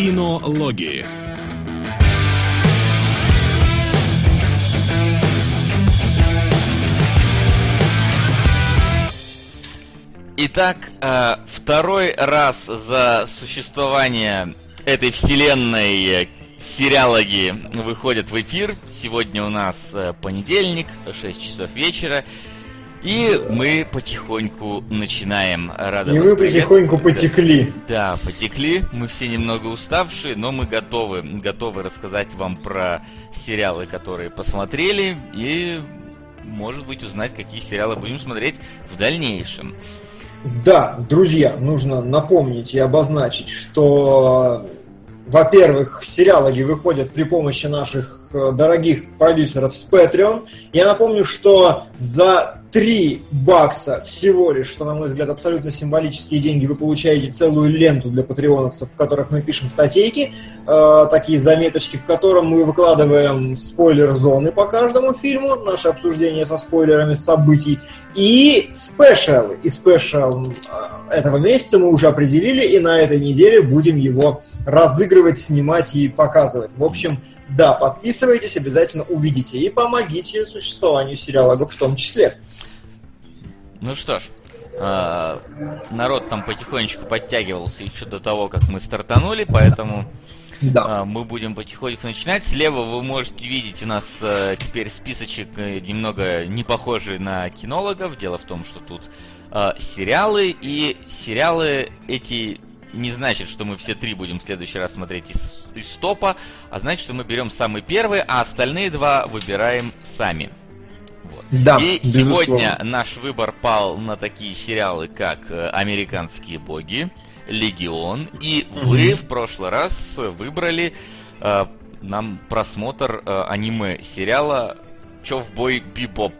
Кинологии. Итак, э, второй раз за существование этой вселенной сериалоги выходят в эфир. Сегодня у нас э, понедельник, 6 часов вечера. И мы потихоньку начинаем. Рада И мы потихоньку потекли. Да, потекли. Мы все немного уставшие, но мы готовы, готовы рассказать вам про сериалы, которые посмотрели, и, может быть, узнать, какие сериалы будем смотреть в дальнейшем. Да, друзья, нужно напомнить и обозначить, что, во-первых, сериалоги выходят при помощи наших э, дорогих продюсеров с Patreon. Я напомню, что за 3 бакса всего лишь, что, на мой взгляд, абсолютно символические деньги, вы получаете целую ленту для патреоновцев, в которых мы пишем статейки, э, такие заметочки, в котором мы выкладываем спойлер-зоны по каждому фильму, наше обсуждение со спойлерами событий, и спешалы. И спешал э, этого месяца мы уже определили, и на этой неделе будем его разыгрывать, снимать и показывать. В общем, да, подписывайтесь, обязательно увидите. И помогите существованию сериалогов в том числе. Ну что ж, э, народ там потихонечку подтягивался еще до того, как мы стартанули, поэтому Да. э, мы будем потихоньку начинать. Слева вы можете видеть у нас э, теперь списочек э, немного не похожий на кинологов. Дело в том, что тут сериалы, и сериалы эти не значит, что мы все три будем в следующий раз смотреть из, из топа, а значит, что мы берем самый первый, а остальные два выбираем сами. Вот. Да, И безусловно. сегодня наш выбор пал на такие сериалы, как э, «Американские боги», «Легион», и вы в прошлый раз выбрали э, нам просмотр э, аниме-сериала «Човбой Бибоп».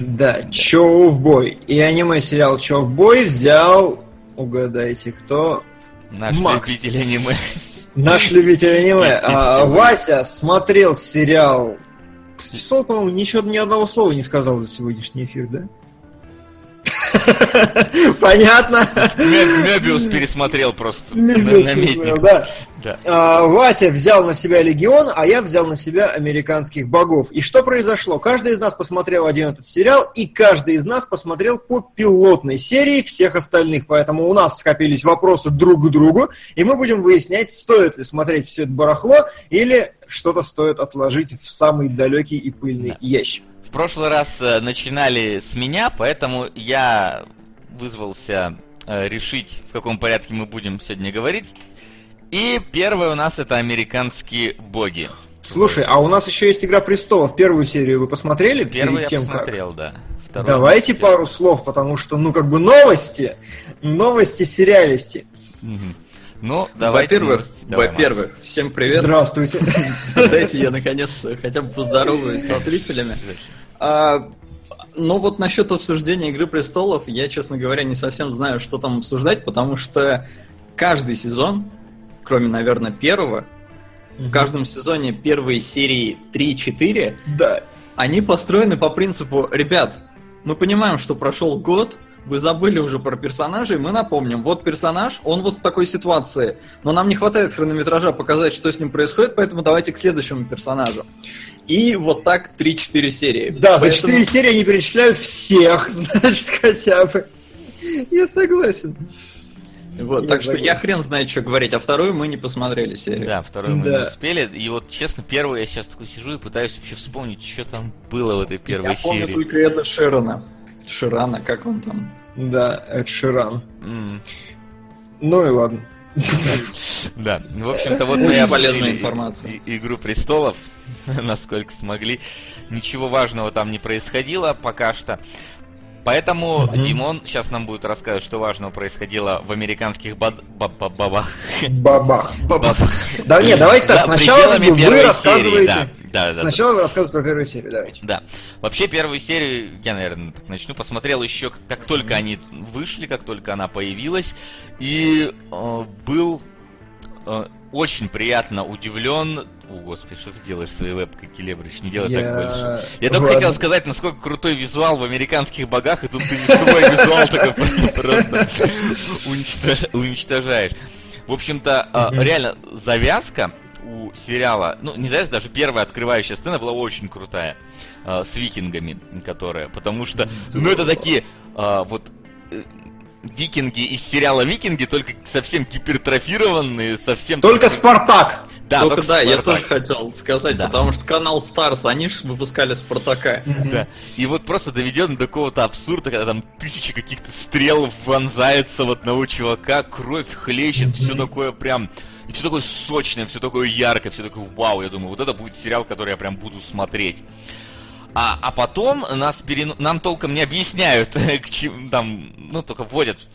Да, Човбой. И аниме-сериал Човбой взял, угадайте, кто? Наш Макс. любитель аниме. Наш любитель аниме. А. Вася смотрел сериал... Кстати, Сол, по-моему, ничего, ни одного слова не сказал за сегодняшний эфир, да? Понятно. Мёбиус пересмотрел просто Мебиус да. Да. А, Вася взял на себя Легион, а я взял на себя американских богов. И что произошло? Каждый из нас посмотрел один этот сериал, и каждый из нас посмотрел по пилотной серии всех остальных. Поэтому у нас скопились вопросы друг к другу, и мы будем выяснять, стоит ли смотреть все это барахло, или что-то стоит отложить в самый далекий и пыльный Да. ящик. Прошлый раз э, начинали с меня, поэтому я вызвался э, решить, в каком порядке мы будем сегодня говорить. И первое у нас это американские боги. Слушай, а у нас еще есть Игра престолов. Первую серию вы посмотрели? Первый перед я тем, как? посмотрел, да. Второй Давайте пару слов, потому что, ну, как бы новости, новости сериалисти. Мгм. Ну. Во-первых. Давай, Макс. во-первых, всем привет. Здравствуйте. Дайте я наконец-то хотя бы поздороваюсь со зрителями. А, ну вот насчет обсуждения Игры престолов, я, честно говоря, не совсем знаю, что там обсуждать, потому что каждый сезон, кроме, наверное, первого, в каждом сезоне первые серии 3-4, Да. они построены по принципу, ребят, мы понимаем, что прошел год, вы забыли уже про персонажей, мы напомним, вот персонаж, он вот в такой ситуации, но нам не хватает хронометража показать, что с ним происходит, поэтому давайте к следующему персонажу. И вот так 3-4 серии. Да, за Поэтому- 4 серии они перечисляют всех, значит, хотя бы. Я согласен. Вот, Я так что я хрен знает, что говорить, а вторую мы не посмотрели серию. Да, второй мы Да. не успели. И вот, честно, первую я сейчас такой сижу и пытаюсь вообще вспомнить, что там было в этой первой я помню серии. только Эда Широна. Ширана, как он там? Да, Эд Ширан. М. Ну и ладно. Да, в общем-то, вот мы и полезная информация. Игру престолов, насколько смогли. Ничего важного там не происходило пока что. Поэтому Мгм. Димон сейчас нам будет рассказывать, что важного происходило в американских бад- ба- ба- бабах. Бабах. Бабах. Да нет, давайте так, сначала вы первой серии, рассказываете. Да, да, да. Сначала вы рассказываете про первую серию, давайте. Да. Вообще первую серию я, наверное, так начну. Посмотрел еще, как, как только они вышли, как только она появилась. И э, был э, очень приятно удивлен. О, господи, что ты делаешь своей вебкой, Келебрич? Не делай так больше. Я только Ладно. хотел сказать, насколько крутой визуал в американских богах, и тут ты свой визуал такой просто уничтож- уничтожаешь. В общем-то, mm-hmm. реально завязка у сериала, ну, не завязка, даже первая открывающая сцена была очень крутая. Э, с викингами, которая, потому что, ну, это такие, вот викинги из сериала Викинги, только совсем гипертрофированные, совсем... Только Спартак! Да, только, только да, Спартак. я тоже хотел сказать, да. потому что канал Старс, они же выпускали Спартака. Да. И вот просто доведен до какого-то абсурда, когда там тысячи каких-то стрел вонзается в одного чувака, кровь хлещет, все такое прям... И все такое сочное, все такое яркое, все такое вау, я думаю, вот это будет сериал, который я прям буду смотреть. А, а потом нас перен... нам толком не объясняют, к чему там, ну, только вводят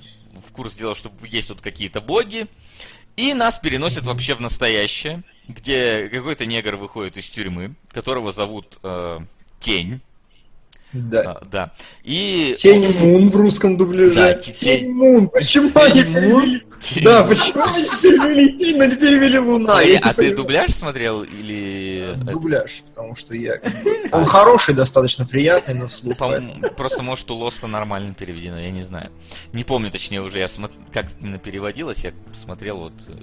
в курс дела, что есть тут какие-то боги, и нас переносят вообще в настоящее, где какой-то негр выходит из тюрьмы, которого зовут э, Тень. Да. А, да. И... Тень Мун в русском дубляже. Да, тень... тень Мун. Почему тень они перевели? Тень... Да, почему они перевели Тень, но не перевели Луна? А, а ты дубляж смотрел или... Дубляж, потому что я... Он хороший, достаточно приятный на слух. Просто, может, у Лоста нормально переведено, я не знаю. Не помню, точнее, уже я смо... как именно переводилось, я смотрел вот э,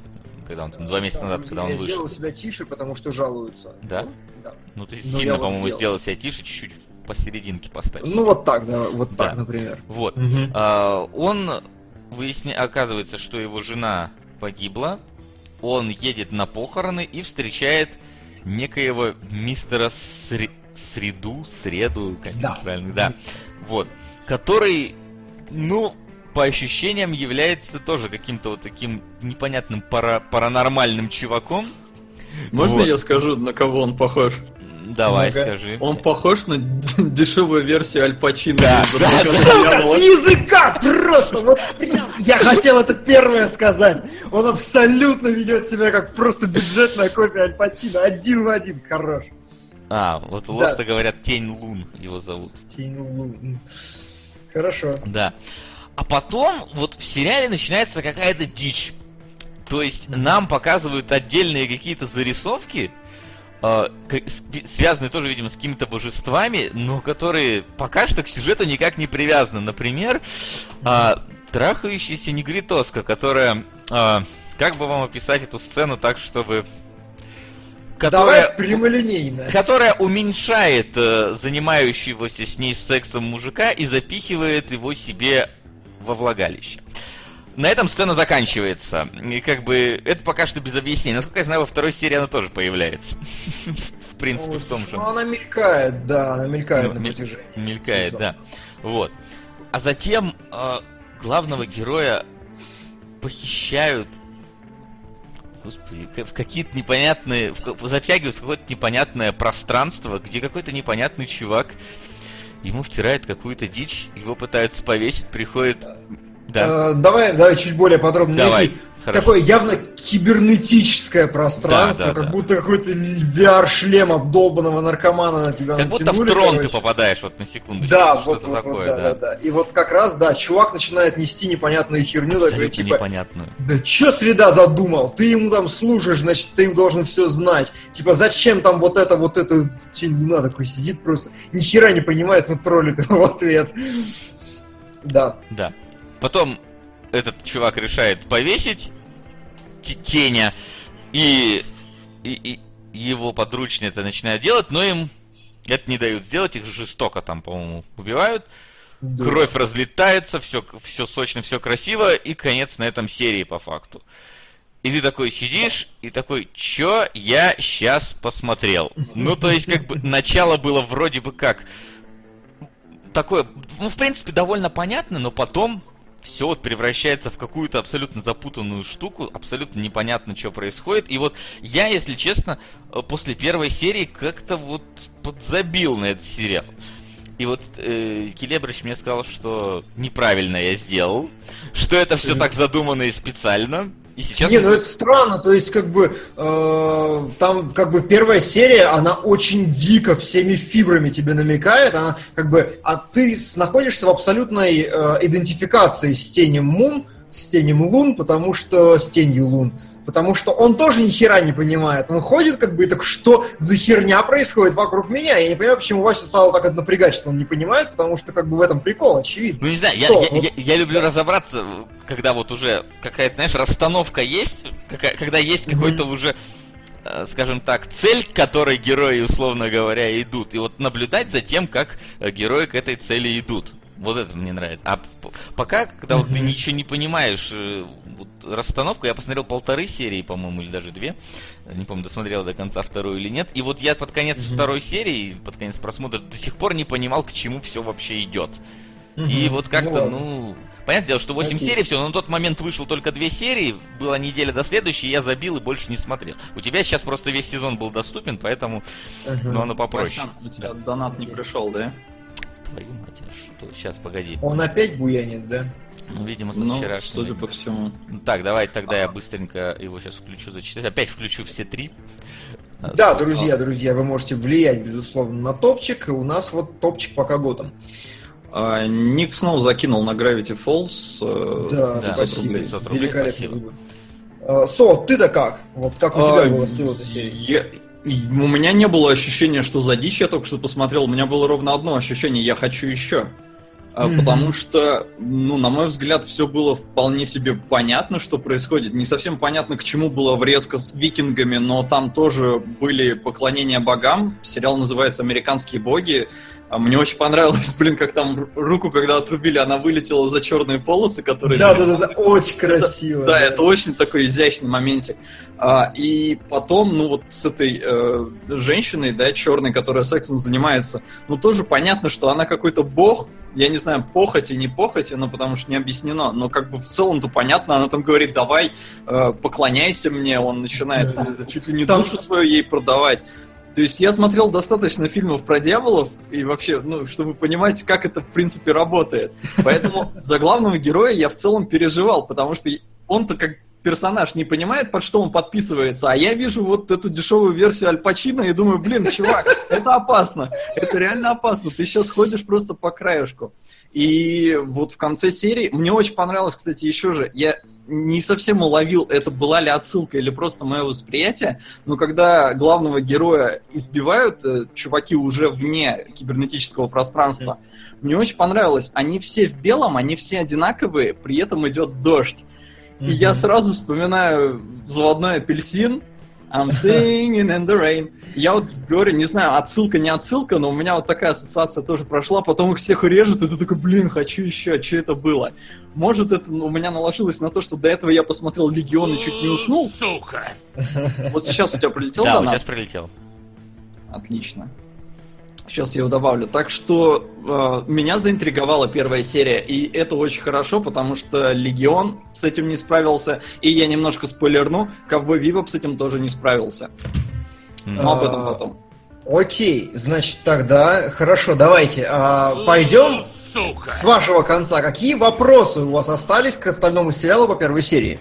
когда он там два месяца назад, когда он вышел. Я сделал себя тише, потому что жалуются. Да? Да. Ну ты сильно, по-моему, сделал себя тише, чуть-чуть посерединке поставить. Ну вот так, да, вот да. так, например. Вот. Угу. А, он выясня... оказывается, что его жена погибла. Он едет на похороны и встречает некоего мистера Сре... Среду, Среду, как да. правильно, да. Вот. Который, ну, по ощущениям является тоже каким-то вот таким непонятным пара... паранормальным чуваком. Можно вот. я скажу, на кого он похож? Давай, ну скажи. Он похож на дешевую версию Аль Пачино. Да, да, сука, с языка просто! Вот прям, я хотел это первое сказать. Он абсолютно ведет себя как просто бюджетная копия Аль Пачино. Один в один, хорош. А, вот у Лоста говорят Тень Лун его зовут. Тень Лун. Хорошо. Да. А потом вот в сериале начинается какая-то дичь. То есть нам показывают отдельные какие-то зарисовки, э, связанные тоже, видимо, с какими-то божествами, но которые пока что к сюжету никак не привязаны. Например, э, трахающаяся негритоска, которая... Э, как бы вам описать эту сцену так, чтобы которая, Давай прямолинейно. которая уменьшает э, занимающегося с ней сексом мужика и запихивает его себе во влагалище. На этом сцена заканчивается. И как бы это пока что без объяснений. Насколько я знаю, во второй серии она тоже появляется. В принципе, в том же. Ну, она мелькает, да, она мелькает ну, на протяжении. Мелькает, да. Вот. А затем э, главного героя похищают Господи, в какие-то непонятные... В, затягивают в какое-то непонятное пространство, где какой-то непонятный чувак ему втирает какую-то дичь, его пытаются повесить, приходит да. Э, давай, давай чуть более подробно. Давай. Хорошо. Такое явно кибернетическое пространство, да, да, как да. будто какой-то VR-шлем обдолбанного наркомана на тебя Как будто в трон короче. ты попадаешь, вот на секунду. Да, что-то вот, такое, вот, да, да. да. И вот как раз, да, чувак начинает нести непонятную херню. Такой, типа, непонятную. Да чё среда задумал? Ты ему там служишь, значит, ты им должен все знать. Типа, зачем там вот это, вот это, не надо, такой сидит просто, ни хера не понимает, но троллит его в ответ. Да. Да. Потом этот чувак решает повесить теня, и, и, и его подручные это начинают делать, но им это не дают сделать, их жестоко там, по-моему, убивают. Да. Кровь разлетается, все, все сочно, все красиво, и конец на этом серии по факту. И ты такой сидишь, и такой, чё я сейчас посмотрел? Ну, то есть, как бы, начало было вроде бы как такое, ну, в принципе, довольно понятно, но потом все вот превращается в какую-то абсолютно запутанную штуку, абсолютно непонятно, что происходит. И вот я, если честно, э, после первой серии как-то вот подзабил на этот сериал. И вот э, Келебрич мне сказал, что неправильно я сделал, что это все так задумано и специально. И сейчас... Не, ну это странно, то есть как бы э, там как бы первая серия, она очень дико всеми фибрами тебе намекает, она как бы, а ты находишься в абсолютной э, идентификации с Тенем Мун, с тенем лун, потому что с тенью лун, потому что он тоже ни хера не понимает. Он ходит как бы, так что за херня происходит вокруг меня? Я не понимаю, почему Вася стало так это напрягать, что он не понимает, потому что как бы в этом прикол, очевидно. Ну не знаю, я, я, я, я люблю разобраться, когда вот уже какая-то, знаешь, расстановка есть, когда есть какой-то уже э, скажем так, цель, к которой герои, условно говоря, идут. И вот наблюдать за тем, как э, герои к этой цели идут. Вот это мне нравится. А пока, когда вот ты ничего не понимаешь, э, вот расстановку, я посмотрел полторы серии, по-моему, или даже две. Не помню, досмотрел до конца вторую или нет. И вот я под конец mm-hmm. второй серии, под конец просмотра, до сих пор не понимал, к чему все вообще идет. Mm-hmm. И вот как-то, ну, ну Понятное дело, что 8 okay. серий все, но на тот момент вышел только две серии, была неделя до следующей, я забил и больше не смотрел. У тебя сейчас просто весь сезон был доступен, поэтому uh-huh. ну, оно попроще. Васян, у тебя да. донат не пришел, да? Твою мать, а что? Сейчас, погоди. Он опять буянит, да? Ну, видимо, со ну, вчерашнего. судя по всему. Ну, так, давай тогда я быстренько его сейчас включу зачитать. Опять включу все три. Да, друзья, друзья, вы можете влиять, безусловно, на топчик. И у нас вот топчик пока годом. А, Ник Сноу закинул на Gravity Falls. Э, да, да спасибо. Рублей. 500 рублей, спасибо. Со, ты-то как? Вот как у тебя а, было с серии? У меня не было ощущения, что за дичь я только что посмотрел. У меня было ровно одно ощущение, я хочу еще. Mm-hmm. Потому что, ну, на мой взгляд, все было вполне себе понятно, что происходит. Не совсем понятно, к чему было врезка с викингами, но там тоже были поклонения богам. Сериал называется «Американские боги». А мне очень понравилось, блин, как там руку, когда отрубили, она вылетела за черные полосы, которые... Да, да, да, да, очень красиво. Это, да, это очень такой изящный моментик. А, и потом, ну вот с этой э, женщиной, да, черной, которая сексом занимается, ну тоже понятно, что она какой-то бог, я не знаю, похоти, не похоти, но потому что не объяснено, но как бы в целом-то понятно, она там говорит, давай, э, поклоняйся мне, он начинает да. чуть ли не там... душу свою ей продавать. То есть я смотрел достаточно фильмов про дьяволов, и вообще, ну, чтобы понимать, как это в принципе работает. Поэтому за главного героя я в целом переживал, потому что он-то как персонаж не понимает, под что он подписывается, а я вижу вот эту дешевую версию Аль Пачино и думаю, блин, чувак, это опасно, это реально опасно, ты сейчас ходишь просто по краешку. И вот в конце серии, мне очень понравилось, кстати, еще же, я не совсем уловил, это была ли отсылка или просто мое восприятие, но когда главного героя избивают э, чуваки уже вне кибернетического пространства, мне очень понравилось. Они все в белом, они все одинаковые, при этом идет дождь. И я сразу вспоминаю заводной апельсин, I'm singing in the rain. Я вот говорю, не знаю, отсылка, не отсылка, но у меня вот такая ассоциация тоже прошла, потом их всех режут, и ты такой, блин, хочу еще, что это было? Может, это у меня наложилось на то, что до этого я посмотрел Легион и чуть не уснул? Сука! Вот сейчас у тебя прилетел Да, вот сейчас прилетел. Отлично. Сейчас я его добавлю. Так что э, меня заинтриговала первая серия, и это очень хорошо, потому что Легион с этим не справился, и я немножко спойлерну, Ковбой Вивоп с этим тоже не справился. Но об этом потом. Окей, значит тогда хорошо, давайте а, пойдем Сука. с вашего конца. Какие вопросы у вас остались к остальному сериалу по первой серии?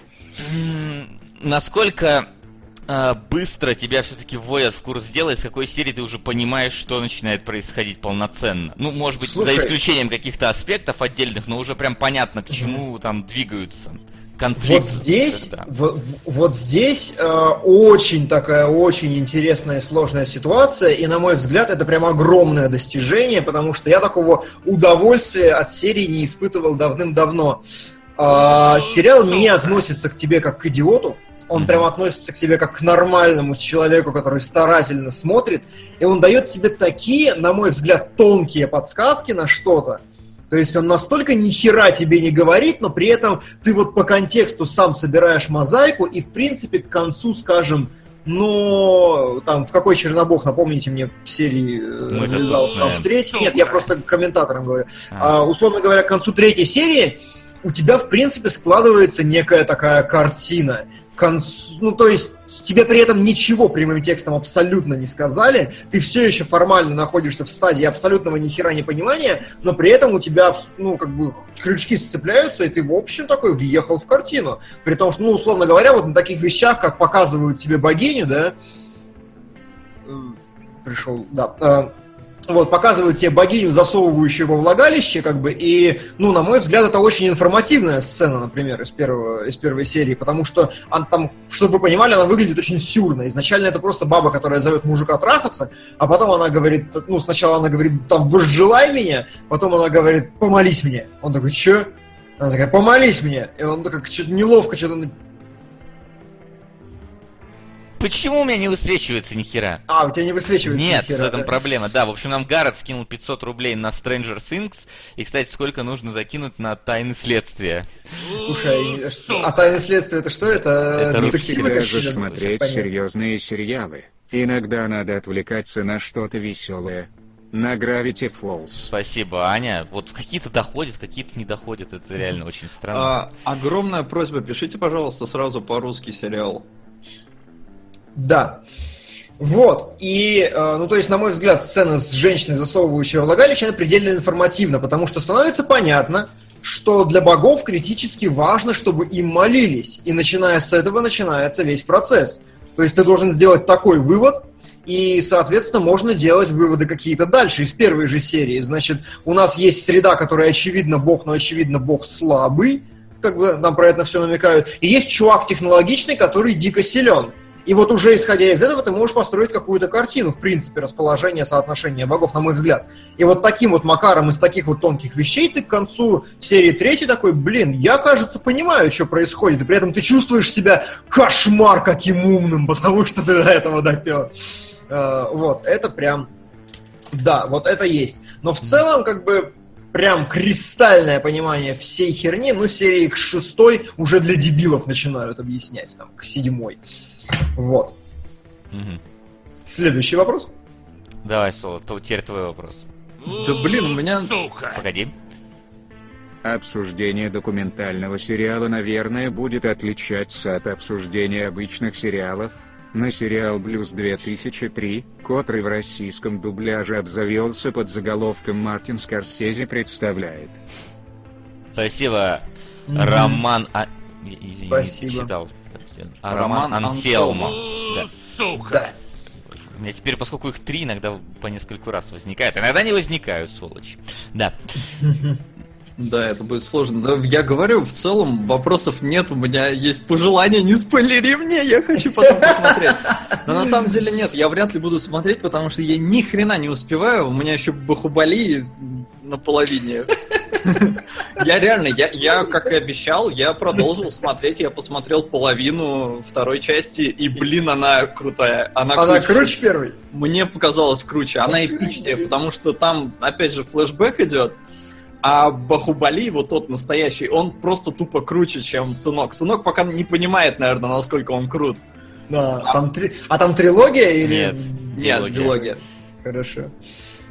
Насколько а, быстро тебя все-таки вводят в курс дела, и с какой серии ты уже понимаешь, что начинает происходить полноценно. Ну, может быть, Слушай, за исключением каких-то аспектов отдельных, но уже прям понятно, к чему угу. там двигаются. Конфликт. Вот здесь, в, вот здесь э, очень такая очень интересная и сложная ситуация, и на мой взгляд это прям огромное достижение, потому что я такого удовольствия от серии не испытывал давным-давно. Э, сериал не относится к тебе как к идиоту, он прям относится к тебе как к нормальному человеку, который старательно смотрит, и он дает тебе такие, на мой взгляд, тонкие подсказки на что-то. То есть он настолько ни хера тебе не говорит, но при этом ты вот по контексту сам собираешь мозаику, и в принципе к концу, скажем, но там в какой Чернобог, напомните мне, серии э, завязался там в третьей. Нет, я просто комментаторам говорю. А. А, условно говоря, к концу третьей серии у тебя, в принципе, складывается некая такая картина концу, ну то есть тебе при этом ничего прямым текстом абсолютно не сказали, ты все еще формально находишься в стадии абсолютного нихера непонимания, но при этом у тебя, ну, как бы, крючки сцепляются, и ты, в общем, такой въехал в картину. При том, что, ну, условно говоря, вот на таких вещах, как показывают тебе богиню, да, пришел, да, вот, показывают тебе богиню, засовывающую во влагалище, как бы, и, ну, на мой взгляд, это очень информативная сцена, например, из, первого, из первой серии, потому что она там, чтобы вы понимали, она выглядит очень сюрно. Изначально это просто баба, которая зовет мужика трахаться, а потом она говорит, ну, сначала она говорит, там, возжелай меня, потом она говорит, помолись мне. Он такой, чё? Она такая, помолись мне. И он такой, что-то неловко, что-то Почему у меня не высвечивается ни хера? А, у тебя не высвечивается Нет, ни хера, в этом да? проблема. Да, в общем, нам Гаррет скинул 500 рублей на Stranger Things. И, кстати, сколько нужно закинуть на тайны следствия? Слушай, а тайное следствие это что? Это, Это русский смотреть серьезные сериалы. Иногда надо отвлекаться на что-то веселое. На Gravity Falls. Спасибо, Аня. Вот какие-то доходят, какие-то не доходят. Это реально очень странно. А, огромная просьба, пишите, пожалуйста, сразу по-русски сериал. Да. Вот, и, э, ну, то есть, на мой взгляд, сцена с женщиной, засовывающей влагалище, она предельно информативна, потому что становится понятно, что для богов критически важно, чтобы им молились, и начиная с этого начинается весь процесс. То есть, ты должен сделать такой вывод, и, соответственно, можно делать выводы какие-то дальше, из первой же серии. Значит, у нас есть среда, которая, очевидно, бог, но, очевидно, бог слабый, как бы нам про это все намекают, и есть чувак технологичный, который дико силен. И вот уже исходя из этого ты можешь построить какую-то картину, в принципе, расположения, соотношения богов, на мой взгляд. И вот таким вот макаром из таких вот тонких вещей ты к концу серии третьей такой, блин, я, кажется, понимаю, что происходит, и при этом ты чувствуешь себя кошмар каким умным, потому что ты до этого допер. Э, Вот, это прям, да, вот это есть. Но в целом, как бы, прям кристальное понимание всей херни, ну, серии к шестой уже для дебилов начинают объяснять, там, к седьмой. Вот. Мгм. Следующий вопрос. Давай, Соло, то теперь твой вопрос. Да блин, у меня... Погоди. Обсуждение документального сериала, наверное, будет отличаться от обсуждения обычных сериалов. На сериал «Блюз 2003», который в российском дубляже обзавелся под заголовком «Мартин Скорсезе представляет». Спасибо, Роман... А... и- Извини, Спасибо. не читал. А, Роман Роман Анселмо. Да. Да. У меня теперь, поскольку их три, иногда по нескольку раз возникает. Иногда не возникают, сволочь. Да. Да, это будет сложно. Да, я говорю, в целом вопросов нет, у меня есть пожелание, не спойлери мне, я хочу потом посмотреть. Но на самом деле нет, я вряд ли буду смотреть, потому что я ни хрена не успеваю, у меня еще Бахубали на половине. Я реально, я, я, как и обещал, я продолжил смотреть, я посмотрел половину второй части, и, блин, она крутая. Она, Она круче, круче первой? мне показалось круче. Она эпичнее, потому что там, опять же, флешбэк идет, а Бахубали, вот тот настоящий, он просто тупо круче, чем Сынок. Сынок пока не понимает, наверное, насколько он крут. Да, там три... А там трилогия или... Нет. Нет, дилогия. Хорошо.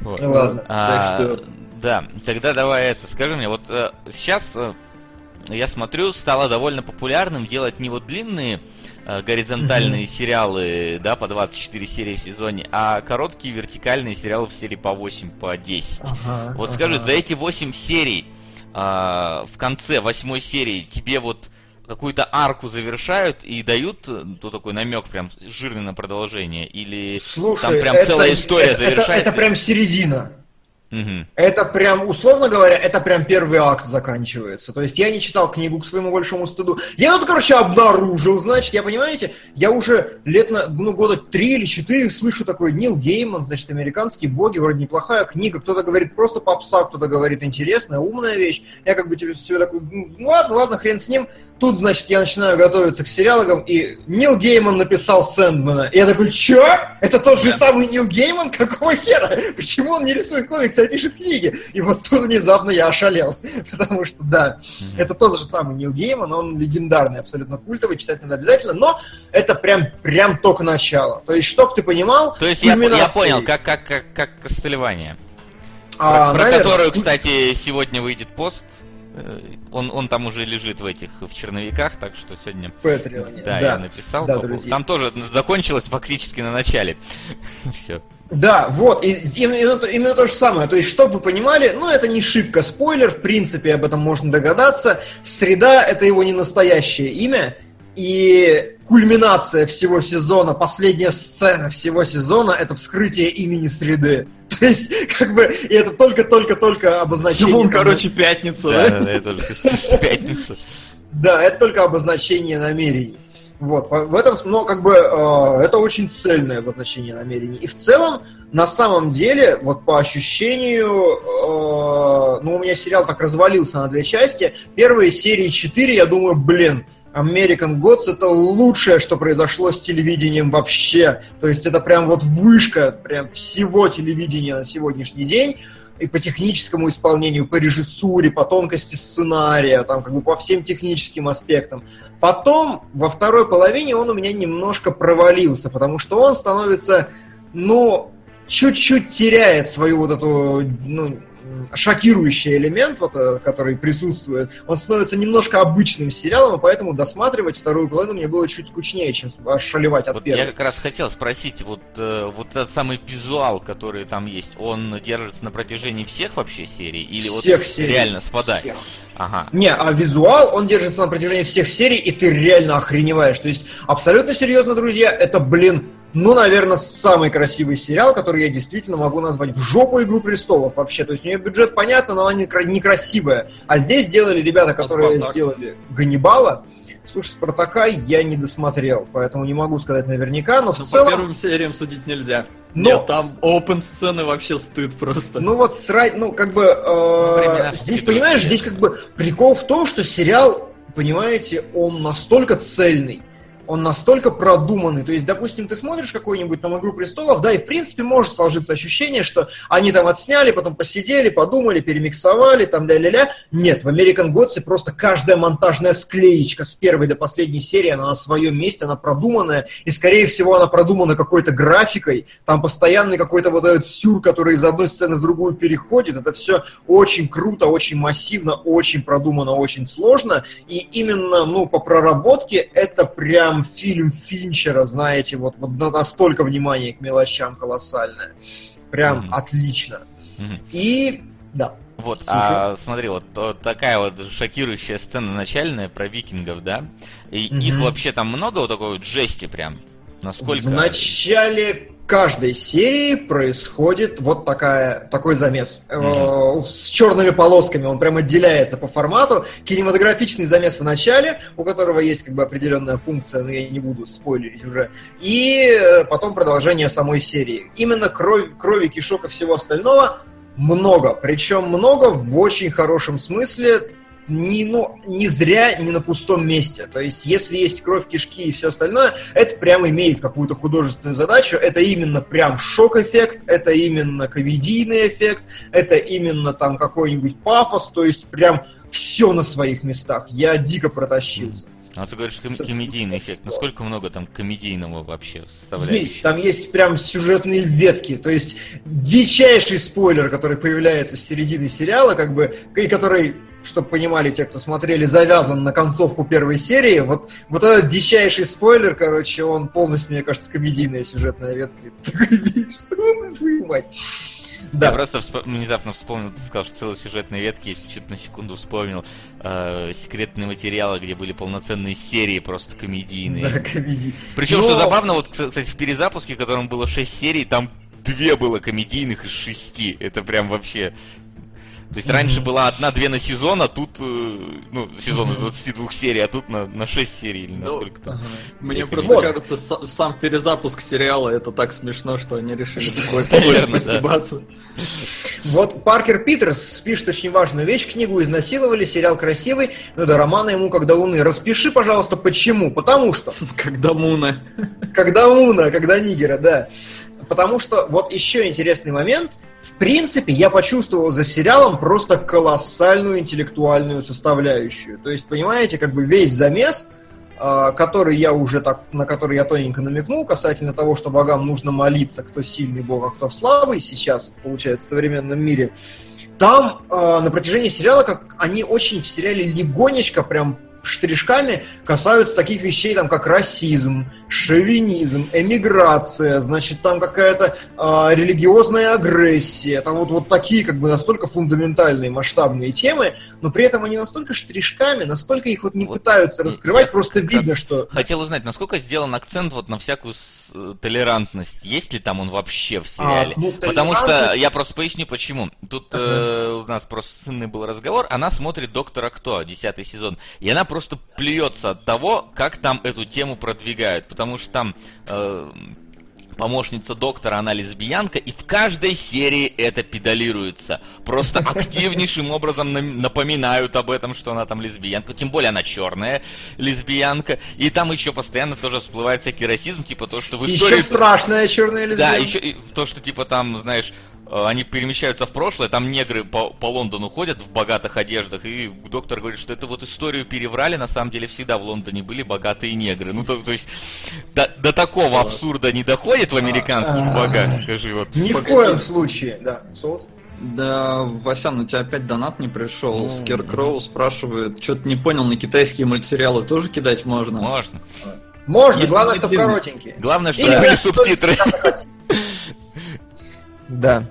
Вот. Ну ладно. А, Так что- Да, тогда давай это, скажи мне, вот э, сейчас э, я смотрю, стало довольно популярным делать не вот длинные э, горизонтальные сериалы, да, по 24 серии в сезоне, а короткие вертикальные сериалы в серии по 8, по 10. Ага, Вот ага. скажи, за эти 8 серий а, в конце восьмой серии тебе вот какую-то арку завершают и дают э, то такой намек прям жирный на продолжение или Слушай, там прям это- целая история это- завершается? Это, это прям середина. Это прям, условно говоря, это прям первый акт заканчивается. То есть я не читал книгу к своему большому стыду. Я вот, короче, обнаружил, значит, я, понимаете, я уже лет на, ну, года три или четыре слышу такой Нил Гейман, значит, американские боги, вроде неплохая книга. Кто-то говорит просто попса, кто-то говорит интересная, умная вещь. Я как бы тебе все такой, ну ладно, ладно, хрен с ним. Тут, значит, я начинаю готовиться к сериалам, и Нил Гейман написал Сэндмана. И я такой, чё? Это тот же самый Нил Гейман? Какого хера? Почему он не рисует комиксы, пишет книги? И вот тут внезапно я ошалел. Потому что, да, это тот же самый Нил Гейман, он легендарный, абсолютно культовый, читать надо обязательно, но это прям, прям только начало. То есть, чтоб ты понимал... То есть я, я понял, как, как, как, как Костылевание. А, про про наверное, которую, кстати, сегодня выйдет пост. Э, Он, он там уже лежит в этих в черновиках, так что сегодня Патреоне. да, я написал. да, друзья. Там тоже закончилось фактически на начале. Все. Да, вот, и, именно, то- именно то же самое. То есть, чтобы вы понимали, ну, это не шибко спойлер, в принципе, об этом можно догадаться. Среда — это его не настоящее имя, И кульминация всего сезона, последняя сцена всего сезона – это вскрытие имени Среды. То есть, как бы, и это только-только-только обозначение... Ну, короче, пятница, да? Да, это пятница. Да, это только обозначение намерений. Вот, в этом, но как бы э, это очень цельное обозначение намерений. И в целом, на самом деле, вот по ощущению, э, ну, у меня сериал так развалился на две части. Первые серии 4, я думаю, блин, American Gods это лучшее, что произошло с телевидением вообще. То есть это прям вот вышка прям всего телевидения на сегодняшний день и по техническому исполнению, по режиссуре, по тонкости сценария, там как бы по всем техническим аспектам. Потом, во второй половине он у меня немножко провалился, потому что он становится, ну, чуть-чуть теряет свою вот эту, ну, шокирующий элемент, вот, э, который присутствует, он становится немножко обычным сериалом, и поэтому досматривать вторую половину мне было чуть скучнее, чем шалевать от вот первой. Я как раз хотел спросить, вот, э, вот этот самый визуал, который там есть, он держится на протяжении всех вообще серий? Или всех вот серий. реально спадает? Всех. Ага. Не, а визуал, он держится на протяжении всех серий, и ты реально охреневаешь. То есть, абсолютно серьезно, друзья, это, блин, ну, наверное, самый красивый сериал, который я действительно могу назвать в жопу «Игру престолов» вообще. То есть у нее бюджет понятно, но она некрасивая. А здесь сделали ребята, которые Спартак. сделали «Ганнибала». Слушай, «Спартака» я не досмотрел, поэтому не могу сказать наверняка, но, но в ну, целом... по первым сериям судить нельзя. Но... Нет, там open сцены вообще стыд просто. Ну вот срать, ну как бы... Э, здесь, понимаешь, здесь как бы прикол в том, что сериал, понимаете, он настолько цельный, он настолько продуманный. То есть, допустим, ты смотришь какую-нибудь там «Игру престолов», да, и в принципе может сложиться ощущение, что они там отсняли, потом посидели, подумали, перемиксовали, там ля-ля-ля. Нет, в American Gods просто каждая монтажная склеечка с первой до последней серии, она на своем месте, она продуманная, и скорее всего она продумана какой-то графикой, там постоянный какой-то вот этот сюр, который из одной сцены в другую переходит. Это все очень круто, очень массивно, очень продумано, очень сложно. И именно, ну, по проработке это прям прям фильм Финчера, знаете, вот, вот настолько внимание к мелочам колоссальное. Прям mm-hmm. отлично. Mm-hmm. И да. Вот, Слушай. а смотри, вот, вот такая вот шокирующая сцена начальная про викингов, да? И mm-hmm. их вообще там много вот такой вот жести прям. Насколько... В начале каждой серии происходит вот такая, такой замес. Mm-hmm. С черными полосками он прям отделяется по формату. Кинематографичный замес в начале, у которого есть как бы определенная функция, но я не буду спойлерить уже. И э, потом продолжение самой серии. Именно кровь, крови, кишок и всего остального много. Причем много в очень хорошем смысле не, ну, не зря, не на пустом месте. То есть, если есть кровь, кишки и все остальное, это прям имеет какую-то художественную задачу. Это именно прям шок-эффект, это именно комедийный эффект, это именно там какой-нибудь пафос, то есть прям все на своих местах. Я дико протащился. А ты говоришь, ком- комедийный эффект. Насколько много там комедийного вообще составляющего? Есть, там есть прям сюжетные ветки. То есть дичайший спойлер, который появляется с середины сериала, как бы, и который чтобы понимали те, кто смотрели, завязан на концовку первой серии. Вот, вот этот дичайший спойлер, короче, он полностью, мне кажется, комедийная сюжетная ветка. что на свою мать? Да. Я просто всп... внезапно вспомнил, ты сказал, что целая сюжетная ветка есть, чуть на секунду вспомнил э, секретные материалы, где были полноценные серии просто комедийные. Да, комедийные. Причем, Но... что забавно, вот, кстати, в перезапуске, в котором было 6 серий, там две было комедийных из шести. Это прям вообще то есть раньше была одна-две на сезон, а тут, э, ну, сезон из 22 серий, а тут на, на 6 серий или на ну, сколько там. Мне просто кажется, сам перезапуск сериала это так смешно, что они решили такое постебаться. Вот Паркер Питерс пишет очень важную вещь. Книгу изнасиловали, сериал красивый, но до романа ему как до луны. Распиши, пожалуйста, почему. Потому что... Когда Муна. Когда Муна, когда Нигера, да. Потому что вот еще интересный момент – в принципе, я почувствовал за сериалом просто колоссальную интеллектуальную составляющую. То есть, понимаете, как бы весь замес, а, который я уже так, на который я тоненько намекнул, касательно того, что богам нужно молиться, кто сильный бог, а кто слабый сейчас, получается, в современном мире, там э, на протяжении сериала, как они очень в сериале легонечко прям штришками касаются таких вещей, там, как расизм, шовинизм, эмиграция, значит, там какая-то э, религиозная агрессия, там вот, вот такие как бы настолько фундаментальные, масштабные темы, но при этом они настолько штришками, настолько их вот не вот пытаются раскрывать, просто видно, что... Хотел узнать, насколько сделан акцент вот на всякую э, толерантность, есть ли там он вообще в сериале? А, ну, Потому что, я просто поясню почему. Тут ага. э, у нас просто с был разговор, она смотрит «Доктора Кто», десятый сезон, и она просто плюется от того, как там эту тему продвигают, потому что там э, помощница доктора, она лесбиянка, и в каждой серии это педалируется. Просто активнейшим образом напоминают об этом, что она там лесбиянка. Тем более она черная лесбиянка. И там еще постоянно тоже всплывает всякий расизм, типа то, что в истории... Еще страшная черная лесбиянка. Да, еще то, что типа там, знаешь, они перемещаются в прошлое, там негры по, по Лондону ходят в богатых одеждах, и доктор говорит, что это вот историю переврали, на самом деле всегда в Лондоне были богатые негры. Ну, то, то есть, до, до такого абсурда не доходит в американских а. богах, скажи вот. Ни в коем случае, да. Солд? Да, Васян, у тебя опять донат не пришел. Ну, Скеркроу спрашивает, что-то не понял, на китайские мультсериалы тоже кидать можно? Можно. Можно, Если главное, чтобы коротенькие. Главное, чтобы были субтитры. Да.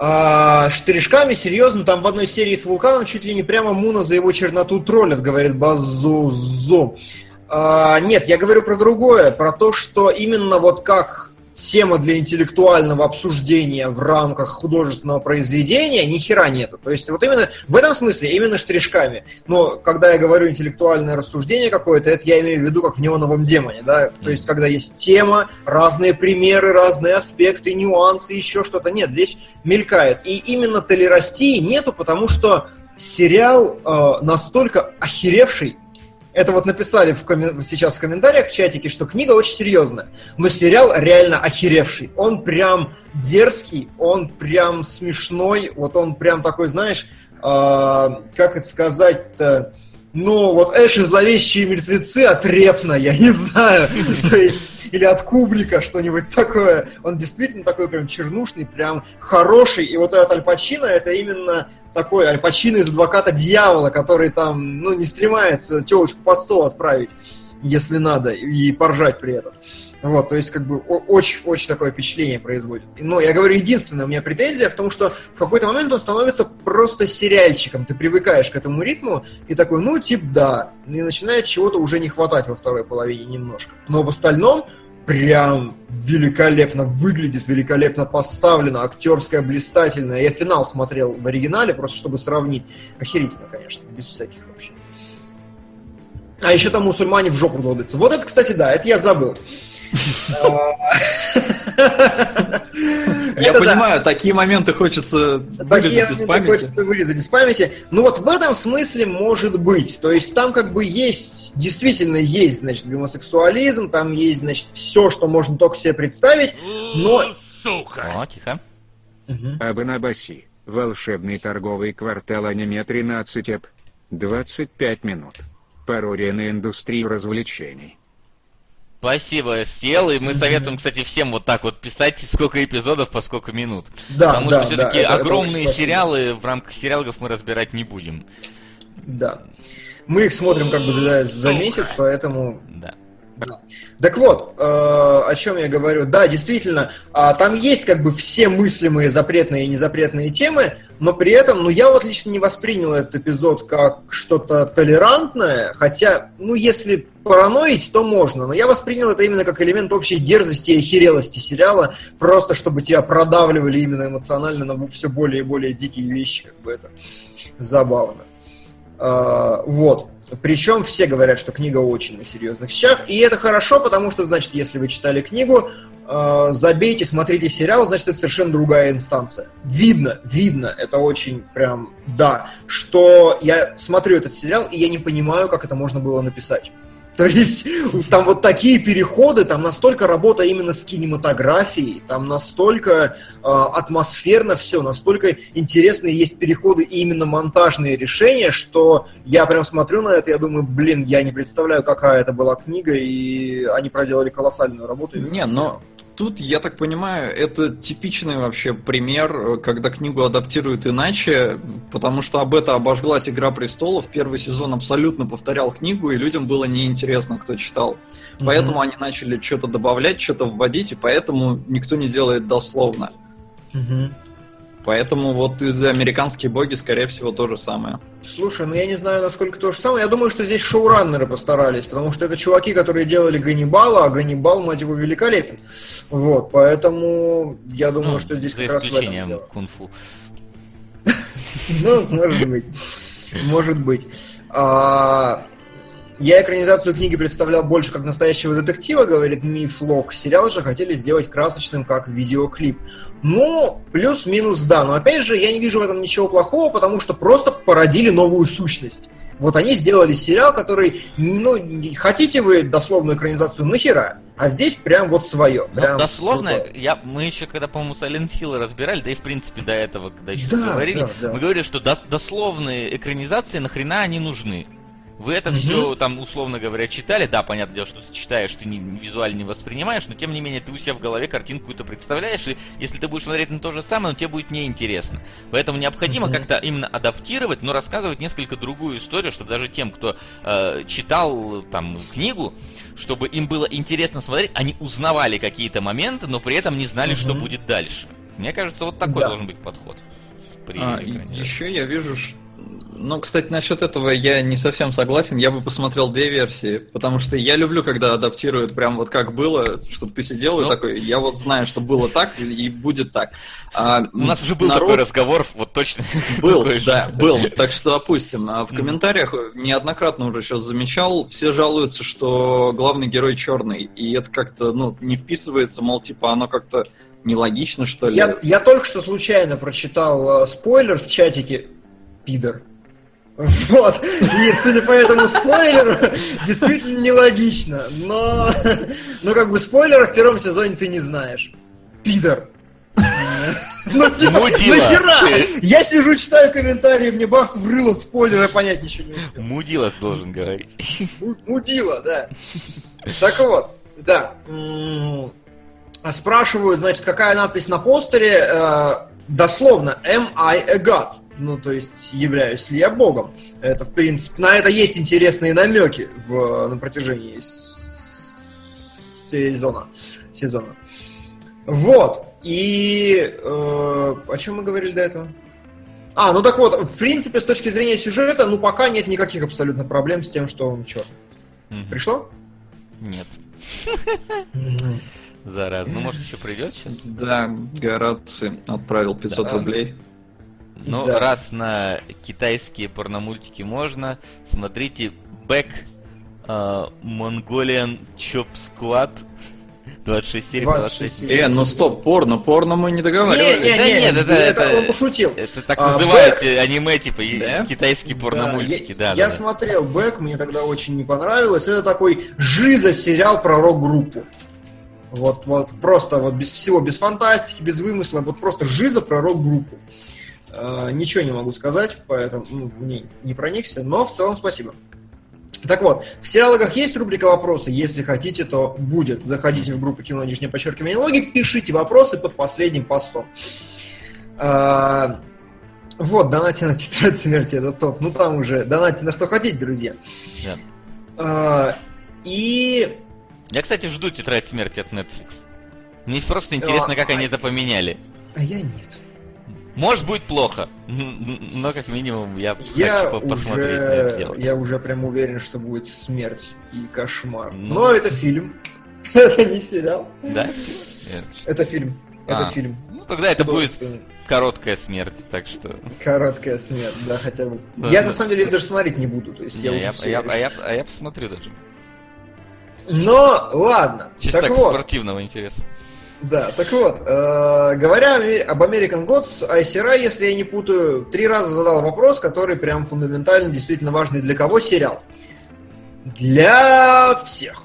А, штришками, серьезно, там в одной серии с вулканом чуть ли не прямо Муна за его черноту троллят, говорит Базузо. А, нет, я говорю про другое, про то, что именно вот как тема для интеллектуального обсуждения в рамках художественного произведения ни хера нету. То есть вот именно в этом смысле, именно штришками. Но когда я говорю интеллектуальное рассуждение какое-то, это я имею в виду как в неоновом демоне, да. То есть когда есть тема, разные примеры, разные аспекты, нюансы, еще что-то. Нет, здесь мелькает. И именно толерастии нету, потому что сериал э, настолько охеревший, это вот написали в коммен... сейчас в комментариях в чатике, что книга очень серьезная, но сериал реально охеревший. Он прям дерзкий, он прям смешной, вот он прям такой, знаешь, э, как это сказать-то, ну, вот Эш и зловещие мертвецы от Рефна, я не знаю, то есть, или от Кубрика, что-нибудь такое. Он действительно такой прям чернушный, прям хороший, и вот этот Аль Пачино, это именно такой Аль Пачино из «Адвоката дьявола», который там, ну, не стремается телочку под стол отправить, если надо, и поржать при этом. Вот, то есть, как бы, очень-очень такое впечатление производит. Но я говорю, единственная у меня претензия в том, что в какой-то момент он становится просто сериальчиком. Ты привыкаешь к этому ритму и такой, ну, тип, да. И начинает чего-то уже не хватать во второй половине немножко. Но в остальном прям великолепно выглядит, великолепно поставлено, актерская блистательная. Я финал смотрел в оригинале, просто чтобы сравнить. Охерительно, конечно, без всяких вообще. А еще там мусульмане в жопу долбятся. Вот это, кстати, да, это я забыл. Я понимаю, такие моменты хочется вырезать из памяти. Хочется вырезать из памяти. Ну вот в этом смысле может быть. То есть там как бы есть, действительно есть, значит, гомосексуализм, там есть, значит, все, что можно только себе представить, но... Сука! О, тихо. Абанабаси. Волшебный торговый квартал аниме 13 эп. 25 минут. Пародия на индустрию развлечений. Спасибо, сел, и мы советуем, кстати, всем вот так вот писать, сколько эпизодов по сколько минут. Да, Потому да, что все-таки да, огромные это сериалы в рамках сериалов мы разбирать не будем. Да. Мы их смотрим как бы за, за месяц, поэтому... Да. Да. Так вот, э, о чем я говорю. Да, действительно, э, там есть как бы все мыслимые запретные и незапретные темы, но при этом, ну, я вот лично не воспринял этот эпизод как что-то толерантное, хотя, ну, если параноить, то можно, но я воспринял это именно как элемент общей дерзости и охерелости сериала, просто чтобы тебя продавливали именно эмоционально на все более и более дикие вещи, как бы это забавно. Э, вот. Причем все говорят, что книга очень на серьезных щах, и это хорошо, потому что, значит, если вы читали книгу, э, забейте, смотрите сериал, значит, это совершенно другая инстанция. Видно, видно, это очень прям, да, что я смотрю этот сериал, и я не понимаю, как это можно было написать. То есть там вот такие переходы, там настолько работа именно с кинематографией, там настолько э, атмосферно все, настолько интересные есть переходы и именно монтажные решения, что я прям смотрю на это, я думаю, блин, я не представляю, какая это была книга, и они проделали колоссальную работу. Не, но тут, я так понимаю, это типичный вообще пример, когда книгу адаптируют иначе, потому что об это обожглась «Игра престолов». Первый сезон абсолютно повторял книгу, и людям было неинтересно, кто читал. Поэтому mm-hmm. они начали что-то добавлять, что-то вводить, и поэтому никто не делает дословно. Mm-hmm. Поэтому вот из американские боги, скорее всего, то же самое. Слушай, ну я не знаю, насколько то же самое. Я думаю, что здесь шоураннеры постарались, потому что это чуваки, которые делали Ганнибала, а Ганнибал, мать его, великолепен. Вот, поэтому я думаю, ну, что здесь за как исключением раз кунг-фу. Ну, может быть. Может быть. Я экранизацию книги представлял больше как настоящего детектива, говорит Миф Лок. Сериал же хотели сделать красочным, как видеоклип. Ну, плюс-минус да, но опять же, я не вижу в этом ничего плохого, потому что просто породили новую сущность. Вот они сделали сериал, который, ну, хотите вы дословную экранизацию, нахера? А здесь прям вот свое. Ну, прям дословно, вот, я, мы еще когда, по-моему, Silent Hill разбирали, да и в принципе до этого, когда еще да, говорили, да, да. мы говорили, что дос- дословные экранизации нахрена они нужны. Вы это все там, условно говоря, читали. Да, понятное дело, что ты читаешь, ты не, визуально не воспринимаешь, но тем не менее ты у себя в голове картинку это представляешь, и если ты будешь смотреть на то же самое, но тебе будет неинтересно. Поэтому необходимо угу. как-то именно адаптировать, но рассказывать несколько другую историю, чтобы даже тем, кто э, читал там книгу, чтобы им было интересно смотреть, они узнавали какие-то моменты, но при этом не знали, угу. что будет дальше. Мне кажется, вот такой да. должен быть подход. При а, еще я вижу, что ну, кстати, насчет этого я не совсем согласен. Я бы посмотрел две версии, потому что я люблю, когда адаптируют прям вот как было, чтобы ты сидел ну, и такой, я вот знаю, что было так и будет так. А, У нас уже был народ... такой разговор, вот точно. Был, да, был. Так что опустим. А в комментариях неоднократно уже сейчас замечал, все жалуются, что главный герой черный, и это как-то, ну, не вписывается, мол, типа, оно как-то нелогично, что ли. Я, я только что случайно прочитал э, спойлер в чатике. Пидор. Вот. И, судя по этому спойлеру, действительно нелогично. Но, но как бы спойлера в первом сезоне ты не знаешь. Пидор. Ну, типа, Мудила. нахера? Я сижу, читаю комментарии, мне бах врыло спойлер, я понять ничего не успел. Мудила должен говорить. Мудила, да. Так вот, да. Спрашивают, значит, какая надпись на постере? Э, дословно, am I a god? Ну, то есть, являюсь ли я богом. Это, в принципе, на это есть интересные намеки в, на протяжении сезона. сезона. Вот. И э, о чем мы говорили до этого? А, ну так вот, в принципе, с точки зрения сюжета, ну пока нет никаких абсолютно проблем с тем, что он черный. Угу. Пришло? Нет. Зараз. Ну, может, еще придет сейчас? Да, Гораций отправил 500 да. рублей. Ну, да. раз на китайские порномультики можно, смотрите Back uh, Mongolian Chop Squad 26 серий, 26 серий. Э, ну стоп, порно, порно мы не договаривались. Не, не, да не, нет, это, это, это он пошутил. Это так а, называют Back... аниме, типа, да? китайские порномультики, да. Я, да, я да. смотрел Бэк, мне тогда очень не понравилось. Это такой жиза сериал про рок-группу. Вот, вот, просто вот без всего, без фантастики, без вымысла, вот просто жиза про рок-группу. Э, ничего не могу сказать, поэтому ну, не, не проникся, но в целом спасибо. Так вот, в сериалогах есть рубрика «Вопросы». Если хотите, то будет. Заходите в группу «Кино нижнее подчеркивание логи», пишите вопросы под последним постом. А, вот, донате на тетрадь смерти, это топ. Ну там уже, донате на что хотите, друзья. Да. А, и... Я, кстати, жду тетрадь смерти от Netflix. Мне просто интересно, а, как а, они это поменяли. А я нет. Может будет плохо, но как минимум я, я хочу посмотреть уже, на это дело. Я уже прям уверен, что будет смерть и кошмар. Ну, но это фильм. это не сериал. Да? Это фильм. Это а, фильм. Ну тогда это будет короткая смерть, так что. Короткая смерть, да, хотя бы. Я на самом деле даже смотреть не буду, то есть я уже. А я а я посмотрю даже. Но ладно. Чисто так спортивного интереса. Да, так вот, э, говоря об American Gods, Айсера, если я не путаю, три раза задал вопрос, который прям фундаментально действительно важный для кого сериал? Для всех.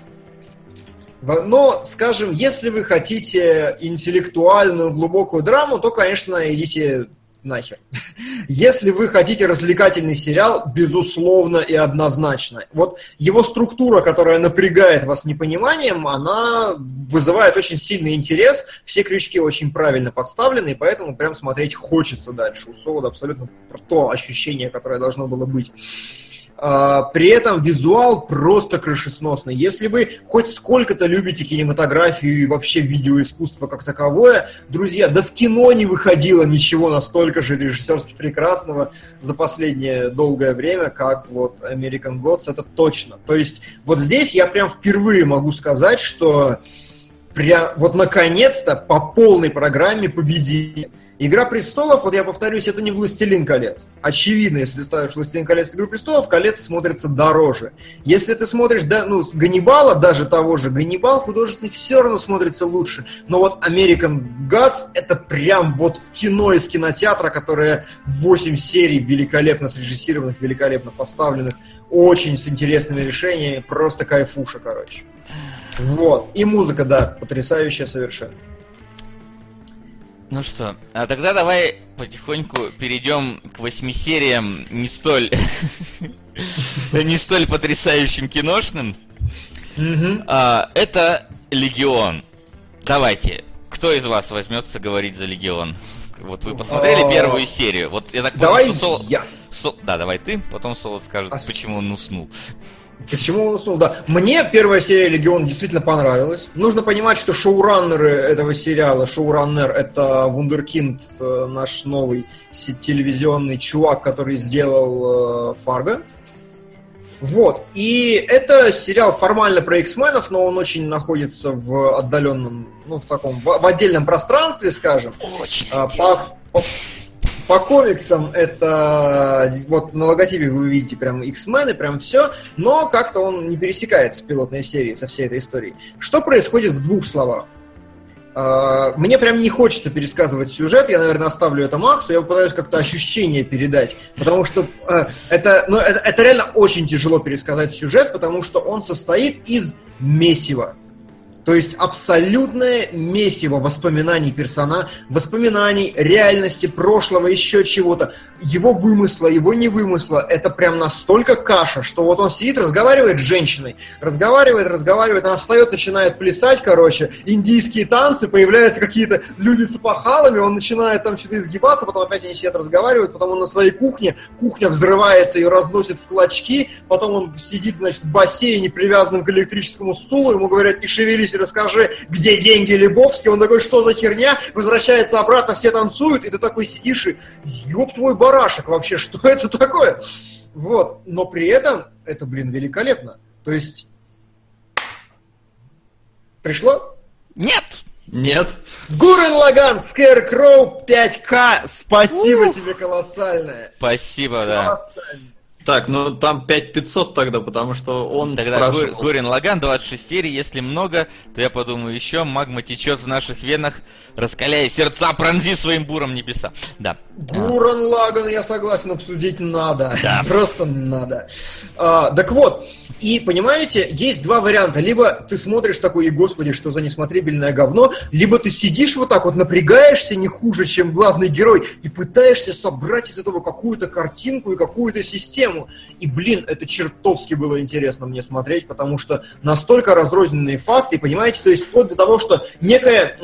Но, скажем, если вы хотите интеллектуальную, глубокую драму, то, конечно, идите нахер. Если вы хотите развлекательный сериал, безусловно и однозначно. Вот его структура, которая напрягает вас непониманием, она вызывает очень сильный интерес. Все крючки очень правильно подставлены, и поэтому прям смотреть хочется дальше. У Солода абсолютно то ощущение, которое должно было быть. А, при этом визуал просто крышесносный. Если вы хоть сколько-то любите кинематографию и вообще видеоискусство как таковое, друзья, да в кино не выходило ничего настолько же режиссерски прекрасного за последнее долгое время, как вот American Gods, это точно. То есть вот здесь я прям впервые могу сказать, что прям вот наконец-то по полной программе победили. Игра престолов, вот я повторюсь, это не «Властелин колец». Очевидно, если ты ставишь «Властелин колец» «Игру престолов», колец смотрится дороже. Если ты смотришь, да, ну, Ганнибала, даже того же, Ганнибал художественный все равно смотрится лучше. Но вот American Gods это прям вот кино из кинотеатра, которое 8 серий великолепно срежиссированных, великолепно поставленных, очень с интересными решениями, просто кайфуша, короче. Вот. И музыка, да, потрясающая совершенно. Ну что, а тогда давай потихоньку перейдем к восьми сериям не столь не столь потрясающим киношным. А, это Легион. Давайте, кто из вас возьмется говорить за Легион? Вот вы посмотрели первую серию. Вот я так понял, что Сол... Да, давай ты, потом Солод скажет, а почему он уснул. Почему он уснул? Да. Мне первая серия Легион действительно понравилась. Нужно понимать, что шоураннеры этого сериала, шоураннер это Вундеркинд, э, наш новый телевизионный чувак, который сделал э, Фарго. Вот. И это сериал формально про X-менов, но он очень находится в отдаленном, ну, в таком, в, в отдельном пространстве, скажем. Очень. А, по, по, по комиксам это вот на логотипе вы увидите прям X-Men и прям все, но как-то он не пересекается в пилотной серии со всей этой историей. Что происходит в двух словах? А, мне прям не хочется пересказывать сюжет, я, наверное, оставлю это Максу, я попытаюсь как-то ощущение передать, потому что э, это, ну, это, это реально очень тяжело пересказать сюжет, потому что он состоит из месива. То есть абсолютное месиво воспоминаний персона, воспоминаний, реальности, прошлого, еще чего-то. Его вымысла, его не вымысла. Это прям настолько каша, что вот он сидит, разговаривает с женщиной. Разговаривает, разговаривает, она встает, начинает плясать, короче. Индийские танцы, появляются какие-то люди с опахалами, он начинает там что-то изгибаться, потом опять они сидят, разговаривают, потом он на своей кухне, кухня взрывается, ее разносит в клочки, потом он сидит, значит, в бассейне, привязанном к электрическому стулу, ему говорят, не шевелись, Василий, расскажи, где деньги Лебовский? Он такой, что за херня? Возвращается обратно, все танцуют, и ты такой сидишь и, ёб твой барашек вообще, что это такое? Вот, но при этом это, блин, великолепно. То есть, пришло? Нет! Нет. Гурен Лаган, Scarecrow 5К, спасибо Ух. тебе колоссальное. Спасибо, да. Так, ну там 5500 тогда, потому что он Тогда спрашивал... Гурин Лаган, 26 серий, если много, то я подумаю еще, магма течет в наших венах, раскаляя сердца, пронзи своим буром небеса. Да. Гуран Лаган, я согласен, обсудить надо. Да. Просто надо. А, так вот, и понимаете, есть два варианта. Либо ты смотришь такой, и господи, что за несмотрибельное говно, либо ты сидишь вот так вот, напрягаешься не хуже, чем главный герой, и пытаешься собрать из этого какую-то картинку и какую-то систему тему. И, блин, это чертовски было интересно мне смотреть, потому что настолько разрозненные факты, понимаете, то есть вплоть до того, что некая...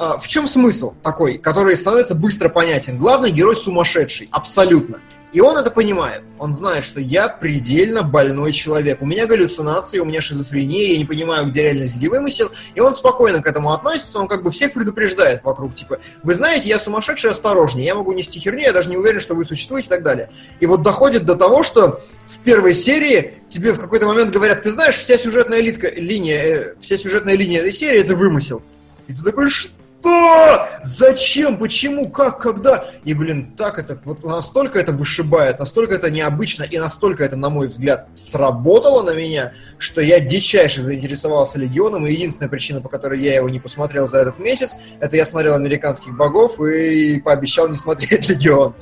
А, в чем смысл такой, который становится быстро понятен? Главный герой сумасшедший, абсолютно. И он это понимает. Он знает, что я предельно больной человек. У меня галлюцинации, у меня шизофрения, я не понимаю, где реальность, где вымысел. И он спокойно к этому относится, он как бы всех предупреждает вокруг. Типа, вы знаете, я сумасшедший, осторожнее, я могу нести херню, я даже не уверен, что вы существуете и так далее. И вот доходит до того, что в первой серии тебе в какой-то момент говорят, ты знаешь, вся сюжетная литка, линия, э, вся сюжетная линия этой серии это вымысел. И ты такой, что? Что? Зачем? Почему? Как? Когда? И, блин, так это, вот настолько это вышибает, настолько это необычно и настолько это, на мой взгляд, сработало на меня, что я дичайше заинтересовался Легионом, и единственная причина, по которой я его не посмотрел за этот месяц, это я смотрел «Американских богов» и пообещал не смотреть Легион.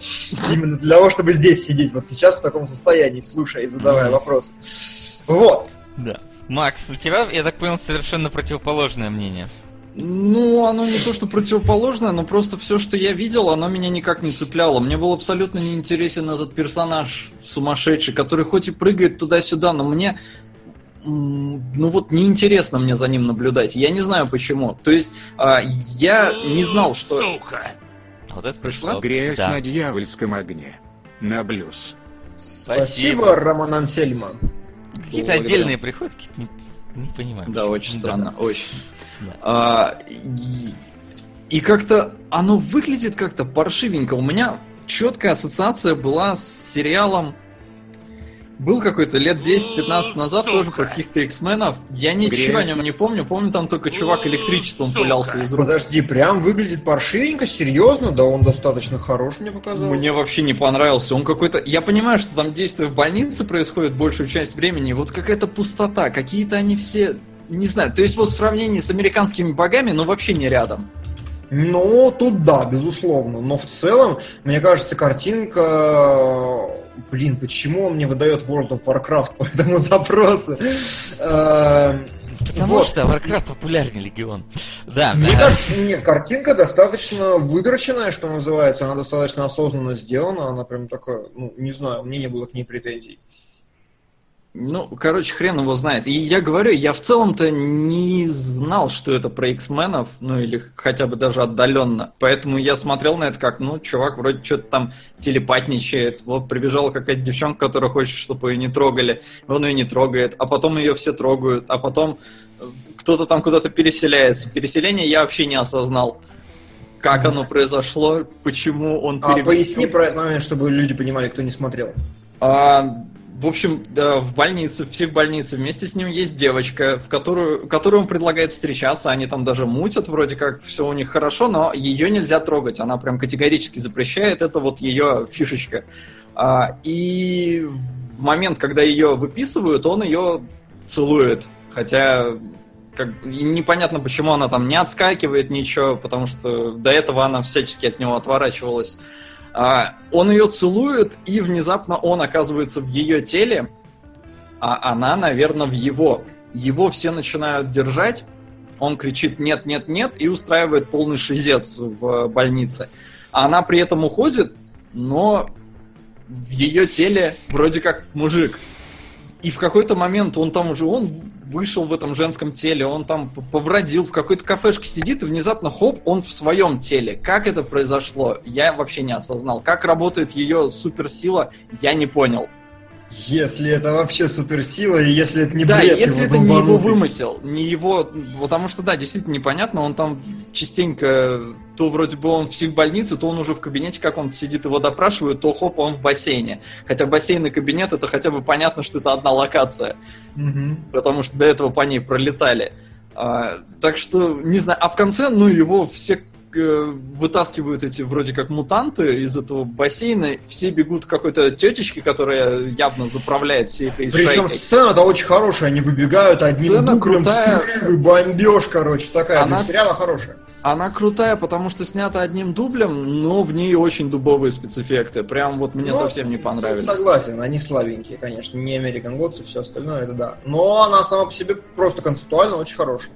Именно для того, чтобы здесь сидеть вот сейчас в таком состоянии, слушая и задавая вопросы. Вот. Да. Макс, у тебя, я так понял, совершенно противоположное мнение. Ну, оно не то, что противоположное, но просто все, что я видел, оно меня никак не цепляло. Мне был абсолютно неинтересен этот персонаж сумасшедший, который хоть и прыгает туда-сюда, но мне ну вот неинтересно мне за ним наблюдать. Я не знаю почему. То есть а, я не знал, что... Сука! Вот это пришло. Грязь да. на дьявольском огне. На блюз. Спасибо, Спасибо Роман Ансельман. Какие-то отдельные приходят, какие-то не, не понимаю. Да, очень странно, да. очень. Да. А, и, и как-то оно выглядит как-то паршивенько. У меня четкая ассоциация была с сериалом был какой-то лет 10-15 назад Сука. тоже про каких-то X-менов. Я ничего Грязь. о нем не помню. Помню, там только чувак электричеством Сука. пулялся из рук. Подожди, прям выглядит паршивенько, серьезно? Да он достаточно хорош, мне показалось. Мне вообще не понравился. Он какой-то... Я понимаю, что там действие в больнице происходит большую часть времени. Вот какая-то пустота. Какие-то они все... Не знаю. То есть вот в сравнении с американскими богами, ну вообще не рядом. Ну, тут да, безусловно. Но в целом, мне кажется, картинка Блин, почему он мне выдает World of Warcraft по этому запросу? Эм, Потому вот. что Warcraft популярнее Легион. Да. Мне кажется, нет, картинка достаточно выдроченная, что называется. Она достаточно осознанно сделана. Она прям такая, ну, не знаю, мне не было к ней претензий. Ну, короче, хрен его знает. И я говорю, я в целом-то не знал, что это про X-менов, ну или хотя бы даже отдаленно. Поэтому я смотрел на это как, ну, чувак вроде что-то там телепатничает. Вот прибежала какая-то девчонка, которая хочет, чтобы ее не трогали. Он ее не трогает, а потом ее все трогают, а потом э, кто-то там куда-то переселяется. Переселение я вообще не осознал. Как оно произошло, почему он переместил. А поясни про этот момент, чтобы люди понимали, кто не смотрел. А, в общем, в больнице, в психбольнице вместе с ним есть девочка, в которую, которую он предлагает встречаться, они там даже мутят, вроде как все у них хорошо, но ее нельзя трогать, она прям категорически запрещает, это вот ее фишечка. А, и в момент, когда ее выписывают, он ее целует, хотя как, непонятно, почему она там не отскакивает ничего, потому что до этого она всячески от него отворачивалась. А, он ее целует, и внезапно он оказывается в ее теле, а она, наверное, в его. Его все начинают держать, он кричит «нет, нет, нет» и устраивает полный шизец в больнице. А она при этом уходит, но в ее теле вроде как мужик. И в какой-то момент он там уже, он вышел в этом женском теле, он там побродил, в какой-то кафешке сидит, и внезапно, хоп, он в своем теле. Как это произошло, я вообще не осознал. Как работает ее суперсила, я не понял. Если это вообще суперсила, и если это не да, бред, если это не его вымысел, не его... Потому что, да, действительно непонятно, он там частенько... То вроде бы он в психбольнице, то он уже в кабинете как он сидит, его допрашивают, то хоп, он в бассейне. Хотя бассейн и кабинет, это хотя бы понятно, что это одна локация. Угу. Потому что до этого по ней пролетали. А, так что, не знаю, а в конце, ну, его все вытаскивают эти вроде как мутанты из этого бассейна, все бегут к какой-то тетечке, которая явно заправляет всей этой Причем сцена-то очень хорошая, они выбегают одним сцена дублем, крутая. срывы, бомбеж, короче, такая, она... для сериала хорошая. Она крутая, потому что снята одним дублем, но в ней очень дубовые спецэффекты. Прям вот мне ну, совсем не понравились. Согласен, они слабенькие, конечно, не American Gods и все остальное, это да. Но она сама по себе просто концептуально очень хорошая.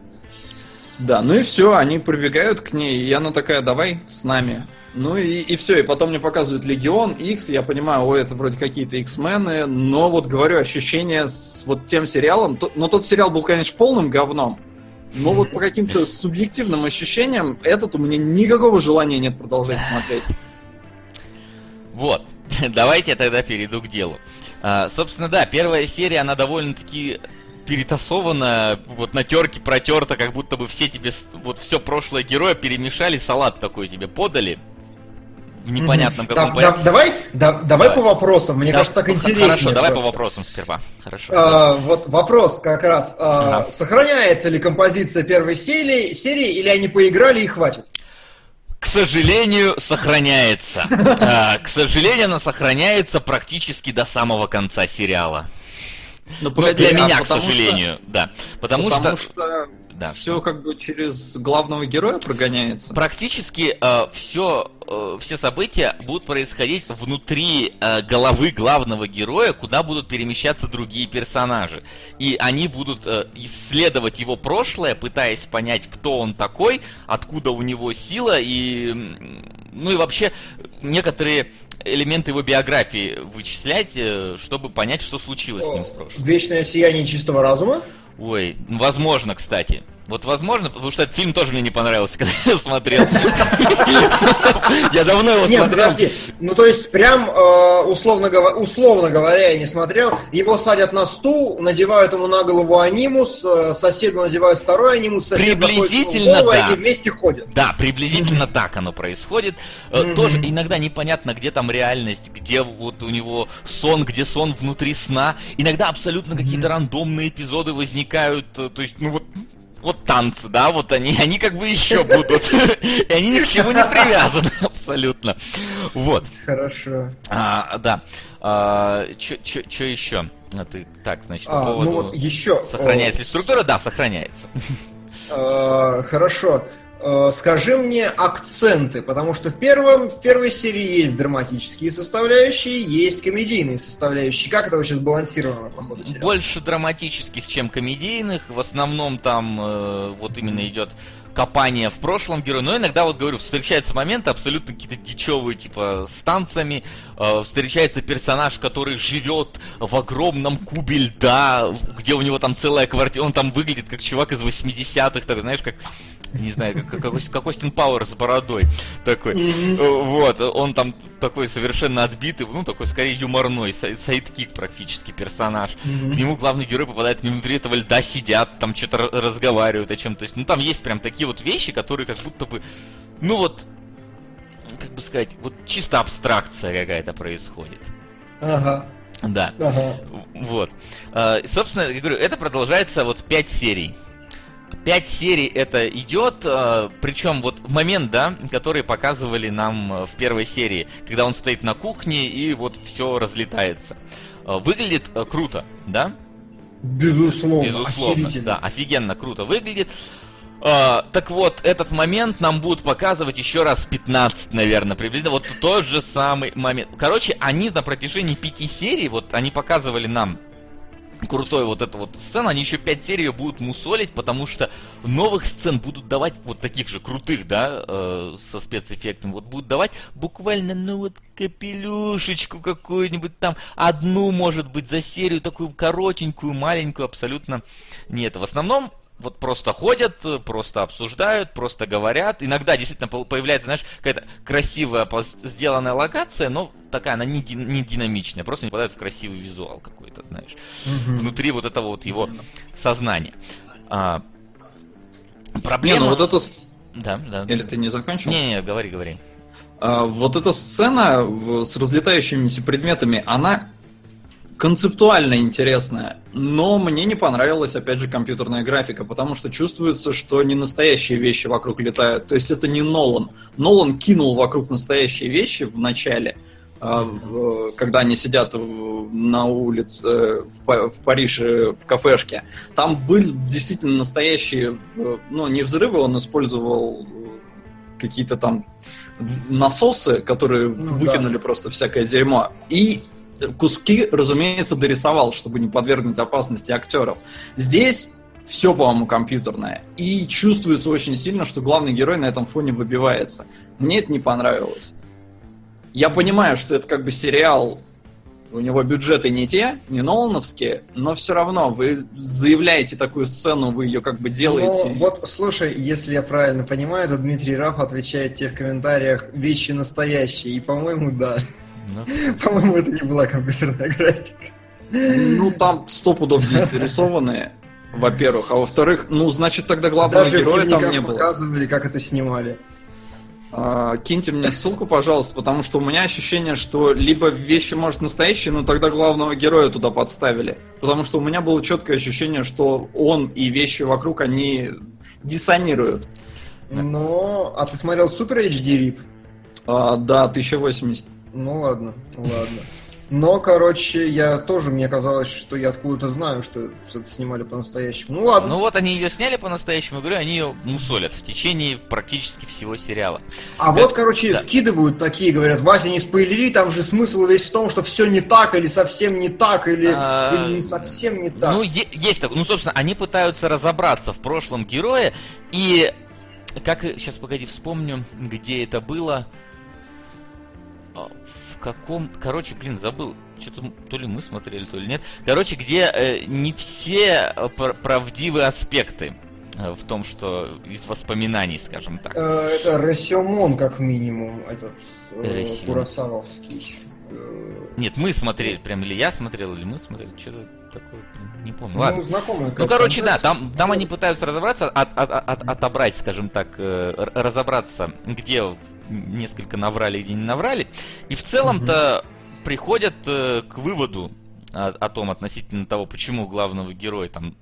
Да, ну и все, они прибегают к ней, и она такая, давай с нами. Ну и, и все, и потом мне показывают Легион, X, я понимаю, о, это вроде какие-то X-мены, но вот говорю, ощущение с вот тем сериалом, то, но тот сериал был, конечно, полным говном, но вот по каким-то субъективным ощущениям этот у меня никакого желания нет продолжать смотреть. Вот, давайте я тогда перейду к делу. А, собственно, да, первая серия, она довольно-таки перетасовано, вот на терке протерто, как будто бы все тебе, вот все прошлое героя перемешали, салат такой тебе подали. В непонятном каком да, порядке. Да, давай, да, давай, давай по вопросам, мне да, кажется, так интереснее. Хорошо, давай просто. по вопросам сперва. Хорошо. А, да. Вот вопрос как раз. А, ага. Сохраняется ли композиция первой серии, серии или они поиграли и хватит? К сожалению, сохраняется. А, к сожалению, она сохраняется практически до самого конца сериала. Ну, погоди, для а меня, к сожалению, что... да. Потому, потому что... что... Да. Все как бы через главного героя прогоняется. Практически э, все э, все события будут происходить внутри э, головы главного героя, куда будут перемещаться другие персонажи. И они будут э, исследовать его прошлое, пытаясь понять, кто он такой, откуда у него сила и... Ну и вообще некоторые элементы его биографии вычислять, э, чтобы понять, что случилось с ним в прошлом. Вечное сияние чистого разума? Ой, возможно, кстати. Вот возможно, потому что этот фильм тоже мне не понравился, когда я смотрел. Я давно его смотрел. подожди. Ну, то есть, прям, э, условно, говоря, я не смотрел. Его садят на стул, надевают ему на голову анимус, э, соседу надевают второй анимус, Приблизительно, да. И вместе ходят. Да, приблизительно так оно происходит. Э, тоже иногда непонятно, где там реальность, где вот у него сон, где сон внутри сна. Иногда абсолютно какие-то рандомные эпизоды возникают. То есть, ну вот вот танцы, да, вот они, они как бы еще будут. И они ни к чему не привязаны абсолютно. Вот. Хорошо. А, да. А, Что еще? А ты, так, значит, по а, ну поводу... Ну вот еще... Сохраняется ли структура? Да, сохраняется. А, хорошо. Э, скажи мне акценты, потому что в, первом, в первой серии есть драматические составляющие, есть комедийные составляющие. Как это вообще сбалансировано по ходу? Больше драматических, чем комедийных. В основном там э, вот именно идет копание в прошлом героя, но иногда, вот говорю, встречаются моменты абсолютно какие-то дичевые, типа, с танцами, э, встречается персонаж, который живет в огромном кубе льда, где у него там целая квартира, он там выглядит как чувак из 80-х, так, знаешь, как не знаю, как, как, как Остин Пауэр с бородой такой. Mm-hmm. Вот, он там такой совершенно отбитый, ну, такой скорее юморной, sidekick практически персонаж. Mm-hmm. К нему главный герой попадает, они внутри этого льда сидят, там что-то разговаривают о чем-то. Ну, там есть прям такие вот вещи, которые как будто бы, ну вот, как бы сказать, вот чисто абстракция какая-то происходит. Ага. Да. Ага. Вот. А, собственно, я говорю, это продолжается вот пять серий. Пять серий это идет, э, причем вот момент, да, который показывали нам э, в первой серии, когда он стоит на кухне и вот все разлетается. Выглядит круто, да? Безусловно. Безусловно, да, офигенно круто выглядит. Uh, так вот, этот момент нам будут показывать еще раз 15, наверное, приблизительно. Вот тот же самый момент. Короче, они на протяжении пяти серий, вот они показывали нам крутой вот эта вот сцена, они еще 5 серий будут мусолить, потому что новых сцен будут давать вот таких же крутых, да, э, со спецэффектами, вот будут давать буквально, ну вот, капелюшечку какую-нибудь там, одну, может быть, за серию, такую коротенькую, маленькую, абсолютно нет. В основном вот просто ходят, просто обсуждают, просто говорят. Иногда действительно появляется, знаешь, какая-то красивая сделанная локация, но такая она не, не динамичная, просто не попадает в красивый визуал какой-то, знаешь, угу. внутри вот этого вот его сознания. А, проблема... Не, ну вот это... Да, да. Или ты не закончил? Не, не, говори, говори. А, вот эта сцена с разлетающимися предметами, она концептуально интересная, но мне не понравилась, опять же, компьютерная графика, потому что чувствуется, что не настоящие вещи вокруг летают. То есть это не Нолан. Нолан кинул вокруг настоящие вещи в начале, а, когда они сидят на улице э, в Париже в кафешке. Там были действительно настоящие, ну, не взрывы, он использовал какие-то там насосы, которые ну, выкинули да. просто всякое дерьмо. И куски, разумеется, дорисовал, чтобы не подвергнуть опасности актеров. Здесь все, по-моему, компьютерное. И чувствуется очень сильно, что главный герой на этом фоне выбивается. Мне это не понравилось. Я понимаю, что это как бы сериал, у него бюджеты не те, не Нолановские, но все равно вы заявляете такую сцену, вы ее как бы делаете. Ну, вот, слушай, если я правильно понимаю, то Дмитрий Раф отвечает тебе в комментариях вещи настоящие, и, по-моему, да. Ну. По-моему, это не была компьютерная графика. Ну, там сто пудов есть нарисованные, во-первых. А во-вторых, ну, значит, тогда главного Даже героя там не было. показывали, как это снимали. А, киньте мне ссылку, пожалуйста, потому что у меня ощущение, что либо вещи, может, настоящие, но тогда главного героя туда подставили. Потому что у меня было четкое ощущение, что он и вещи вокруг, они диссонируют. Но... А ты смотрел Super HD RIP? А, да, 1080. Ну ладно, ладно. Но, короче, я тоже, мне казалось, что я откуда-то знаю, что это снимали по-настоящему. Ну ладно. Ну вот они ее сняли по-настоящему, говорю, они ее мусолят в течение практически всего сериала. А это... вот, короче, да. вкидывают такие, говорят, Вася, не спойлери, там же смысл весь в том, что все не так, или совсем не так, или, а... или не совсем не так. Ну, есть так. Ну, собственно, они пытаются разобраться в прошлом героя, и как сейчас, погоди, вспомню, где это было. А, каком... Короче, блин, забыл. Что-то то ли мы смотрели, то ли нет. Короче, где э, не все э, правдивые аспекты э, в том, что из воспоминаний, скажем так. Э, это Рассиомон, как минимум, этот Курасавовский. Нет, мы смотрели, прям или я смотрел, или мы смотрели, что-то такое, не помню. Ну, Ладно. знакомые. Ну, короче, да, там, там они пытаются разобраться, от, от, от, отобрать, скажем так, разобраться, где несколько наврали, где не наврали. И в целом-то mm-hmm. приходят э, к выводу о, о том относительно того, почему главного героя там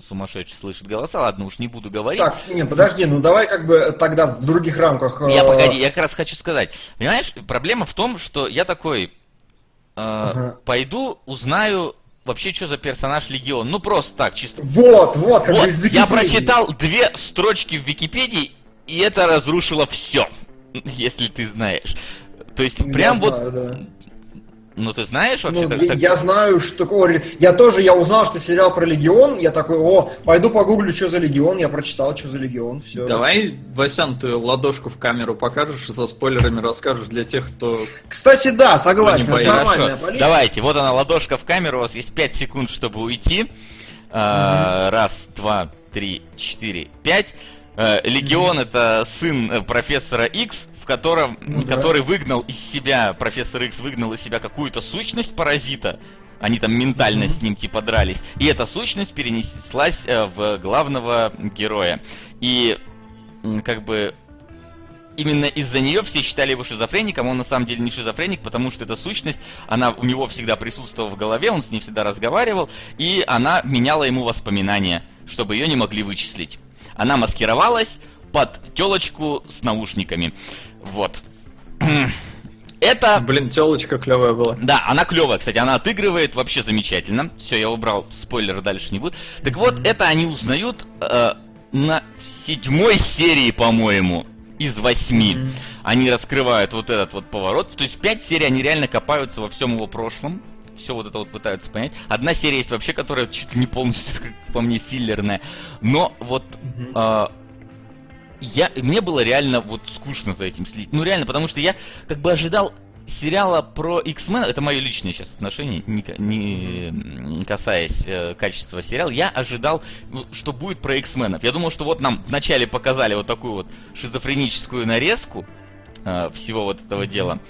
сумасшедший слышит голоса. Ладно, уж не буду говорить. Так, не, подожди, ну давай как бы тогда в других рамках. Я э, погоди, я как раз хочу сказать. Понимаешь, проблема в том, что я такой э, ага. пойду, узнаю вообще что за персонаж Легион. Ну просто так, чисто. Вот, вот, как вот. Я прочитал две строчки в Википедии и это разрушило все, если ты знаешь. То есть, я прям знаю, вот... Да. Ну, ты знаешь вообще? Ну, так, я, так... я знаю, что такое... Я тоже, я узнал, что сериал про Легион, я такой, о, пойду погуглю, что за Легион, я прочитал, что за Легион, все. Давай, Васян, ты ладошку в камеру покажешь и со спойлерами расскажешь для тех, кто... Кстати, да, согласен, Хорошо, давайте, вот она, ладошка в камеру, у вас есть 5 секунд, чтобы уйти. Mm-hmm. Раз, два, три, четыре, пять. Э, Легион это сын э, профессора X, котором, ну, да. который выгнал из себя, профессор X выгнал из себя какую-то сущность паразита. Они там ментально mm-hmm. с ним типа дрались. И эта сущность перенеслась э, в главного героя. И как бы именно из-за нее все считали его шизофреником, он на самом деле не шизофреник, потому что эта сущность, она у него всегда присутствовала в голове, он с ней всегда разговаривал, и она меняла ему воспоминания, чтобы ее не могли вычислить. Она маскировалась под телочку с наушниками. Вот. Это... Блин, телочка клевая была. Да, она клевая, кстати, она отыгрывает вообще замечательно. Все, я убрал, спойлеры дальше не будет. Так вот, это они узнают э, на седьмой серии, по-моему, из восьми. Mm-hmm. Они раскрывают вот этот вот поворот. То есть пять серий они реально копаются во всем его прошлом все вот это вот пытаются понять. Одна серия есть вообще, которая чуть ли не полностью, как по мне, филлерная. Но вот mm-hmm. э, я, мне было реально вот скучно за этим следить. Ну реально, потому что я как бы ожидал сериала про X-Men, это мое личное сейчас отношение, не, не касаясь э, качества сериала, я ожидал, ну, что будет про X-менов. Я думал, что вот нам вначале показали вот такую вот шизофреническую нарезку э, всего вот этого дела.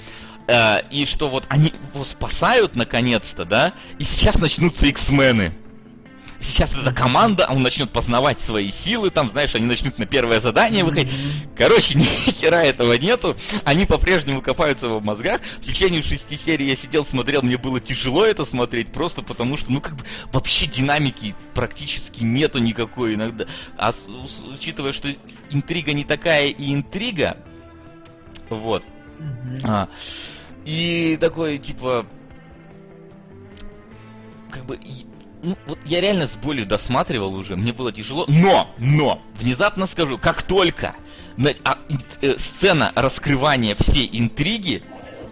Э, и что вот они его спасают наконец-то, да, и сейчас начнутся X-мены. Сейчас эта команда, он начнет познавать свои силы, там, знаешь, они начнут на первое задание выходить. Короче, ни хера этого нету. Они по-прежнему копаются в мозгах. В течение шести серий я сидел, смотрел, мне было тяжело это смотреть, просто потому что, ну, как бы, вообще динамики практически нету никакой иногда. А учитывая, что интрига не такая и интрига, вот. А, и такой, типа, как бы, ну, вот я реально с болью досматривал уже, мне было тяжело, но, но, внезапно скажу, как только а, э, сцена раскрывания всей интриги,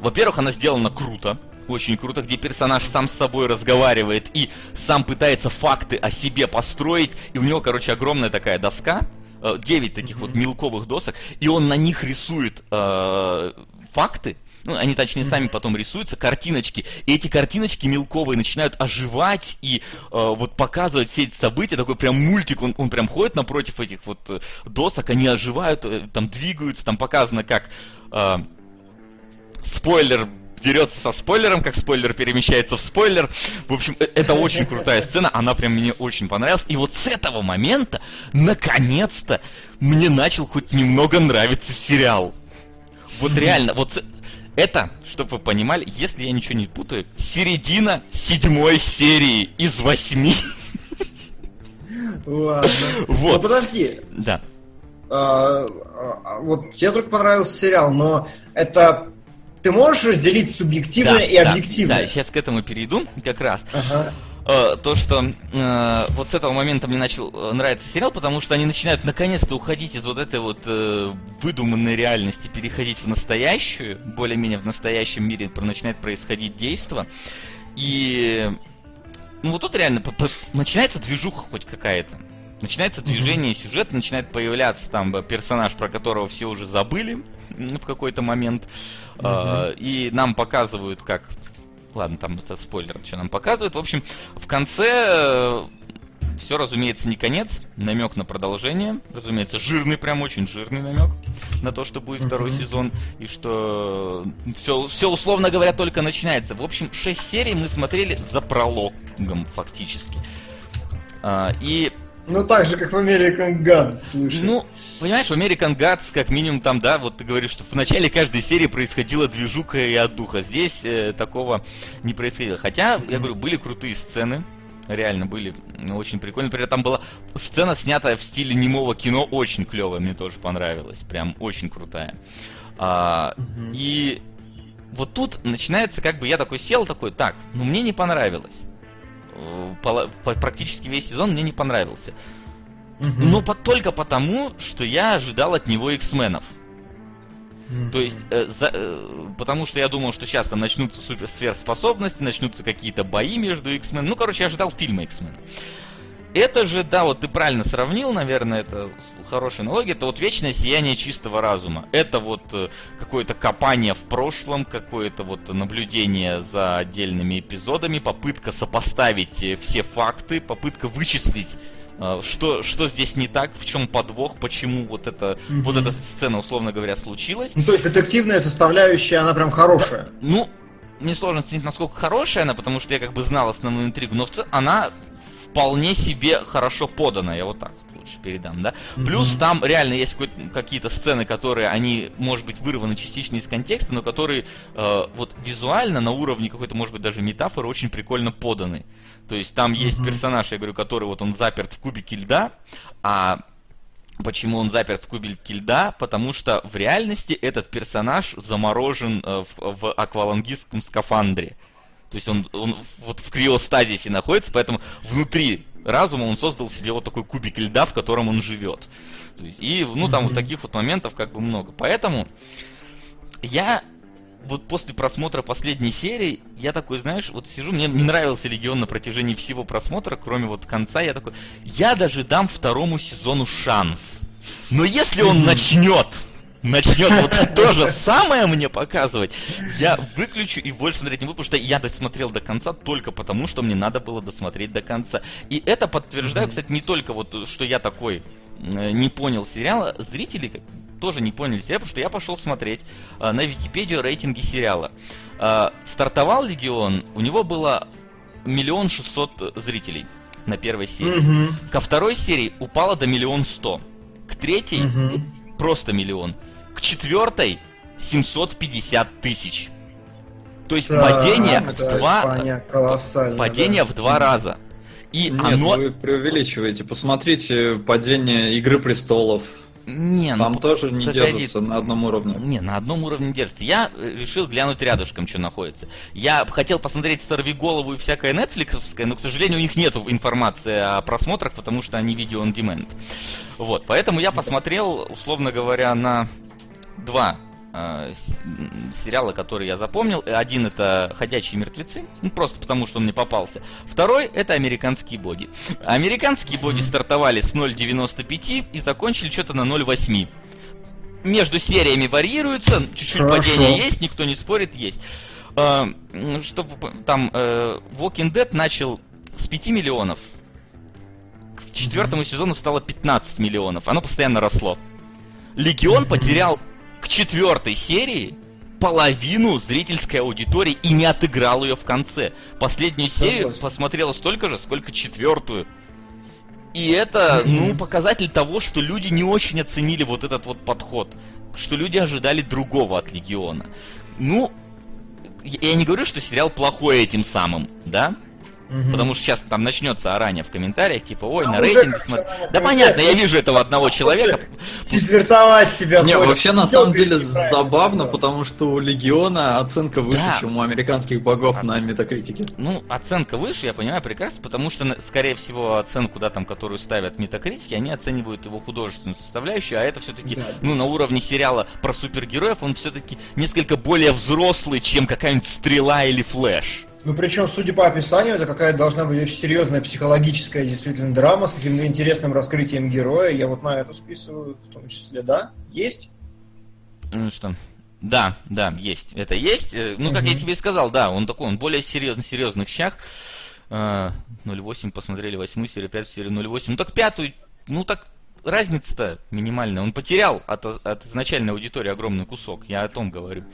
во-первых, она сделана круто, очень круто, где персонаж сам с собой разговаривает и сам пытается факты о себе построить, и у него, короче, огромная такая доска, 9 э, таких вот мелковых досок, и он на них рисует э, факты, ну, они точнее сами потом рисуются, картиночки, и эти картиночки мелковые начинают оживать и э, вот показывать все эти события, такой прям мультик, он, он прям ходит напротив этих вот э, досок, они оживают, э, там двигаются, там показано, как э, спойлер дерется со спойлером, как спойлер перемещается в спойлер. В общем, э, это очень крутая сцена, она прям мне очень понравилась. И вот с этого момента, наконец-то, мне начал хоть немного нравиться сериал. Вот реально, вот это, чтобы вы понимали, если я ничего не путаю, середина седьмой серии из восьми. Ладно. Вот. Ну, подожди. Да. А, а, вот тебе только понравился сериал, но это ты можешь разделить субъективное да, и объективное? Да, сейчас к этому перейду как раз. Ага. Э, то, что э, вот с этого момента мне начал э, нравиться сериал, потому что они начинают наконец-то уходить из вот этой вот э, выдуманной реальности, переходить в настоящую, более-менее в настоящем мире начинает происходить действо. И ну вот тут реально начинается движуха хоть какая-то. Начинается движение сюжета, начинает появляться там персонаж, про которого все уже забыли в какой-то момент. Mm-hmm. И нам показывают, как Ладно, там это спойлер, что нам показывают. В общем, в конце э, все, разумеется, не конец, намек на продолжение. Разумеется, жирный, прям очень жирный намек на то, что будет второй сезон. И что все, все, условно говоря, только начинается. В общем, шесть серий мы смотрели за прологом, фактически. А, и ну, так же, как в American Gods, слушай. Ну, понимаешь, в American Gods, как минимум, там, да, вот ты говоришь, что в начале каждой серии происходила движука и отдуха. Здесь э, такого не происходило. Хотя, я говорю, были крутые сцены. Реально были очень прикольные. Например, там была сцена, снятая в стиле немого кино, очень клевая, мне тоже понравилась. Прям очень крутая. А, mm-hmm. И вот тут начинается, как бы я такой сел, такой, так, ну мне не понравилось практически весь сезон мне не понравился. Угу. Но по, только потому, что я ожидал от него X-менов. Mm-hmm. То есть, э, за, э, потому что я думал, что сейчас там начнутся суперсверхспособности, начнутся какие-то бои между X-Men. Ну, короче, я ожидал фильма X-Men. Это же, да, вот ты правильно сравнил, наверное, это хорошая аналогия, это вот вечное сияние чистого разума. Это вот э, какое-то копание в прошлом, какое-то вот наблюдение за отдельными эпизодами, попытка сопоставить э, все факты, попытка вычислить что, что здесь не так, в чем подвох, почему вот, это, mm-hmm. вот эта сцена, условно говоря, случилась. Ну, то есть детективная составляющая, она прям хорошая. Да, ну, мне сложно оценить, насколько хорошая она, потому что я как бы знал основную интригу, но в целом она вполне себе хорошо подано, я вот так вот лучше передам, да. Mm-hmm. Плюс там реально есть какие-то сцены, которые они, может быть, вырваны частично из контекста, но которые э, вот визуально на уровне какой-то, может быть, даже метафоры очень прикольно поданы. То есть там есть персонаж, я говорю, который вот он заперт в кубике льда, а Почему он заперт в кубике льда? Потому что в реальности этот персонаж заморожен э, в, в аквалангистском скафандре. То есть он, он вот в криостазисе находится, поэтому внутри разума он создал себе вот такой кубик льда, в котором он живет. То есть, и, ну, там mm-hmm. вот таких вот моментов как бы много. Поэтому я вот после просмотра последней серии, я такой, знаешь, вот сижу, мне не нравился Легион на протяжении всего просмотра, кроме вот конца, я такой, я даже дам второму сезону шанс. Но если он начнет начнет вот то же самое мне показывать, я выключу и больше смотреть не буду, потому что я досмотрел до конца только потому, что мне надо было досмотреть до конца. И это подтверждаю, кстати, не только вот, что я такой не понял сериала, зрители тоже не поняли сериал, потому что я пошел смотреть э, на Википедию рейтинги сериала. Э, стартовал Легион, у него было миллион шестьсот зрителей на первой серии. Угу. Ко второй серии упало до миллион сто. К третьей угу. просто миллион. К четвертой 750 тысяч. То есть да, падение в два падение да. в два раза. И Нет, оно... вы преувеличиваете. Посмотрите падение Игры престолов. Не, Там ну, тоже не погоди. держится на одном уровне. Не, на одном уровне держится. Я э, решил глянуть рядышком, что находится. Я хотел посмотреть «Сорви голову» и всякое нетфликсовское, но, к сожалению, у них нет информации о просмотрах, потому что они видео on demand. Вот, поэтому я посмотрел, условно говоря, на два э, сериала, которые я запомнил. Один это «Ходячие мертвецы», ну, просто потому, что он мне попался. Второй это «Американские боги». «Американские боги» стартовали с 0.95 и закончили что-то на 0.8. Между сериями варьируются, чуть-чуть падение есть, никто не спорит, есть. Э, чтобы там э, Walking Dead начал с 5 миллионов. К четвертому сезону стало 15 миллионов. Оно постоянно росло. Легион потерял к четвертой серии половину зрительской аудитории и не отыграл ее в конце. Последнюю серию Согласен. посмотрела столько же, сколько четвертую. И это, ну, показатель того, что люди не очень оценили вот этот вот подход. Что люди ожидали другого от Легиона. Ну, я не говорю, что сериал плохой этим самым, да? Угу. Потому что сейчас там начнется орание в комментариях, типа, ой, а на рейтинге смотри. Да понятно, я вижу этого одного человека. Четвертовать себя Не, вообще на самом деле забавно, потому что у Легиона оценка выше, чем у американских богов на метакритике. Ну, оценка выше, я понимаю прекрасно, потому что, скорее всего, оценку, да, там, которую ставят метакритики, они оценивают его художественную составляющую, а это все-таки, ну, на уровне сериала про супергероев, он все-таки несколько более взрослый, чем какая-нибудь стрела или флэш. Ну, причем, судя по описанию, это какая-то должна быть очень серьезная психологическая действительно драма с каким-то интересным раскрытием героя. Я вот на это списываю, в том числе, да? Есть? Ну что, да, да, есть. Это есть. Э, ну, как угу. я тебе и сказал, да, он такой, он более серьезный, серьезных щах. 0.8 посмотрели, восьмую серию, пятую серию 0.8. Ну, так пятую, ну, так разница-то минимальная. Он потерял от, от изначальной аудитории огромный кусок. Я о том говорю.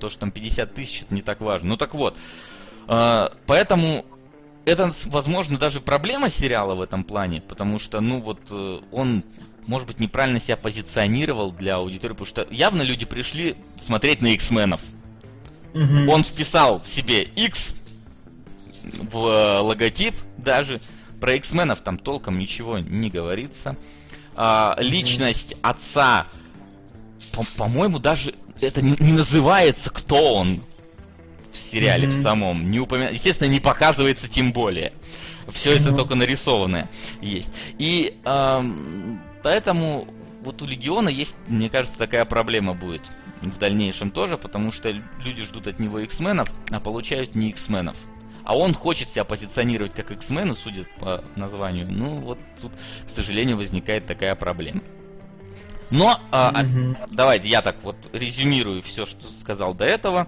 То, что там 50 тысяч, это не так важно. Ну, так вот. А, поэтому это, возможно, даже проблема сериала в этом плане, потому что, ну вот, э, он, может быть, неправильно себя позиционировал для аудитории, потому что явно люди пришли смотреть на X-менов. Угу. Он вписал в себе X в э, логотип даже. Про X-менов там толком ничего не говорится. А, личность отца, по-моему, даже это не, не называется, кто он в сериале mm-hmm. в самом. Не упомя... Естественно, не показывается тем более. Все это mm-hmm. только нарисованное есть. И эм, поэтому вот у Легиона есть, мне кажется, такая проблема будет в дальнейшем тоже, потому что люди ждут от него X-менов, а получают не X-менов. А он хочет себя позиционировать как X-мен, судя по названию. Ну, вот тут, к сожалению, возникает такая проблема. Но mm-hmm. а, давайте я так вот резюмирую все, что сказал до этого.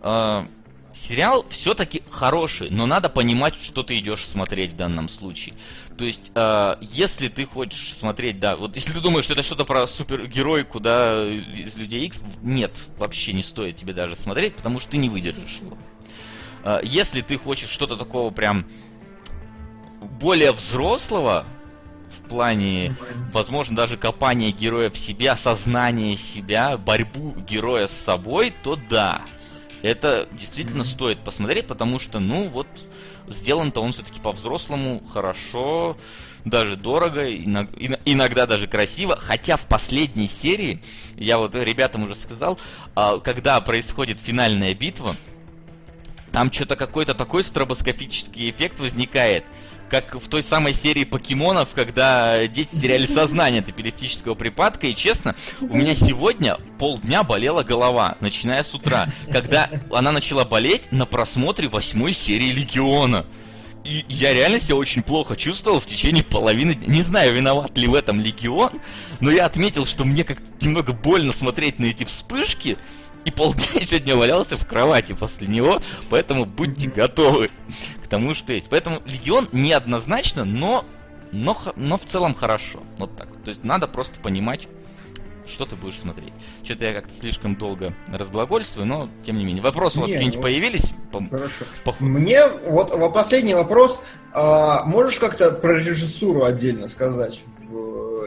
А, сериал все-таки хороший, но надо понимать, что ты идешь смотреть в данном случае. То есть, э, если ты хочешь смотреть, да, вот если ты думаешь, что это что-то про супергеройку, да, из Людей X, нет, вообще не стоит тебе даже смотреть, потому что ты не выдержишь его. Э, если ты хочешь что-то такого прям более взрослого, в плане, возможно, даже копания героя в себе, осознание себя, борьбу героя с собой, то да, это действительно mm-hmm. стоит посмотреть, потому что, ну, вот, сделан-то он все-таки по-взрослому, хорошо, даже дорого, иногда даже красиво. Хотя в последней серии, я вот ребятам уже сказал, а, когда происходит финальная битва, там что-то какой-то такой стробоскопический эффект возникает – как в той самой серии покемонов, когда дети теряли сознание от эпилептического припадка. И честно, у меня сегодня полдня болела голова, начиная с утра, когда она начала болеть на просмотре восьмой серии Легиона. И я реально себя очень плохо чувствовал в течение половины дня. Не знаю, виноват ли в этом Легион, но я отметил, что мне как-то немного больно смотреть на эти вспышки. И полдня сегодня валялся в кровати после него, поэтому будьте готовы тому, что есть. Поэтому Легион неоднозначно, но, но, но в целом хорошо. Вот так. То есть надо просто понимать, что ты будешь смотреть. Что-то я как-то слишком долго разглагольствую, но тем не менее. Вопросы у вас какие-нибудь ну, появились? Хорошо. По... Мне вот последний вопрос. А, можешь как-то про режиссуру отдельно сказать?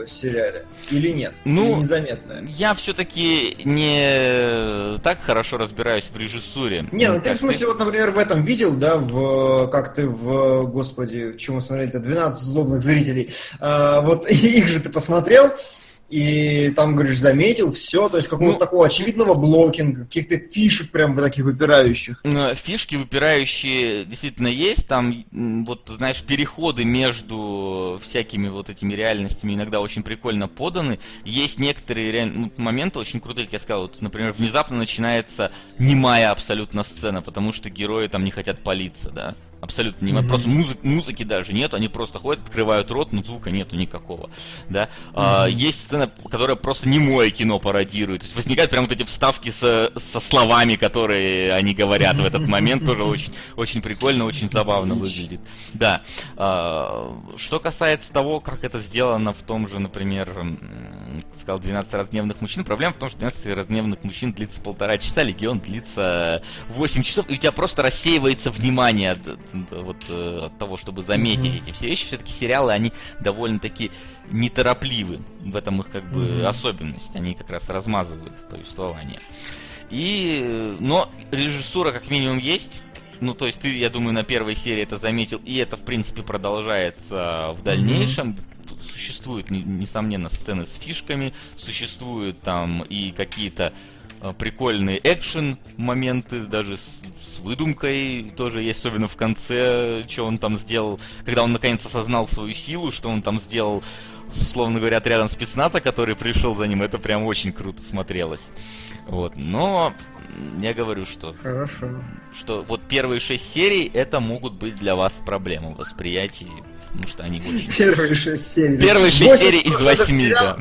Сериале? Или нет? Ну, Или незаметно? Я все-таки не так хорошо разбираюсь в режиссуре. Не, ну ты в смысле, ты... вот, например, в этом видел, да, в как ты в, господи, в чем мы смотрели-то, 12 злобных зрителей. А, вот их же ты посмотрел, и там, говоришь, заметил все, то есть какого-то ну, такого очевидного блокинга, каких-то фишек прям таких выпирающих. Э, фишки выпирающие действительно есть, там, вот, знаешь, переходы между всякими вот этими реальностями иногда очень прикольно поданы. Есть некоторые реаль... Ну, моменты очень крутые, как я сказал, вот, например, внезапно начинается немая абсолютно сцена, потому что герои там не хотят палиться, да. Абсолютно не mm-hmm. Просто музы- музыки даже нет, они просто ходят, открывают рот, но звука нету никакого. Да? Mm-hmm. А, есть сцена, которая просто не мое кино пародирует. То есть возникают прям вот эти вставки со, со словами, которые они говорят в этот момент. Тоже очень, очень прикольно, очень забавно выглядит. Да. А, что касается того, как это сделано в том же, например, сказал 12 разгневанных мужчин, проблема в том, что 12 разгневанных мужчин длится полтора часа, Легион длится 8 часов, и у тебя просто рассеивается внимание от, вот, э, от того, чтобы заметить mm-hmm. эти все вещи. Все-таки сериалы, они довольно-таки неторопливы. В этом их как бы mm-hmm. особенность. Они как раз размазывают повествование. И, но режиссура как минимум есть. Ну, то есть ты, я думаю, на первой серии это заметил, и это, в принципе, продолжается в дальнейшем. Mm-hmm существуют, несомненно, сцены с фишками, существуют там и какие-то э, прикольные экшен моменты, даже с, с выдумкой тоже есть, особенно в конце, что он там сделал, когда он наконец осознал свою силу, что он там сделал, словно говоря, отрядом спецназа, который пришел за ним, это прям очень круто смотрелось. Вот, но я говорю, что... Хорошо. Что вот первые шесть серий, это могут быть для вас проблемы в восприятии, потому что они очень... Первые шесть серий. Первые шесть серий из восьми, да.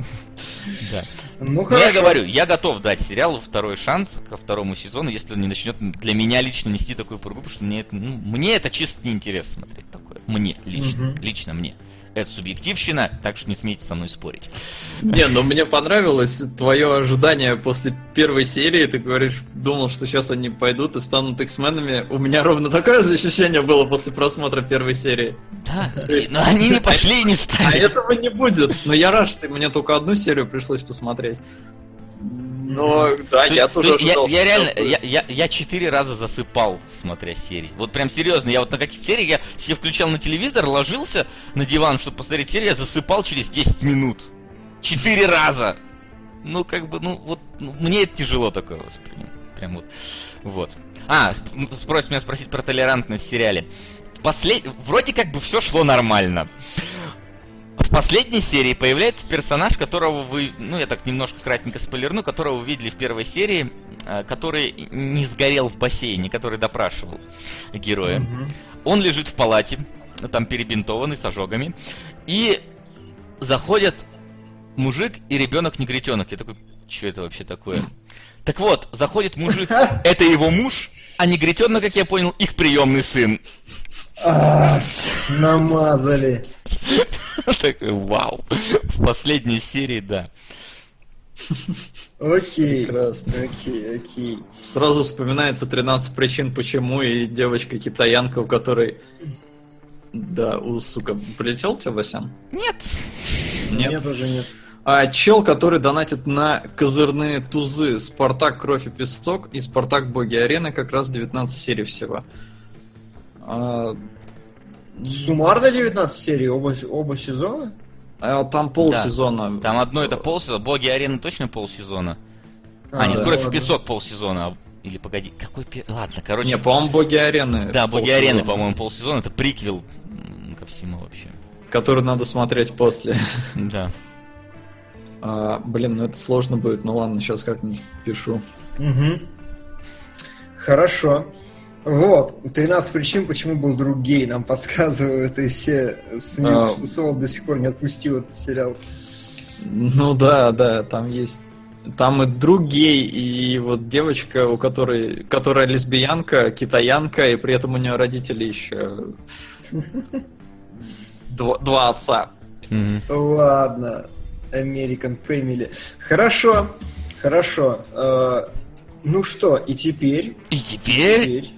Да. Ну, Но я говорю, я готов дать сериалу второй шанс ко второму сезону, если он не начнет для меня лично нести такую пургу, потому что мне это, ну, мне это чисто неинтересно смотреть такое. Мне, лично, Мгм. лично мне. Это субъективщина, так что не смейте со мной спорить. Не, ну мне понравилось твое ожидание после первой серии. Ты говоришь, думал, что сейчас они пойдут и станут X-менами. У меня ровно такое же ощущение было после просмотра первой серии. Да, есть- но они не пошли и не А стали. этого не будет. Но я рад, что мне только одну серию пришлось посмотреть. Но да, То- я то тоже я, ожидал, я что реально, я, я, я четыре раза засыпал, смотря серии. Вот прям серьезно, я вот на каких сериях я себе включал на телевизор, ложился на диван, чтобы посмотреть серию, я засыпал через 10 минут. Четыре раза! Ну, как бы, ну, вот, ну, мне это тяжело такое воспринимать. Прям вот. Вот. А, сп- спросит меня спросить про толерантность в сериале. Послед... Вроде как бы все шло нормально. В последней серии появляется персонаж, которого вы, ну я так немножко кратенько спойлерну, которого вы видели в первой серии, э, который не сгорел в бассейне, который допрашивал героя. Мгм. Он лежит в палате, там перебинтованный с ожогами, и заходят мужик и ребенок-негритенок. Я такой, что это вообще такое? Так вот, заходит мужик, это его муж, а негритенок, как я понял, их приемный сын. А, Намазали. Такой, вау. В последней серии, да. Окей. Прекрасно. Окей, окей. Сразу вспоминается 13 причин почему и девочка-китаянка, у которой... Да, у, сука, полетел у тебя, Васян? Нет. Нет, уже нет. А чел, который донатит на козырные тузы Спартак, Кровь и Песок и Спартак, Боги Арены, как раз 19 серий всего. А, Суммарно 19 серий, оба, оба сезона? а там полсезона. Там одно это полсезона. Боги арены точно полсезона. А, нет, да, кровь ладно. песок полсезона. а- Или погоди, какой пе- Ладно, короче. Не, по-моему, Боги Арены. Да, Боги полсезона, арены, по-моему, полсезона. Это приквел ко всему вообще. Который надо смотреть после. Да. А, блин, ну это сложно будет. Ну ладно, сейчас как-нибудь пишу. Мгм. Хорошо. Вот, 13 причин, почему был друг гей, нам подсказывают, и все смеются, А. что Солод до сих пор не отпустил этот сериал. Ну да, да, там есть. Там и друг гей, и вот девочка, у которой, которая лесбиянка, китаянка, и при этом у нее родители еще два, два отца. Ладно, American Family. Хорошо, хорошо. Э, ну что, и теперь... И теперь теперь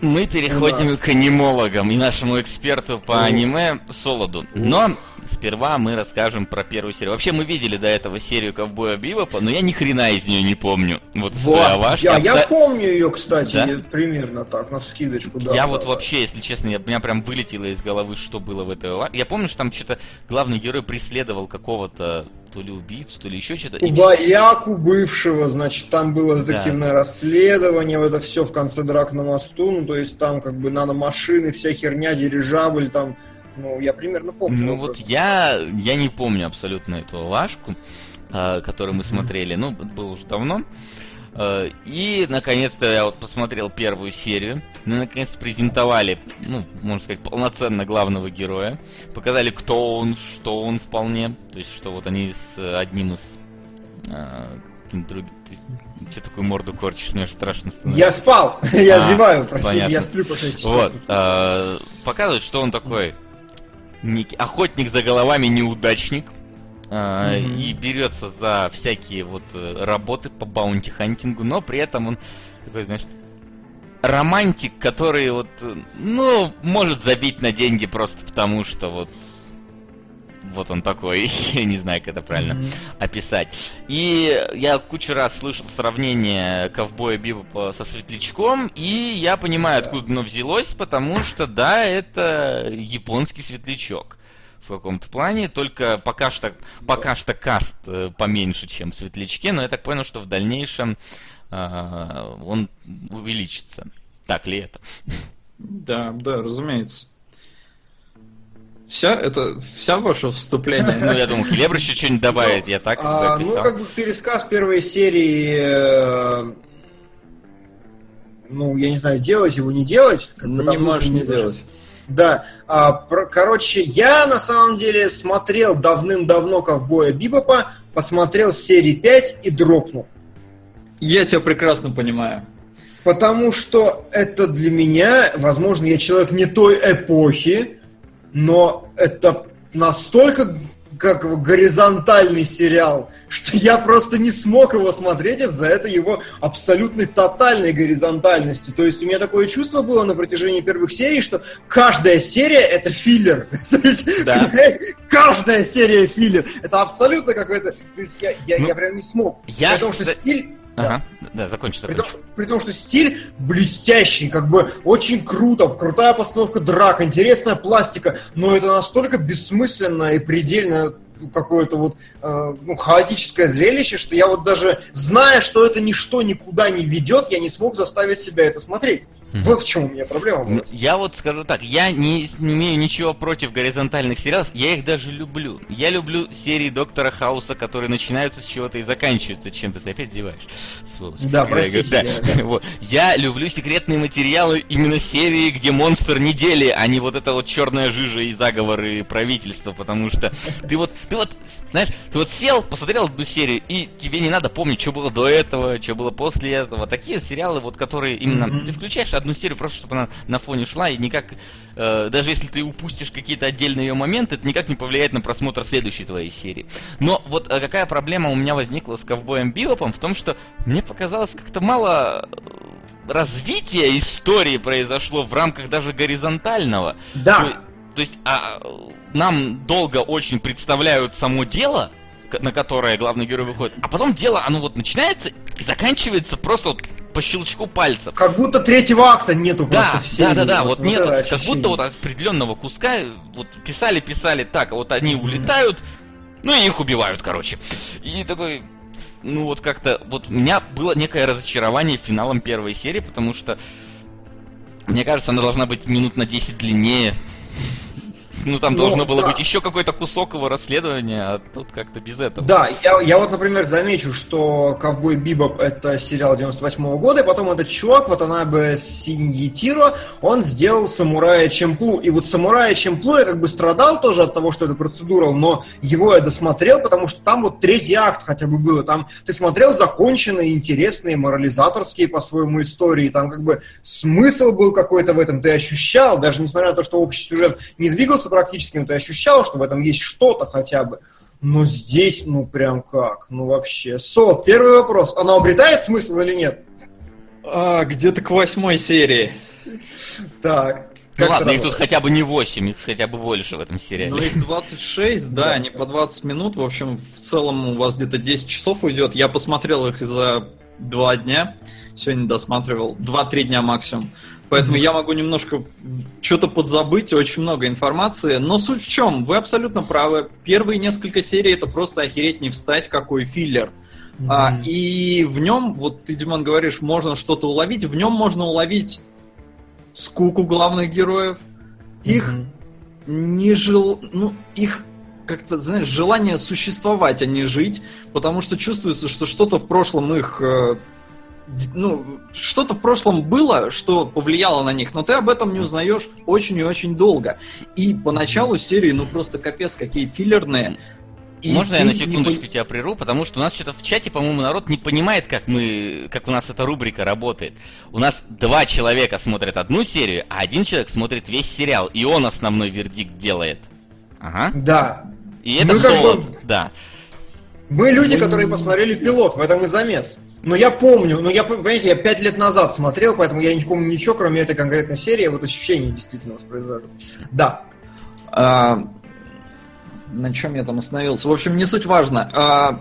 мы переходим Да. к анимологам и нашему эксперту по аниме Солоду. Но сперва мы расскажем про первую серию. Вообще мы видели до этого серию Ковбоя Бибопа, но я ни хрена из нее не помню. Вот Вот, овашки. я, я Абсо- помню ее, кстати, Да? примерно так, на вскидочку. Да, я да, вот да. вообще, если честно, я, меня прям вылетело из головы, что было в этой Я помню, что там что-то главный герой преследовал какого-то то ли убийцу, то ли еще что-то. и Вояку бывшего, значит, там было детективное расследование, вот это все в конце драк на мосту, ну, то есть там как бы наномашины, вся херня, дирижабль, там, ну, я примерно помню. Ну вот я, я не помню абсолютно эту лавашку, э, которую мы смотрели, ну, это было уже давно. Э, И, наконец-то, я вот посмотрел первую серию. Мы, наконец-то, презентовали, ну, можно сказать, полноценно главного героя. Показали, кто он, что он вполне. То есть, что вот они с одним из... э, другим... Ты что такую морду корчишь? Мне страшно становится. Я спал, я А, зеваю, простите, понятно. я сплю по 6 часов. Вот, э, показывает, что он такой некий охотник за головами, неудачник. Мгм. И берется за всякие вот э, работы по bounty-hunting у, но при этом он такой, знаешь, романтик, который вот, э, ну, может забить на деньги просто потому, что вот вот он такой, я не знаю, как это правильно Мгм. описать. И я кучу раз слышал сравнение ковбоя Бибопа со Светлячком, и я понимаю, откуда оно взялось, потому что, да, это японский Светлячок. в каком-то плане, только пока что, пока что каст э, поменьше, чем в Светлячке, но я так понял, что в дальнейшем э, он увеличится. Так ли это? Да, да, разумеется. Вся это вся ваше вступление. Ну, я думаю, Хлебр еще что-нибудь добавит, я так а, Ну, как бы пересказ первой серии, э, ну, я не знаю, делать его, не делать. Как ну, не можешь не делать. Да, а, про, короче, я на самом деле смотрел давным-давно Ковбоя Бибопа, посмотрел серии 5 и дропнул. Я тебя прекрасно понимаю. Потому что это для меня, возможно, я человек не той эпохи, но это настолько как горизонтальный сериал, что я просто не смог его смотреть из-за этой его абсолютной тотальной горизонтальности. То есть у меня такое чувство было на протяжении первых серий, что каждая серия это филлер. То есть, да. каждая серия филлер. Это абсолютно какой-то... То есть я, я, ну, я прям не смог. Я, Потому что стиль Ага, да, да закончи, закончи. При том, при том, что стиль блестящий, как бы очень круто, крутая постановка драк, интересная пластика, но это настолько бессмысленно и предельно какое-то вот э, ну, хаотическое зрелище, что я вот даже, зная, что это ничто никуда не ведет, я не смог заставить себя это смотреть. Вот в чем у меня проблема была. Я вот скажу так, я не, не имею ничего против горизонтальных сериалов, я их даже люблю. Я люблю серии Доктора Хауса, которые начинаются с чего-то и заканчиваются чем-то. Ты опять зеваешь, сволочь. Да, простите. Да. да. вот. Я люблю секретные материалы, именно серии, где монстр недели, а не вот это вот черная жижа и заговоры правительства, потому что ты вот, ты вот, знаешь, ты вот сел, посмотрел одну серию, и тебе не надо помнить, что было до этого, что было после этого. Такие сериалы, вот, которые именно, mm-hmm. ты включаешь одну серию просто, чтобы она на фоне шла, и никак, э, даже если ты упустишь какие-то отдельные ее моменты, это никак не повлияет на просмотр следующей твоей серии. Но вот э, какая проблема у меня возникла с ковбоем Бивопом в том, что мне показалось как-то мало э, развития истории произошло в рамках даже горизонтального. Да. То, то есть а, нам долго очень представляют само дело, на которое главный герой выходит, а потом дело, оно вот начинается и заканчивается просто вот по щелчку пальцев. Как будто третьего акта нету да, просто в серии. Да, да, да, вот, вот нету, как будто вот определенного куска, вот писали, писали так, а вот они mm-hmm. улетают, ну и их убивают, короче. И такой, ну вот как-то, вот у меня было некое разочарование финалом первой серии, потому что, мне кажется, она должна быть минут на 10 длиннее. Ну, там ну, должно было да. быть еще какой-то кусок его расследования, а тут как-то без этого. Да, я, я вот, например, замечу, что «Ковбой Бибоп» — это сериал 98 -го года, и потом этот чувак, вот она бы Синьетиро, он сделал «Самурая Чемплу». И вот «Самурая Чемплу» я как бы страдал тоже от того, что это процедурал, но его я досмотрел, потому что там вот третий акт хотя бы было. Там ты смотрел законченные, интересные, морализаторские по-своему истории, там как бы смысл был какой-то в этом, ты ощущал, даже несмотря на то, что общий сюжет не двигался практически, но ты ощущал, что в этом есть что-то хотя бы. Но здесь, ну прям как, ну вообще. Сол, первый вопрос, оно обретает смысл или нет? А, где-то к восьмой серии. Так. Ну ладно, их тут хотя бы не 8, их хотя бы больше в этом сериале. Ну их 26, да, они по 20 минут. В общем, в целом у вас где-то 10 часов уйдет. Я посмотрел их за два дня. Сегодня досматривал. 2-3 дня максимум. Поэтому я могу немножко что-то подзабыть, очень много информации. Но суть в чем? Вы абсолютно правы. Первые несколько серий это просто охереть не встать, какой филлер. Mm-hmm. А, и в нем, вот ты, Димон, говоришь, можно что-то уловить. В нем можно уловить скуку главных героев, их mm-hmm. не жил, ну их как-то, знаешь, желание существовать, а не жить, потому что чувствуется, что что-то в прошлом их э, ну, что-то в прошлом было, что повлияло на них, но ты об этом не узнаешь очень и очень долго. И поначалу серии, ну просто капец, какие филлерные. И Можно я на секундочку не... тебя прерву, потому что у нас что-то в чате, по-моему, народ не понимает, как мы, как у нас эта рубрика работает. У нас два человека смотрят одну серию, а один человек смотрит весь сериал, и он основной вердикт делает. Ага. Да. И это мы золото, бы... да. Мы люди, которые посмотрели пилот, в этом и замес. Но я помню, но я, понимаете, я пять лет назад смотрел, поэтому я не помню ничего, кроме этой конкретной серии, вот ощущение действительно воспроизвожу. Да. А, на чем я там остановился? В общем, не суть важно. А,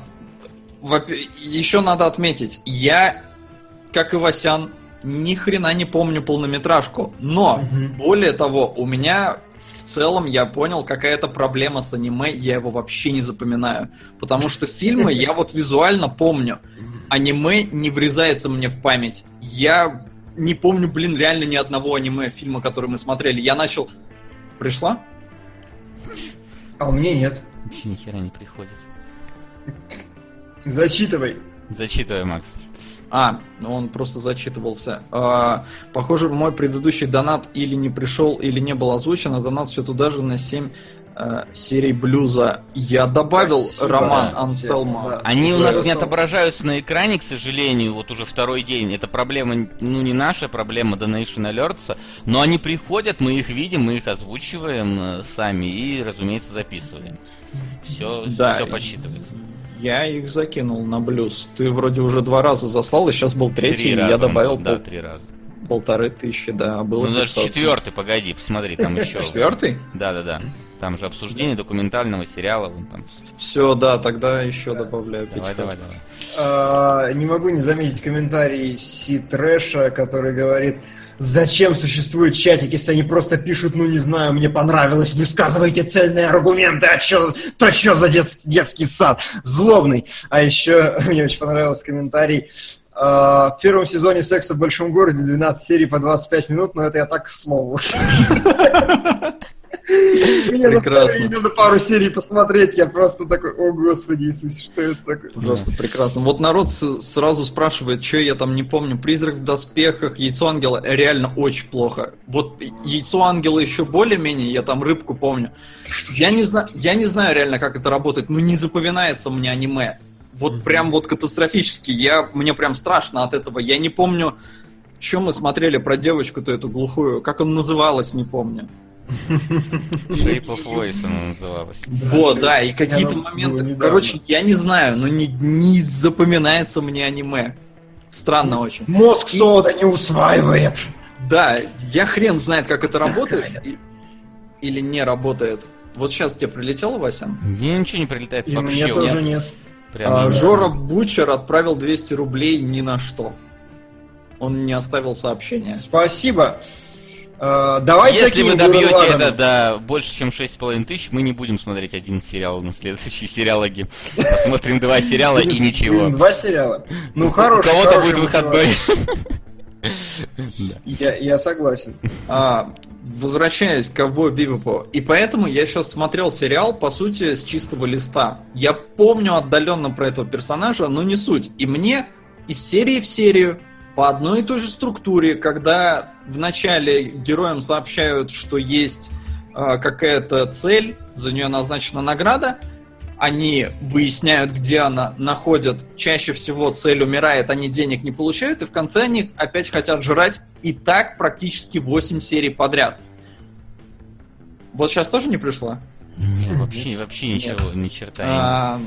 еще надо отметить, я, как и Васян, ни хрена не помню полнометражку. Но, угу. более того, у меня целом я понял, какая-то проблема с аниме, я его вообще не запоминаю. Потому что фильмы я вот визуально помню. Аниме не врезается мне в память. Я не помню, блин, реально ни одного аниме фильма, который мы смотрели. Я начал... Пришла? А у меня нет. Вообще ни хера не приходит. Зачитывай. Зачитывай, Макс. А, ну он просто зачитывался. А, похоже, мой предыдущий донат или не пришел, или не был озвучен, а донат все туда же на 7 э, серий блюза. Я добавил Спасибо, роман да, Анселма. да. Они у нас не отображаются на экране, к сожалению, вот уже второй день. Это проблема, ну не наша проблема Donation Alerts, но они приходят, мы их видим, мы их озвучиваем э, сами и, разумеется, записываем. Все, Да. все подсчитывается. Я их закинул на блюз. Ты вроде уже два раза заслал, и сейчас был третий, Три и раза я добавил да, пол- три раза. Полторы тысячи, да, было Ну даже 500. четвертый, погоди, посмотри, там еще. Четвертый? Да, да, да. Там же обсуждение документального сериала, вон там. Все, да, тогда еще добавляю Давай, 500. давай, давай. А, не могу не заметить комментарий Си Трэша, который говорит, зачем существует чатик, если они просто пишут, ну не знаю, мне понравилось, высказывайте цельные аргументы, а чё, то что за детс- детский сад, злобный. А еще мне очень понравился комментарий, а, в первом сезоне «Секса в большом городе» 12 серий по 25 минут, но это я так к слову. Меня Прекрасно. заставили надо пару серий посмотреть, я просто такой, о господи Иисусе, что это такое? Просто прекрасно. Вот народ сразу спрашивает, что я там не помню. Призрак в доспехах, яйцо ангела реально очень плохо. Вот яйцо ангела еще более-менее, я там рыбку помню. Я не знаю, я не знаю реально, как это работает, но не запоминается мне аниме. Вот прям вот катастрофически. Я, мне прям страшно от этого. Я не помню, что мы смотрели про девочку-то эту глухую. Как он называлась, не помню. Shape of Voice она называлась. Вот, да, и какие-то моменты. Короче, я не знаю, но не, не запоминается мне аниме. Странно очень. Мозг сода не усваивает. Да, я хрен знает, как это работает. Или не работает. Вот сейчас тебе прилетело, Васян? Мне ничего не прилетает И вообще. мне тоже нет. Прям А, Жора Бучер отправил 200 рублей ни на что. Он не оставил сообщения. Спасибо. А, Давайте Если вы добьете Гурен это до больше, чем 6,5 тысяч, мы не будем смотреть один сериал на следующий сериалоги. Посмотрим два сериала и ничего. Два сериала. Ну, У хороший. кого-то хороший будет выходной. Я, я согласен. А, возвращаясь к ковбою Бибопу. И поэтому я сейчас смотрел сериал, по сути, с чистого листа. Я помню отдаленно про этого персонажа, но не суть. И мне из серии в серию по одной и той же структуре, когда вначале героям сообщают, что есть а, какая-то цель, за нее назначена награда, они выясняют, где она, находят, чаще всего цель умирает, они денег не получают, и в конце они опять хотят жрать, и так практически 8 серий подряд. Вот сейчас тоже не пришла? Не, вообще, вообще ничего, ни черта. А,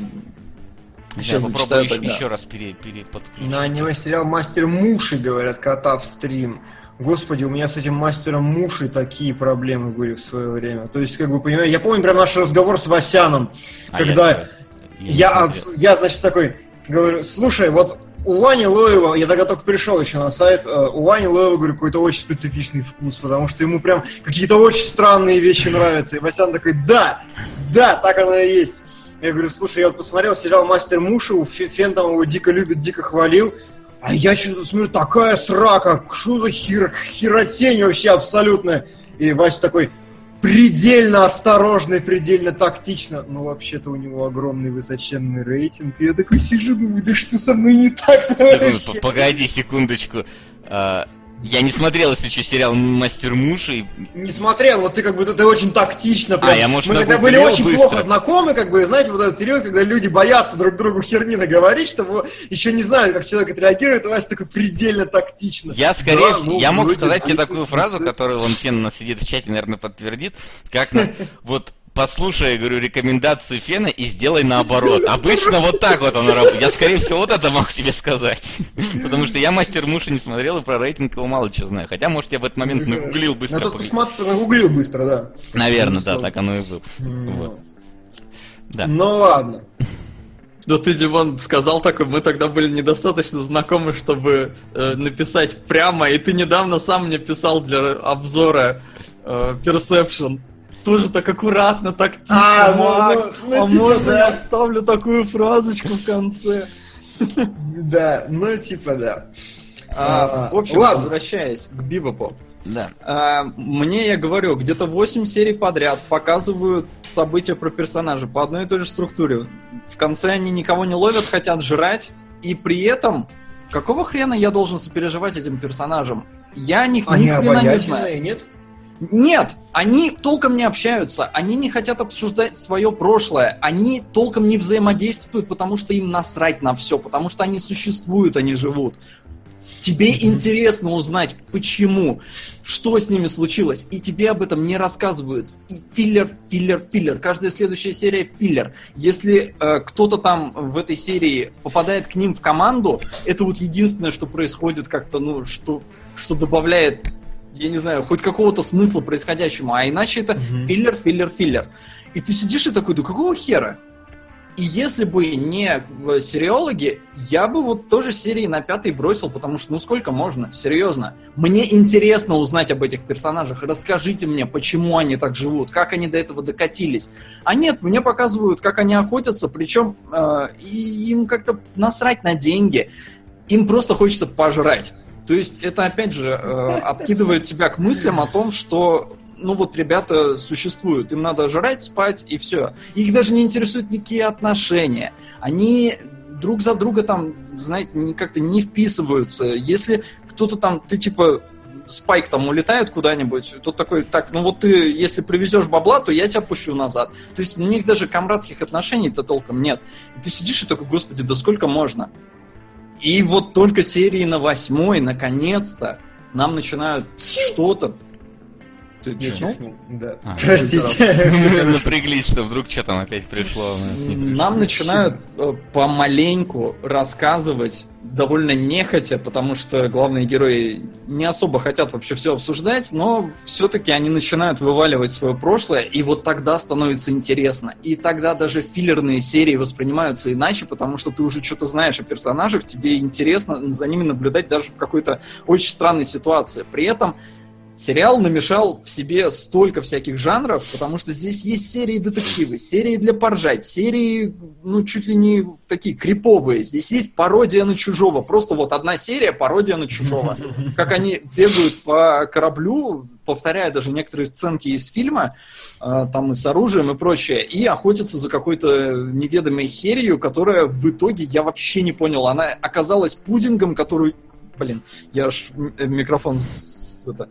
сейчас зачитаю попробую еще, еще раз пере, переподключить. На аниме-сериал «Мастер Муши», говорят, кота в стрим. Господи, у меня с этим мастером Муши такие проблемы были в свое время. То есть, как бы, понимаю, я помню прям наш разговор с Васяном, А когда я, я, смотрел. я, значит, такой говорю, слушай, вот у Вани Лоева, я тогда только пришел еще на сайт, э, у Вани Лоева, говорю, какой-то очень специфичный вкус, потому что ему прям какие-то очень странные вещи нравятся. И Васян такой, да, да, так оно и есть. Я говорю, слушай, я вот посмотрел сериал «Мастер Мушу», Фе- Фен там его дико любит, дико хвалил, а я что-то смотрю, такая срака, что за хер, херотень вообще абсолютно. И Вася такой, предельно осторожно и предельно тактично. Но вообще-то у него огромный высоченный рейтинг. И я такой сижу, думаю, да что со мной не п- Погоди секундочку. А, Я не смотрел, если что, сериал «Мастер Муши». и Не смотрел, вот ты как бы ты очень тактично. Прям. А, я, может, Мы тогда были очень быстро. плохо знакомы, как бы, знаете, вот этот период, когда люди боятся друг другу херни наговорить, чтобы еще не знают, как человек отреагирует, и Вася такой предельно тактично. Я скорее Да, всего, ну, я мог сказать тебе такую фразу, которую он Фен у нас сидит в чате, наверное, подтвердит, как на, вот послушай, я говорю, рекомендацию Фена и сделай наоборот. Обычно вот так вот оно работает. Я, скорее всего, вот это могу тебе сказать. Потому что я Мастер Муши не смотрел и про рейтинг его мало чего знаю. Хотя, может, я в этот момент нагуглил На быстро. тот пог- посмотр, нагуглил быстро, да. Наверное, да, так оно и было. Вот. Да. Ну ладно. Да ты, Димон, сказал такое, мы тогда были недостаточно знакомы, чтобы э, написать прямо, и ты недавно сам мне писал для обзора э, Perception. Тоже так аккуратно, так тихо, А, ну, Макс. ну, ну, а типа, можно да. я вставлю такую фразочку в конце? Да, ну типа да. А, А, в общем, ладно. возвращаясь к Бибопу. Да. А, мне, я говорю, где-то 8 серий подряд показывают события про персонажа по одной и той же структуре. В конце они никого не ловят, хотят жрать, и при этом какого хрена я должен сопереживать этим персонажам? Я них Они ни хрена не знаю. нет? Нет, они толком не общаются, они не хотят обсуждать свое прошлое, они толком не взаимодействуют, потому что им насрать на все, потому что они существуют, они живут. Тебе интересно узнать, почему, что с ними случилось, и тебе об этом не рассказывают. И филлер, филлер, филлер. Каждая следующая серия филлер. Если э, кто-то там в этой серии попадает к ним в команду, это вот единственное, что происходит как-то, ну, что, что добавляет, я не знаю, хоть какого-то смысла происходящему. А иначе это Мгм. филлер, филлер, филлер. И ты сидишь и такой, да какого хера? И если бы не сериологи, я бы вот тоже серии на пятый бросил, потому что ну сколько можно, серьезно. Мне интересно узнать об этих персонажах. Расскажите мне, почему они так живут, как они до этого докатились. А нет, мне показывают, как они охотятся, причем э, им как-то насрать на деньги. Им просто хочется пожрать. То есть это опять же э, откидывает тебя к мыслям о том, что ну вот ребята существуют, им надо жрать, спать и все. Их даже не интересуют никакие отношения. Они друг за друга там, знаете, как-то не вписываются. Если кто-то там, ты типа Спайк там улетает куда-нибудь, тот такой, так, ну вот ты, если привезешь бабла, то я тебя пущу назад. То есть у них даже комрадских отношений-то толком нет. И ты сидишь и такой, господи, да сколько можно? И вот только серии на восьмой, наконец-то, нам начинают что-то. Ты чё? чихнул, Да. А, Простите. Мы напряглись, что вдруг что там опять пришло. Нам начинают э, помаленьку рассказывать, довольно нехотя, потому что главные герои не особо хотят вообще все обсуждать, но все-таки они начинают вываливать свое прошлое, и вот тогда становится интересно. И тогда даже филлерные серии воспринимаются иначе, потому что ты уже что-то знаешь о персонажах, тебе интересно за ними наблюдать даже в какой-то очень странной ситуации. При этом Сериал намешал в себе столько всяких жанров, потому что здесь есть серии детективы, серии для поржать, серии, ну, чуть ли не такие криповые. Здесь есть пародия на чужого. Просто вот одна серия пародия на чужого. Как они бегают по кораблю, повторяя даже некоторые сценки из фильма, э, там и с оружием и прочее, и охотятся за какой-то неведомой херью, которая в итоге, я вообще не понял, она оказалась пудингом, который... Блин, я аж э, микрофон это,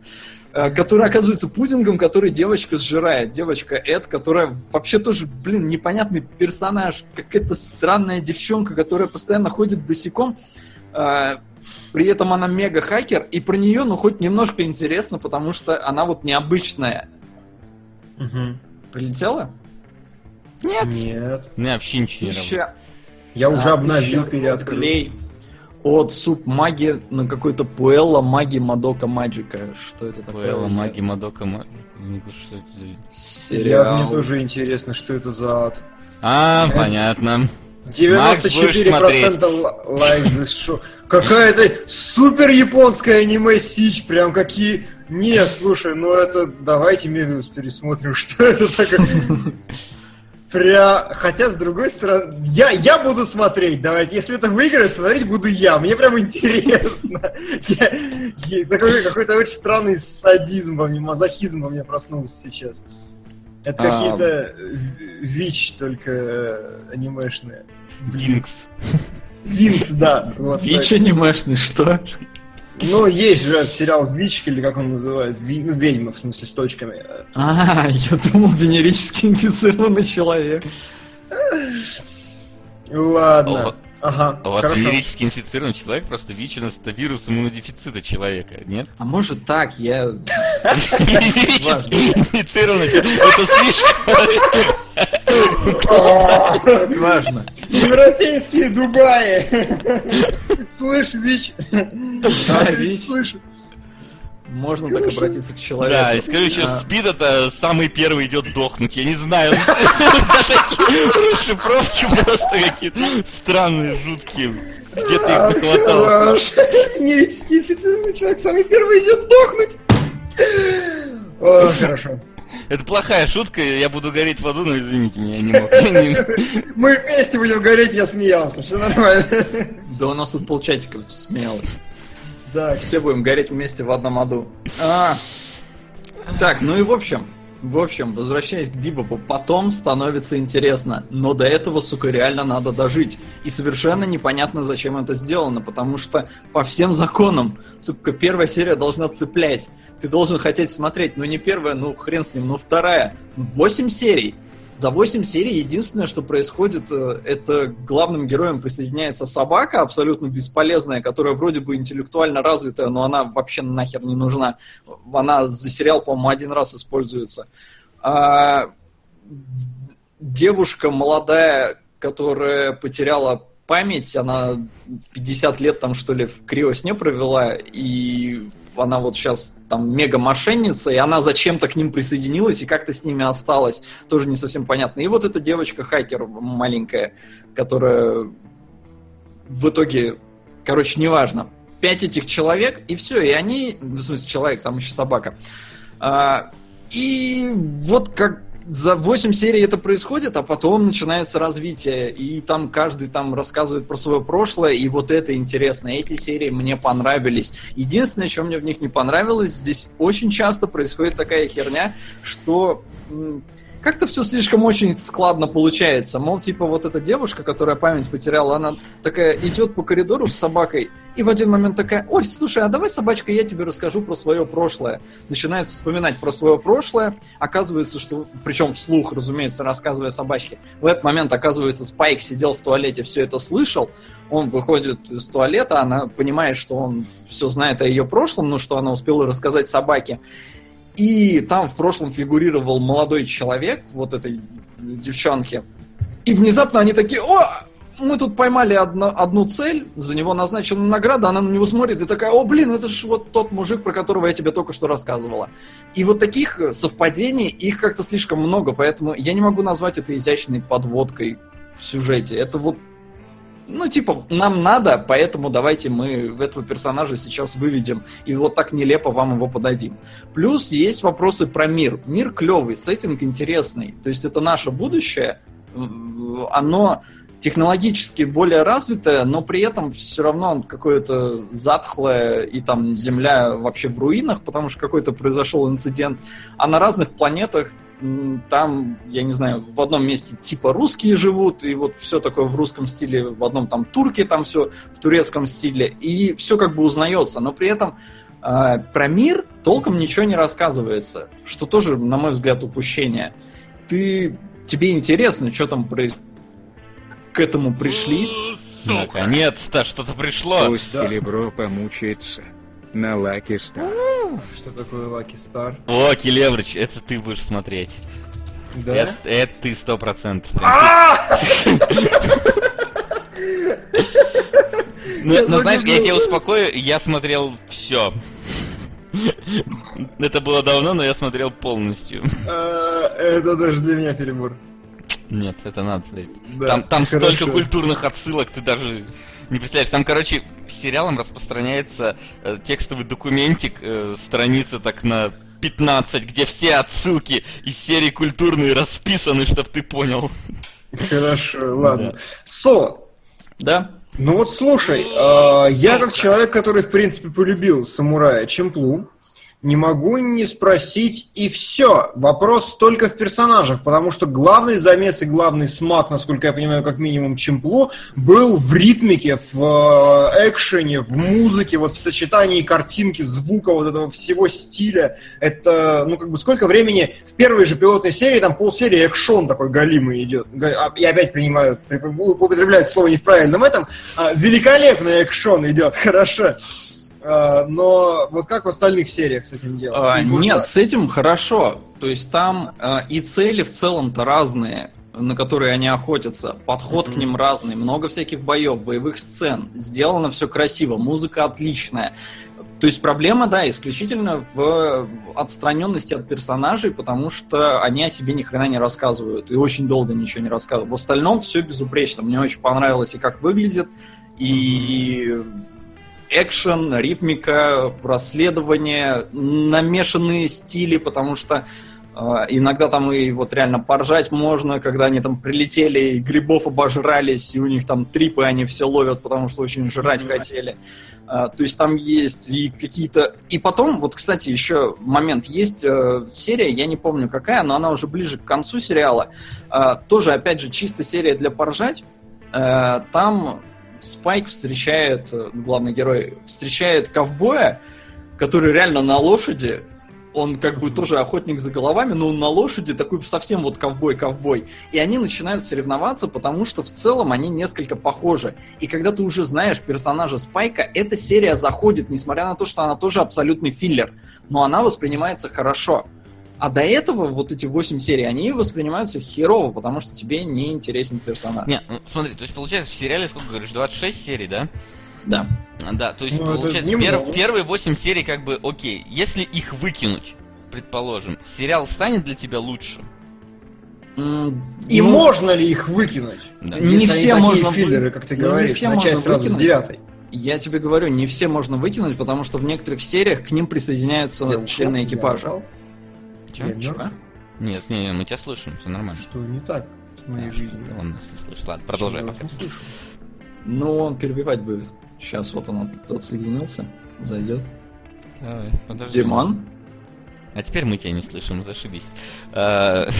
который оказывается пудингом, который девочка сжирает. Девочка Эд, которая вообще тоже, блин, непонятный персонаж. Какая-то странная девчонка, которая постоянно ходит босиком. Э, При этом она мега-хакер, и про нее, ну, хоть немножко интересно, потому что она вот необычная. Мгм. Прилетела? Нет. Нет. Не, вообще ничего. Тысяча- Я уже обновил, переоткрыл. рублей От суп маги на какой-то Пуэлла маги Мадока Маджика. Что это такое? Пуэлла, маги, Мадока, Ма- не знаю, что это за- Сериал. мне тоже интересно, что это за ад. А, Э, понятно. 94% лайк за шоу. Какая-то супер японская аниме Сич, прям какие... Не, слушай, ну это... Давайте Мебиус пересмотрим, что это такое. Пря... Хотя, с другой стороны, я, я буду смотреть, давайте. Если это выиграет, смотреть буду я. Мне прям интересно. Я- я- Такой какой-то очень странный садизм во мне, мазохизм во мне проснулся сейчас. Это А. какие-то ВИЧ, только э, анимешные. Винкс. Винкс, да. вот Вич анимешный, что? Ну, есть же сериал Вич, или как он называется, Ви- ну, ведьма, в смысле, с точками. А, я думал, венерически инфицированный человек. Ладно. О, Ага, А у вас хорошо. венерически инфицированный человек, просто ВИЧ-100 это вирус иммунодефицита человека, нет? А может так, я... Венерически инфицированный человек, это слишком... Важно. Европейские Дубаи! Слышь, Вич! Да, Вич, слышь. Можно так обратиться к человеку. Да, и скажу еще, СПИД это самый первый идет дохнуть, я не знаю. За такие расшифровки просто какие-то странные, жуткие. Где ты их нахватался? Венерически инфицированный человек самый первый идет дохнуть! О, хорошо. Это плохая шутка, я буду гореть в аду, но извините меня, я не мог. Мы вместе будем гореть, я смеялся, все нормально. Да у нас тут полчатика смеялось. Да. Все будем гореть вместе в одном аду. А. Так, ну и в общем, в общем, возвращаясь к Бибопу, потом становится интересно, но до этого, сука, реально надо дожить. И совершенно непонятно, зачем это сделано, потому что по всем законам, сука, первая серия должна цеплять. Ты должен хотеть смотреть, ну не первая, ну хрен с ним, ну вторая. Восемь серий. За 8 серий единственное, что происходит, э, это главным героем присоединяется собака, абсолютно бесполезная, которая вроде бы интеллектуально развитая, но она вообще нахер не нужна. Она за сериал, по-моему, один раз используется. А девушка молодая, которая потеряла память, она 50 лет там, что ли, в криосне провела, и она вот сейчас там мега-мошенница, и она зачем-то к ним присоединилась и как-то с ними осталась, тоже не совсем понятно. И вот эта девочка-хакер маленькая, которая в итоге, короче, неважно, пять этих человек, и все, и они, в смысле, человек, там еще собака, а, и вот как за 8 серий это происходит, а потом начинается развитие, и там каждый там рассказывает про свое прошлое, и вот это интересно. Эти серии мне понравились. Единственное, что мне в них не понравилось, здесь очень часто происходит такая херня, что как-то все слишком очень складно получается. Мол, типа вот эта девушка, которая память потеряла, она такая идет по коридору с собакой, и в один момент такая, ой, слушай, а давай, собачка, я тебе расскажу про свое прошлое. Начинает вспоминать про свое прошлое, оказывается, что, причем вслух, разумеется, рассказывая собачке, в этот момент, оказывается, Спайк сидел в туалете, все это слышал, он выходит из туалета, она понимает, что он все знает о ее прошлом, но что она успела рассказать собаке. И там в прошлом фигурировал молодой человек, вот этой девчонки. И внезапно они такие, о, мы тут поймали одно, одну цель, за него назначена награда, она на него смотрит и такая, о, блин, это же вот тот мужик, про которого я тебе только что рассказывала. И вот таких совпадений, их как-то слишком много, поэтому я не могу назвать это изящной подводкой в сюжете. Это вот ну, типа, нам надо, поэтому давайте мы этого персонажа сейчас выведем и вот так нелепо вам его подадим. Плюс есть вопросы про мир. Мир клевый, сеттинг интересный. То есть это наше будущее, оно технологически более развитое, но при этом все равно какое-то затхлое, и там Земля вообще в руинах, потому что какой-то произошел инцидент. А на разных планетах там, я не знаю, в одном месте типа русские живут, и вот все такое в русском стиле, в одном там турки, там все в турецком стиле, и все как бы узнается, но при этом э, про мир толком ничего не рассказывается, что тоже, на мой взгляд, упущение. Ты, тебе интересно, что там происходит, к этому пришли. Наконец-то что-то пришло. Пусть да. Келебро помучается на Лаки Стар. Что такое Лаки Стар? О, Келебрыч, это ты будешь смотреть. Да? Это, это ты сто процентов. А! Ну, ну знаешь, я тебя успокою, я смотрел все. Это было давно, но я смотрел полностью. А, это даже для меня перебор. Нет, это надо смотреть. там там столько культурных отсылок, ты даже не представляешь, там, короче, сериалом распространяется э, текстовый документик, э, страница так на 15, где все отсылки из серии культурные расписаны, чтоб ты понял. Хорошо, ладно. Да. Со! Да? Ну вот слушай, э, я как человек, который, в принципе, полюбил самурая Чемплу, не могу не спросить, и все. Вопрос только в персонажах, потому что главный замес и главный смак, насколько я понимаю, как минимум Чемпло, был в ритмике, в э, экшене, в музыке, вот в сочетании картинки, звука, вот этого всего стиля. Это, ну, как бы, сколько времени в первой же пилотной серии, там полсерии экшон такой галимый идет. А, я опять принимаю, употребляю слово не в правильном этом. А, великолепный экшон идет, хорошо. А, но вот как в остальных сериях с этим делом? А, нет, с этим хорошо. То есть там а, и цели в целом-то разные на которые они охотятся. Подход mm-hmm. к ним разный, много всяких боев, боевых сцен. Сделано все красиво, музыка отличная. То есть проблема, да, исключительно в отстраненности от персонажей, потому что они о себе ни хрена не рассказывают и очень долго ничего не рассказывают. В остальном все безупречно. Мне очень понравилось и как выглядит, и экшен, ритмика, расследование, намешанные стили, потому что А, иногда там и вот реально поржать можно, когда они там прилетели, и грибов обожрались, и у них там трипы они все ловят, потому что очень жрать хотели. А, то есть там есть и какие-то... И потом, вот, кстати, еще момент. Есть э, серия, я не помню какая, но она уже ближе к концу сериала. Э, тоже, опять же, чисто серия для поржать. Э, там Спайк встречает, э, главный герой, встречает ковбоя, который реально на лошади он как бы тоже охотник за головами, но он на лошади такой совсем вот ковбой-ковбой. И они начинают соревноваться, потому что в целом они несколько похожи. И когда ты уже знаешь персонажа Спайка, эта серия заходит, несмотря на то, что она тоже абсолютный филлер. Но она воспринимается хорошо. А до этого вот эти 8 серий, они воспринимаются херово, потому что тебе не интересен персонаж. Не, ну смотри, то есть получается в сериале, сколько говоришь, 26 серий, да? Да. Да, то есть Ну, получается пер- первые 8 серий как бы окей. Если их выкинуть, предположим, сериал станет для тебя лучше? И ну, можно ли их выкинуть? Да. Не все такие можно вы- филлеры, как ты ну, не говоришь, все начать можно сразу выкинуть. с девятой. Я тебе говорю, не все можно выкинуть, потому что в некоторых сериях к ним присоединяются Я члены экипажа. я мертв. Чего? Нет, не, не, мы тебя слышим, все нормально. Что не так с моей Да, жизнью? Он нас не слышит. Ладно, продолжай Я пока. не слышу. Ну, он перебивать будет. Сейчас вот он от- отсоединился. Зайдет. Давай, подожди. Диман? А теперь мы тебя не слышим, зашибись. А,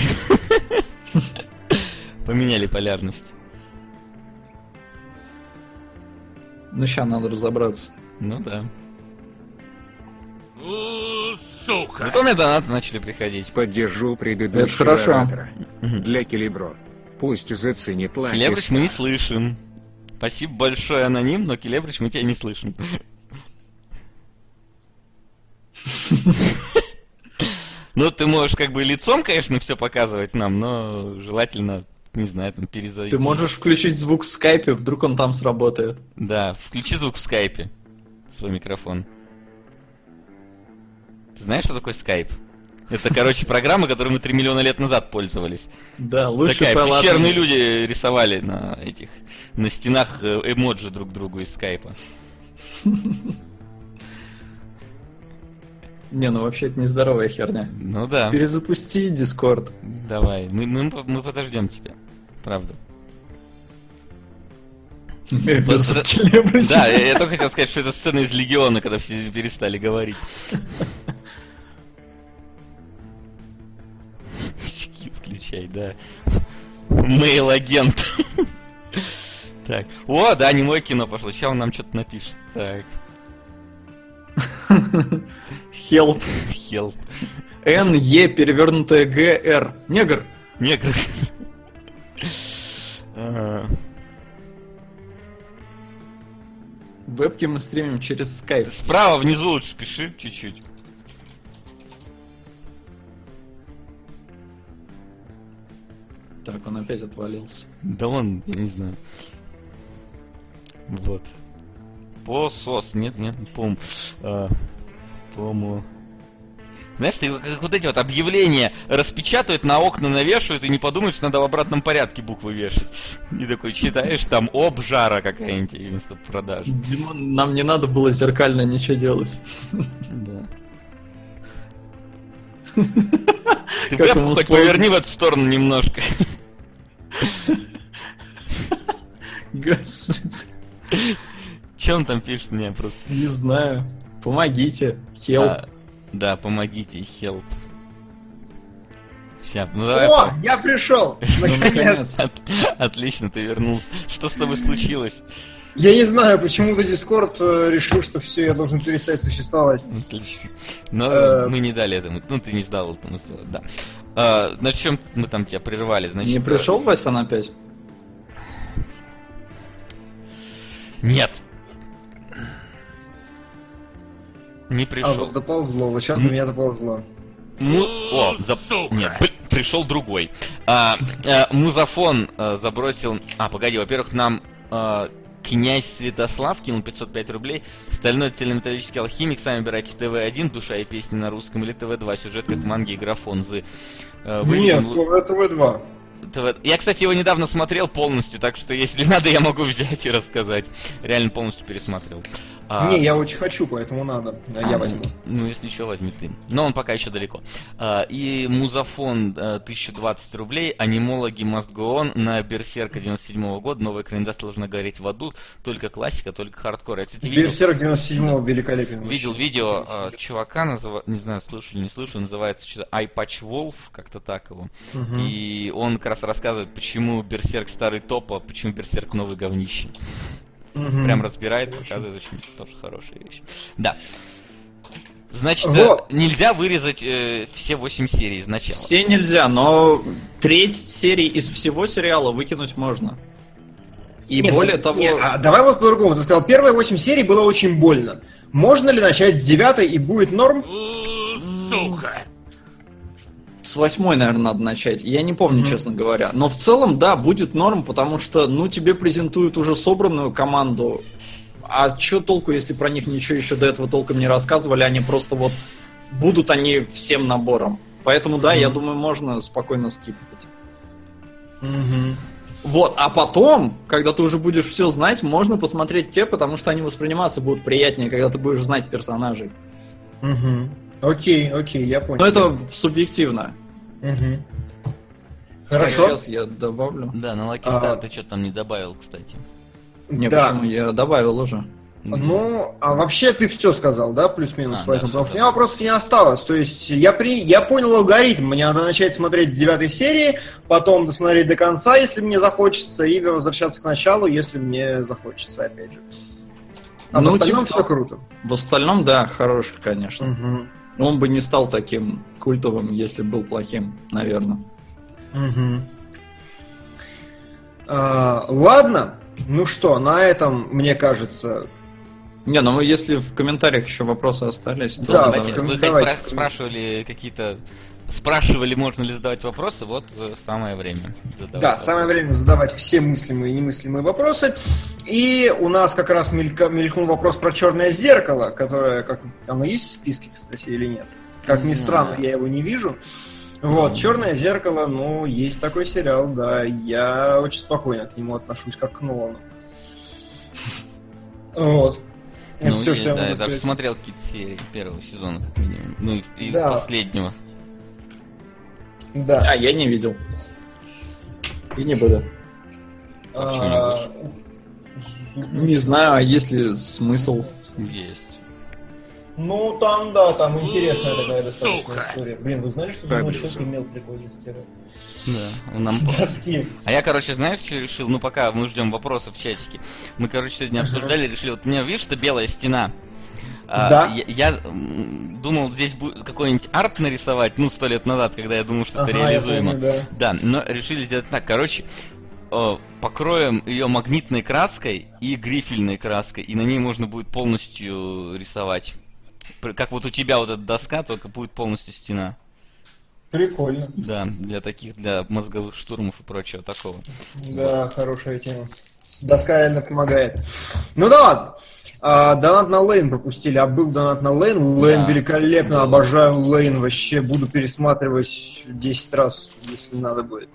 Поменяли полярность. Ну, сейчас надо разобраться. Ну да. Сука! Зато меня донаты начали приходить. Поддержу предыдущего Это хорошо. оратора. Для Келебро. Пусть заценит лайк. Келебрич мы не слышим. Спасибо большое, аноним, но Келебрич мы тебя не слышим. Ну, ты можешь как бы лицом, конечно, все показывать нам, но желательно, не знаю, там перезайти. Ты можешь включить звук в скайпе, вдруг он там сработает. Да, включи звук в скайпе. Свой микрофон. Ты знаешь, что такое скайп? Это, короче, программа, которой мы 3 миллиона лет назад пользовались. Да, лучше Такая, файл пещерные люди рисовали на этих, на стенах э, эмоджи друг другу из скайпа. Не, ну вообще это нездоровая херня. Ну да, Перезапусти Дискорд. давай, мы, мы, мы подождем тебя. Правда. Да, я, только хотел сказать, что это сцена из Легиона, когда все перестали говорить. Включай, да. Мейл-агент. Так. О, да, не мое кино пошло. Сейчас он нам что-то напишет. Так. Help. Хелп. Н, Е, перевернутая Г, Р. Негр. Негр. Вебки мы стримим через скайп. ты Справа внизу лучше пиши чуть-чуть. Так, он опять отвалился. Да он, я не знаю. Вот. Посос. Нет, нет, пом. А, помо. Знаешь, ты как вот эти вот объявления распечатают, на окна навешивают, и не подумают, что надо в обратном порядке буквы вешать. И такой читаешь, там обжара какая-нибудь вместо продажи. Димон, нам не надо было зеркально ничего делать. Да. Ты вебку хоть поверни в эту сторону немножко. Господи, Че он там пишет мне просто? не знаю. Помогите. Help. Да, помогите, help. Сейчас, ну давай. О, я пришел! Ну, Наконец! От- отлично, ты вернулся. Что с тобой случилось? Я не знаю, почему-то Дискорд э, решил, что все, я должен перестать существовать. Отлично. Но Э, мы не дали этому. Ну, ты не сдал этому сделать, да. А, на чем мы там тебя прервали? Значит, Не пришел Вася опять? Нет. Не А, пришел. вот доползло, вот сейчас до меня доползло. Му... О, за... Нет, пришел другой. А, а, Музафон а, забросил... А, погоди, во-первых, нам а, князь Святослав кинул 505 рублей. Стальной цельнометаллический алхимик. Сами выбирайте ТВ-1, душа и песни на русском, или ТВ-2, сюжет как в манге Игра Фонзы. А, Нет, выведен- это В2. ТВ. Я, кстати, его недавно смотрел полностью, так что если надо, я могу взять и рассказать. Реально полностью пересмотрел. А, не, я очень хочу, поэтому надо. А, я ну, возьму. Ну, если что, возьми ты. Но он пока еще далеко. А, и Музафон 1020 э, рублей, анимологи Must Go On на Берсерка 97 -го года, новая экранизация должна гореть в аду, только классика, только хардкор. Я, кстати, видел... Берсерк 97 великолепен. Видел видео э, чувака, называ... не знаю, слышал или не слышал, называется что-то Eyepatch Wolf, как-то так его. Угу. И он как раз рассказывает, почему Берсерк старый топ, а почему Берсерк новый говнище. Угу. Прям разбирает, показывает, очень тоже хорошая вещь. Да. Значит, вот. Э, нельзя вырезать э, все восемь серий изначально. Все нельзя, но треть серий из всего сериала выкинуть можно. И нет, более того... Нет, а давай вот по-другому. Ты сказал, первые восемь серий было очень больно. Можно ли начать с девятой и будет норм? Сука! С восьмой, наверное, надо начать. Я не помню, mm-hmm. честно говоря. Но в целом, да, будет норм, потому что, ну, тебе презентуют уже собранную команду. А что толку, если про них ничего еще до этого толком не рассказывали, они просто вот будут они всем набором. Поэтому, да, mm-hmm. я думаю, можно спокойно скипать. Mm-hmm. Вот, а потом, когда ты уже будешь все знать, можно посмотреть те, потому что они восприниматься будут приятнее, когда ты будешь знать персонажей. Угу. Окей, окей, я понял. Но это субъективно. Угу. Хорошо. сейчас я добавлю. Да, на Lucky Star а... ты что-то там не добавил, кстати. Не, да. почему? Я добавил уже. Ну, а вообще ты все сказал, да, плюс-минус, а, поэтому, да, потому что у меня вопросов не осталось. То есть я, при... я понял алгоритм, мне надо начать смотреть с девятой серии, потом досмотреть до конца, если мне захочется, и возвращаться к началу, если мне захочется, опять же. А ну, в остальном типа, все круто. В остальном, да, хороший, конечно. Угу. Он бы не стал таким культовым, если был плохим, наверное. Угу. А, ладно, ну что, на этом, мне кажется... Не, ну если в комментариях еще вопросы остались, то... Да, давайте, вы давайте. спрашивали какие-то спрашивали, можно ли задавать вопросы, вот э, самое время. Задавать да, вопросы. самое время задавать все мыслимые и немыслимые вопросы. И у нас как раз мелька, мелькнул вопрос про черное зеркало, которое, как оно есть в списке, кстати, или нет? Как ни странно, я его не вижу. Вот, Черное зеркало, ну, есть такой сериал, да. Я очень спокойно к нему отношусь, как к Нолану. Вот. Ну, все, что я, да, я даже смотрел какие-то серии первого сезона, как минимум. Ну и, и да. последнего. Да. А, я не видел. И не буду. А, не знаю, а есть ли смысл? Есть. Ну, там, да, там интересная такая достаточно история. Блин, вы знали, что зубной щетки мел приходит стирать? Да, нам доски. А я, короче, знаешь, что решил? Ну, пока мы ждем вопросов в чатике. Мы, короче, сегодня обсуждали, решили, вот у меня, видишь, это белая стена. А, да. Я, я думал, здесь будет какой-нибудь арт нарисовать, ну, сто лет назад, когда я думал, что ага, это реализуемо. Помню, да. да, но решили сделать так. Короче, покроем ее магнитной краской и грифельной краской, и на ней можно будет полностью рисовать. Как вот у тебя вот эта доска, только будет полностью стена. Прикольно. Да, для таких, для мозговых штурмов и прочего такого. Да, вот. хорошая тема. Доска реально помогает. Ну да ладно. А, донат на Лейн пропустили, а был донат на Лейн. Лейн да. великолепно, обожаю Лейн, вообще буду пересматривать 10 раз, если надо будет.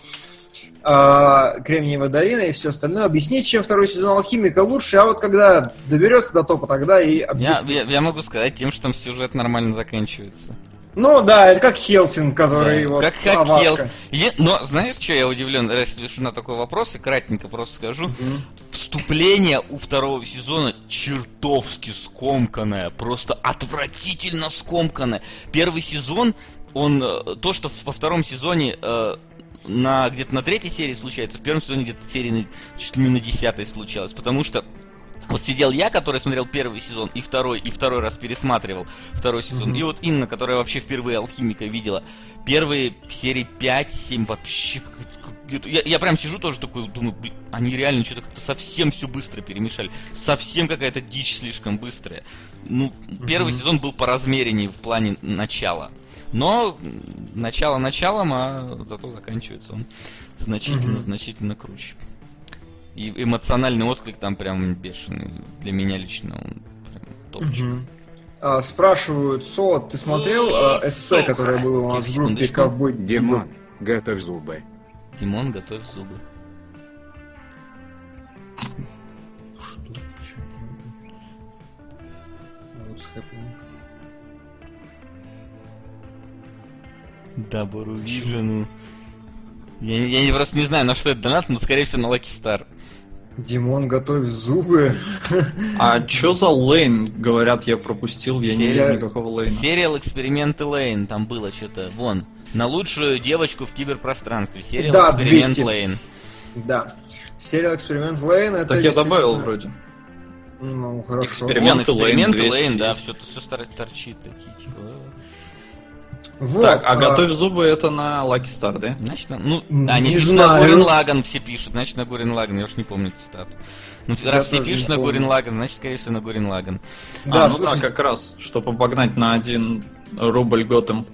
А, Кремниевая долина и все остальное. Объяснить, чем второй сезон Алхимика лучше, а вот когда доберется до топа, тогда и объяснить. Я, я, я могу сказать тем, что там сюжет нормально заканчивается. Ну да, это как Хелсинг, который да, вот Как, как Хелсинг. Но знаешь, что я удивлен, раз на такой вопрос, и кратенько просто скажу. Mm-hmm. Вступление у второго сезона чертовски скомканное, просто отвратительно скомканное. Первый сезон, он, э, то, что во втором сезоне э, на где-то на третьей серии случается, в первом сезоне где-то серии чуть ли не на десятой случалось, потому что вот сидел я, который смотрел первый сезон и второй, и второй раз пересматривал второй сезон. Mm-hmm. И вот Инна, которая вообще впервые алхимика видела. Первые серии 5-7 вообще я, я прям сижу тоже такой, думаю, блин, они реально что-то как-то совсем все быстро перемешали. Совсем какая-то дичь слишком быстрая. Ну, mm-hmm. первый сезон был по размеренней в плане начала. Но начало началом, а зато заканчивается он значительно, mm-hmm. значительно круче. И эмоциональный отклик там прям бешеный. Для меня лично он прям топчик. Угу. А, спрашивают, Соло, ты смотрел а, эссе, которое было у нас в группе «Ковбой»? Димон, готовь зубы. Димон, готовь зубы. я помню. Double Vision. Я, я не- просто не знаю, на что это донат, но скорее всего на Lucky Star. Димон, готовь зубы. А чё за лейн? Говорят, я пропустил, я не Серия- видел никакого лейна. Сериал Эксперименты Лейн, там было что-то. Вон, на лучшую девочку в киберпространстве. Сериал Да, Эксперимент 200. Лейн. Да. Сериал Эксперимент Лейн это... Так я добавил действительно- вроде. Ну, хорошо. Эксперимент. Вон, Эксперименты Эксперименты Лейн Лейн, да, 200. все, все торчит такие, типа. Вот, так, а а, готовь зубы это на Lucky Star, да? Значит, на- ну, Не они пишут знаю. на Гурен Лаган, все пишут, значит, на Гурен Лаган, я уж не помню цитату. Ну, Я раз все пишут на. Гурен Лаган, значит, скорее всего, на Гурен Лаган. Да, а, ну слушай- да, как раз, чтобы погнать на один рубль Готэм.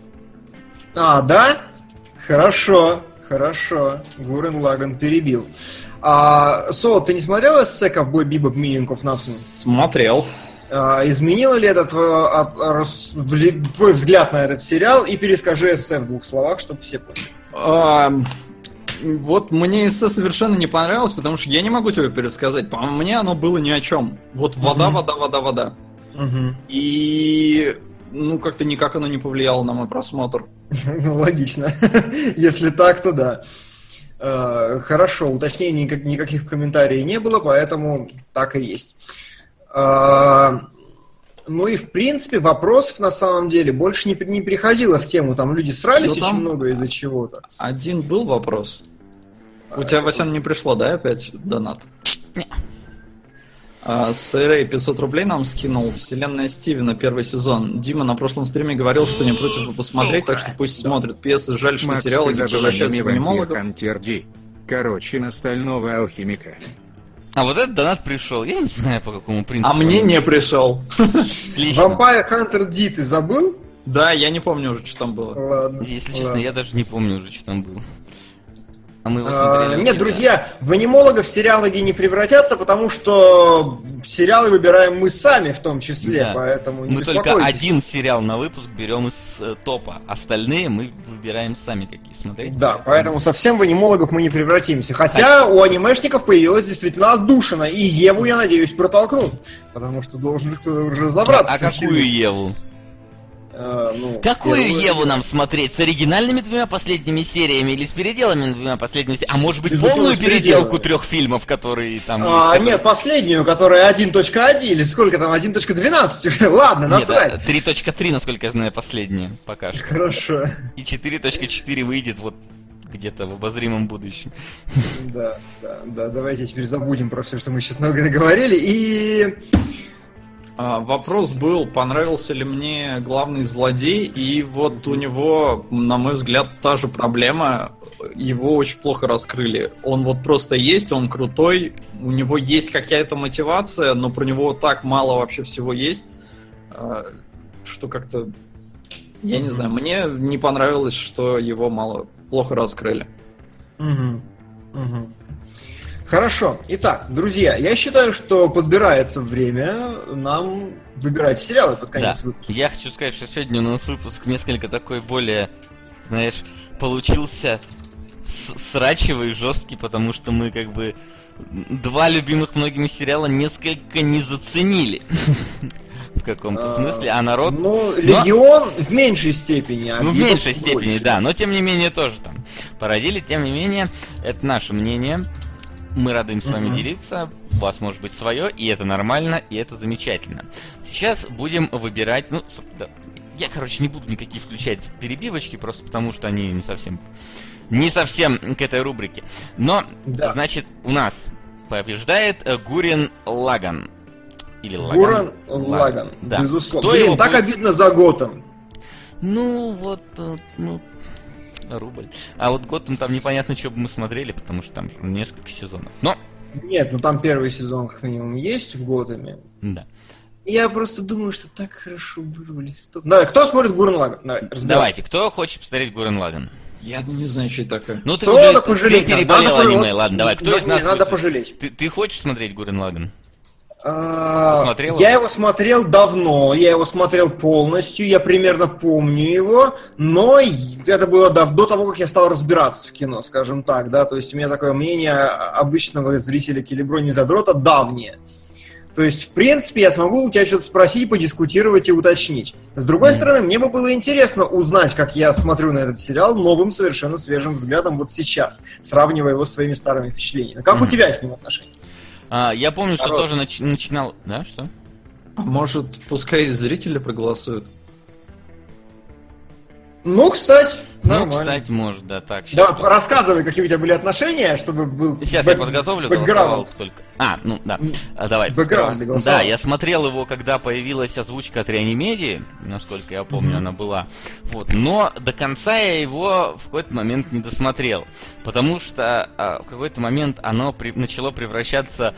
А, да? Хорошо, хорошо. Гурен Лаган перебил. А, Со, ты не смотрел эссе «Ковбой Бибоп Meaning of Nothing»? Смотрел. А, изменило ли это твой, взгляд на этот сериал? И перескажи эссе в двух словах, чтобы все поняли. А, вот мне эссе совершенно не понравилось, потому что я не могу тебе пересказать. По мне оно было ни о чем. Вот вода, вода, вода, вода. И ну как-то никак оно не повлияло на мой просмотр. Ну, логично. Если так, то да. Э, Хорошо, уточнений никак- никаких в комментариях не было, поэтому так и есть. Э, Ну и, в принципе, вопросов на самом деле больше не, не приходило в тему. Там люди срались Ну, очень там- много из-за чего-то. Один был вопрос. У тебя, Васян, не пришло, да, опять донат? Не. А, Сэрэй 500 рублей нам скинул. Вселенная Стивена, первый сезон. Дима на прошлом стриме говорил, что не против бы посмотреть, так что пусть смотрит. Пьесы, жаль, что Макс, сериалы не превращаются в анимологов. Короче, на стального алхимика. А вот этот донат пришел, я не знаю по какому принципу. А мне не пришел. Отлично. Vampire Hunter D ты забыл? Да, я не помню уже, что там было. Ладно. Если честно, я даже не помню уже, что там было. А мы его А, смотрели. у Нет, друзья, в анимологов сериалоги не превратятся, потому что сериалы выбираем мы сами в том числе, Да. поэтому не Мы только один сериал на выпуск берем из э, топа. Остальные мы выбираем сами, какие смотреть. Да, поэтому совсем в анимологов мы не превратимся. Хотя у анимешников появилась действительно отдушина, и Еву, я надеюсь, протолкнут. Потому что должен кто-то уже разобраться. А этим. какую Еву? Э, ну, Какую первую- Еву нам смотреть? С оригинальными двумя последними сериями или с переделами двумя последними сериями? А может быть полную переделку трех фильмов, которые там А, есть? нет, последнюю, которая 1.1, или сколько там, 1.12 уже. Ладно, Нет, насрать. а, 3.3, насколько я знаю, последняя пока что. Хорошо. И 4.4 выйдет вот где-то в обозримом будущем. Да, да, да, давайте теперь забудем про все, что мы сейчас много говорили. И вопрос был, понравился ли мне главный злодей, и вот у него, на мой взгляд, та же проблема, его очень плохо раскрыли. Он вот просто есть, он крутой, у него есть какая-то мотивация, но про него так мало вообще всего есть, а, что как-то, я не знаю, мне не понравилось, что его мало, плохо раскрыли. Мгм. Мгм. Хорошо. Итак, друзья, я считаю, что подбирается время нам выбирать сериалы под конец Да. выпуска. Я хочу сказать, что сегодня у нас выпуск несколько такой более, знаешь, получился срачевый, жесткий, потому что мы как бы два любимых многими сериала несколько не заценили. В каком-то А, смысле, а народ... Ну, Легион в меньшей степени. а Ну, в меньшей степени, да, но тем не менее тоже там породили. Тем не менее, это наше мнение. Мы рады им с вами делиться. У вас может быть свое, и это нормально, и это замечательно. Сейчас будем выбирать. Ну, да, я, короче, не буду никакие включать перебивочки, просто потому что они не совсем. Не совсем к этой рубрике. Но, Да. значит, у нас побеждает э, Гурин Лаган. Или Лаган. Гуран Лаган, Да. безусловно. Кто Блин, так будет- обидно за Готэм. Ну, вот, ну, рубль. А вот Готэм там непонятно, что бы мы смотрели, потому что там несколько сезонов. Но, Нет, ну там первый сезон как минимум есть в Готэме. да. Я просто думаю, что так хорошо вырвали. Да, кто смотрит Гурен Лаган? Давай, разбирайся. Давайте, кто хочет посмотреть Гурен Лаган? Я не знаю, что это такое. Ну, ты, уже- надо ты пожалеть? переболел Надо пожалеть. аниме, ладно, давай, кто из нас не, надо будет- пожалеть. Ты, ты хочешь смотреть Гурен Лаган? А, Смотрел Я его? его смотрел давно, я его смотрел полностью, я примерно помню его, но это было до того, как я стал разбираться в кино, скажем так, да, то есть у меня такое мнение обычного зрителя Келебро не задрота давнее. То есть, в принципе, я смогу у тебя что-то спросить, подискутировать и уточнить. С другой mm. стороны, мне бы было интересно узнать, как я смотрю на этот сериал новым, совершенно свежим взглядом вот сейчас, сравнивая его с своими старыми впечатлениями. Как mm. у тебя с ним отношения? А, я помню, что тоже нач- начинал... Да, что? А может, пускай зрители проголосуют? Ну, кстати, Нормально. Ну, кстати, может, да, так. Да, по... рассказывай, какие у тебя были отношения, чтобы был... Сейчас бэк... я подготовлю голосовалку только. А, ну, да. А, давай. Бэкграунд Да, я смотрел его, когда появилась озвучка от Реанимедии, насколько я помню, mm-hmm. она была. Вот. Но до конца я его в какой-то момент не досмотрел. Потому что а, в какой-то момент оно при... начало превращаться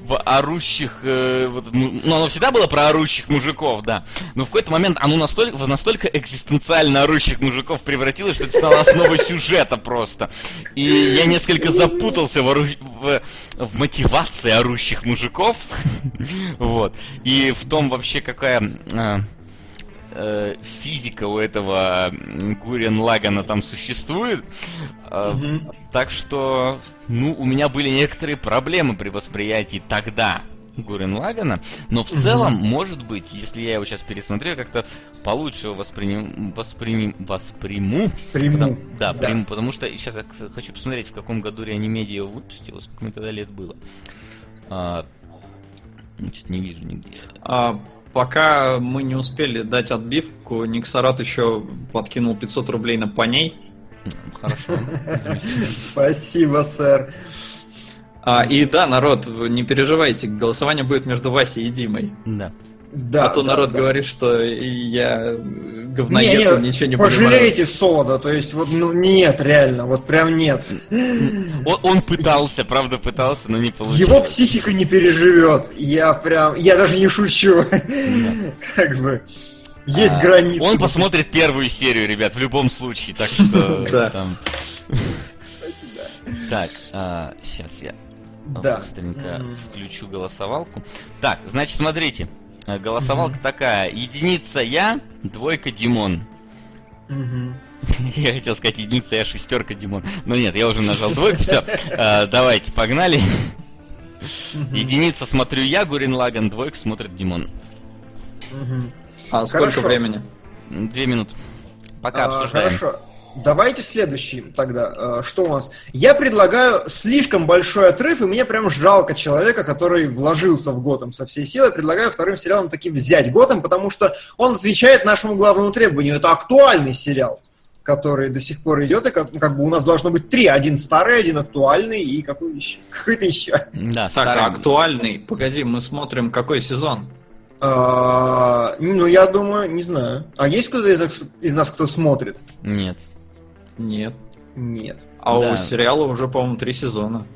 в орущих... Э, вот, ну, оно всегда было про орущих мужиков, да. Но в какой-то момент оно настолько, в настолько экзистенциально орущих мужиков превратилось, что это стало основой сюжета просто. И я несколько запутался в, ору... в, в мотивации орущих мужиков. вот. И в том вообще какая... Э, э, физика у этого Гурен Лагана там существует. Mm-hmm. Так что, ну, у меня были некоторые проблемы при восприятии тогда Гурен Лагана, но в целом, может быть, если я его сейчас пересмотрю, я как-то получше его восприним, восприним, восприму. Приму. Потому, да, да, приму, потому что сейчас я хочу посмотреть, в каком году Реанимедиа его выпустила, сколько мне тогда лет было. А, значит, не вижу нигде. А, пока мы не успели дать отбивку, Никсарат еще подкинул 500 рублей на поней. Хорошо. Спасибо, сэр. А, и да, народ, не переживайте, голосование будет между Васей и Димой. Да. Да, а то да, народ да. говорит, что я говноед, не, не, ничего не Пожалеете понимаю. солода, то есть вот ну нет, реально, вот прям нет. Он, он пытался, правда пытался, но не получилось. Его психика не переживет. Я прям, я даже не шучу. Да. Как бы. Есть а, границы. Он посмотрит первую серию, ребят, в любом случае, так что там. Так, сейчас а, я да. быстренько включу голосовалку. Так, значит, смотрите. Э, голосовалка mm-hmm. такая. Единица я, двойка Димон. Mm-hmm. Я хотел сказать единица я, шестерка Димон. Но нет, я уже нажал двойку. Все, э, давайте, погнали. Единица смотрю я, Гурин Лаган, двойка смотрит Димон. А сколько времени? Две минуты. Пока обсуждаем. Хорошо. Давайте следующий тогда. Э, что у нас? Я предлагаю слишком большой отрыв, и мне прям жалко человека, который вложился в Готэм со всей силы. Предлагаю вторым сериалом таки взять Готэм, потому что он отвечает нашему главному требованию. Это актуальный сериал, который до сих пор идет, и как, как бы у нас должно быть три. Один старый, один актуальный и какой еще? Какой-то еще. Да, так, старый. актуальный. Погоди, мы смотрим какой сезон? А, ну, я думаю, не знаю. А есть кто-то из, из нас, кто смотрит? Нет. Нет. Нет. А да. у сериала уже, по-моему, три сезона.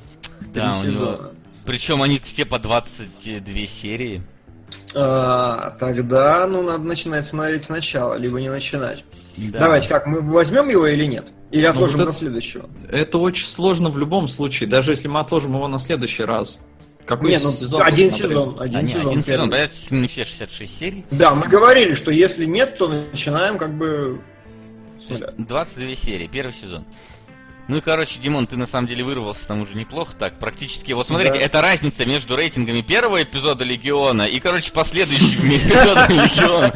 Да, три у сезона. него... Причем они все по 22 серии. А, тогда, ну, надо начинать смотреть сначала, либо не начинать. Да. Давайте, как, мы возьмем его или нет? Или отложим ну, вот на следующего? Это очень сложно в любом случае, даже если мы отложим его на следующий раз. Какой не, ну, сезон один сезон. Один а, сезон, один сезон, понятно, не все 66 серий. Да, мы говорили, что если нет, то начинаем как бы 22 серии, первый сезон. Ну и, короче, Димон, ты на самом деле вырвался там уже неплохо так. Практически, вот смотрите, да. это разница между рейтингами первого эпизода Легиона и, короче, последующими эпизодами Легиона.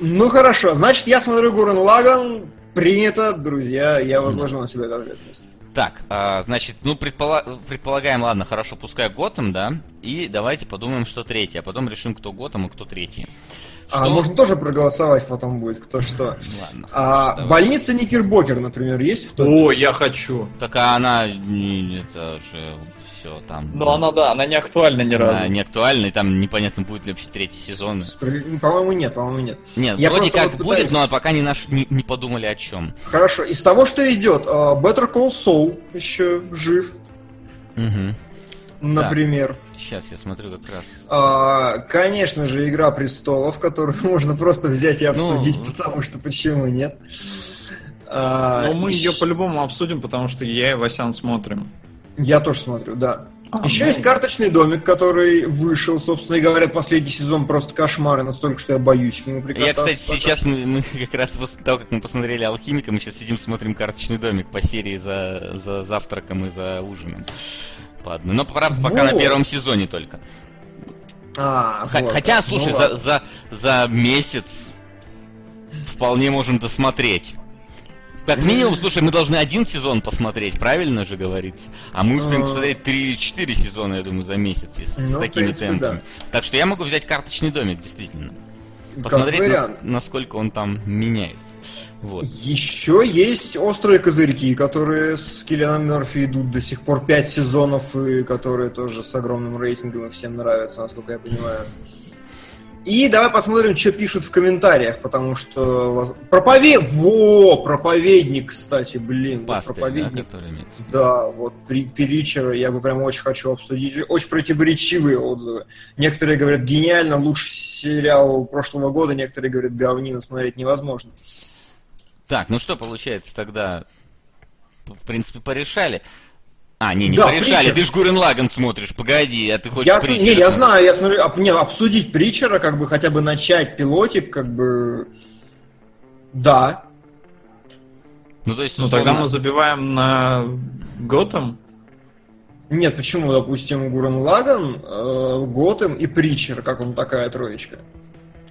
Ну хорошо, значит, я смотрю Гурен Лаган. Принято, друзья, я возложу на себя ответственность. Так, а, значит, ну предпола- предполагаем, ладно, хорошо, пускай Готэм, да, и давайте подумаем, что третий, а потом решим, кто Готэм и кто третий. А, что... А можно тоже проголосовать потом будет, кто что. Ладно, а, хорошо, больница Никербокер, например, есть в топе? О, я хочу. Так а она, это же все там. Ну, она, да, она не актуальна ни разу. Она не актуальна, и там непонятно, будет ли вообще третий сезон. По-моему, нет, по-моему, нет. Нет, я вроде как вот будет, пытаюсь... но пока не, наш, не, не подумали о чем. Хорошо, из того, что идет, а, Better Call Saul еще жив. Угу например. Да. Сейчас я смотрю как раз. А, конечно же, Игра престолов, которую можно просто взять и ну, обсудить, ну... потому что почему нет. А, Но мы ее по-любому обсудим, потому что я и Васян смотрим. Я тоже смотрю, да. А, Еще ну... есть карточный домик, который вышел, собственно, и говорят, последний сезон просто кошмары, настолько, что я боюсь к нему прикасаться. Я, кстати, сейчас мы, мы как раз после того, как мы посмотрели Алхимика, мы сейчас сидим, смотрим карточный домик по серии за, за завтраком и за ужином. по одной. Но, правда, пока Вот. на первом сезоне только. А, Х- вот Хотя, как. слушай, Ну за, за, за месяц вполне можем досмотреть. Как минимум, слушай, мы должны один сезон посмотреть, правильно же говорится? А мы успеем А. посмотреть три или четыре сезона, я думаю, за месяц, если Ну, с такими принципе, темпами. Так что я могу взять карточный домик, действительно. Посмотреть, нас- насколько он там меняется. Вот. Еще есть острые козырьки, которые с Киллианом Мерфи идут до сих пор 5 сезонов, и которые тоже с огромным рейтингом и всем нравятся, насколько я понимаю. И давай посмотрим, что пишут в комментариях, потому что... Проповед... Во! Проповедник, кстати, блин. Пастырь, да, проповедник. который имеется. Да, вот при Перичера я бы прям очень хочу обсудить. Очень противоречивые отзывы. Некоторые говорят, гениально, лучший сериал прошлого года, некоторые говорят, говнина, смотреть невозможно. Так, ну что получается тогда? В принципе, порешали. А, не, не Да, порешали. Притчер. Ты ж Гурен Лаган смотришь, погоди, а ты хочешь Я, Притчера не, я знаю, я смотрю, об- не, обсудить Притчера, как бы хотя бы начать пилотик, как бы... Да. Ну, то есть, Ну условно, тогда мы забиваем на Готэм. Нет, почему, допустим, Гурен Лаган, э, Готэм и Притчер, как он такая троечка?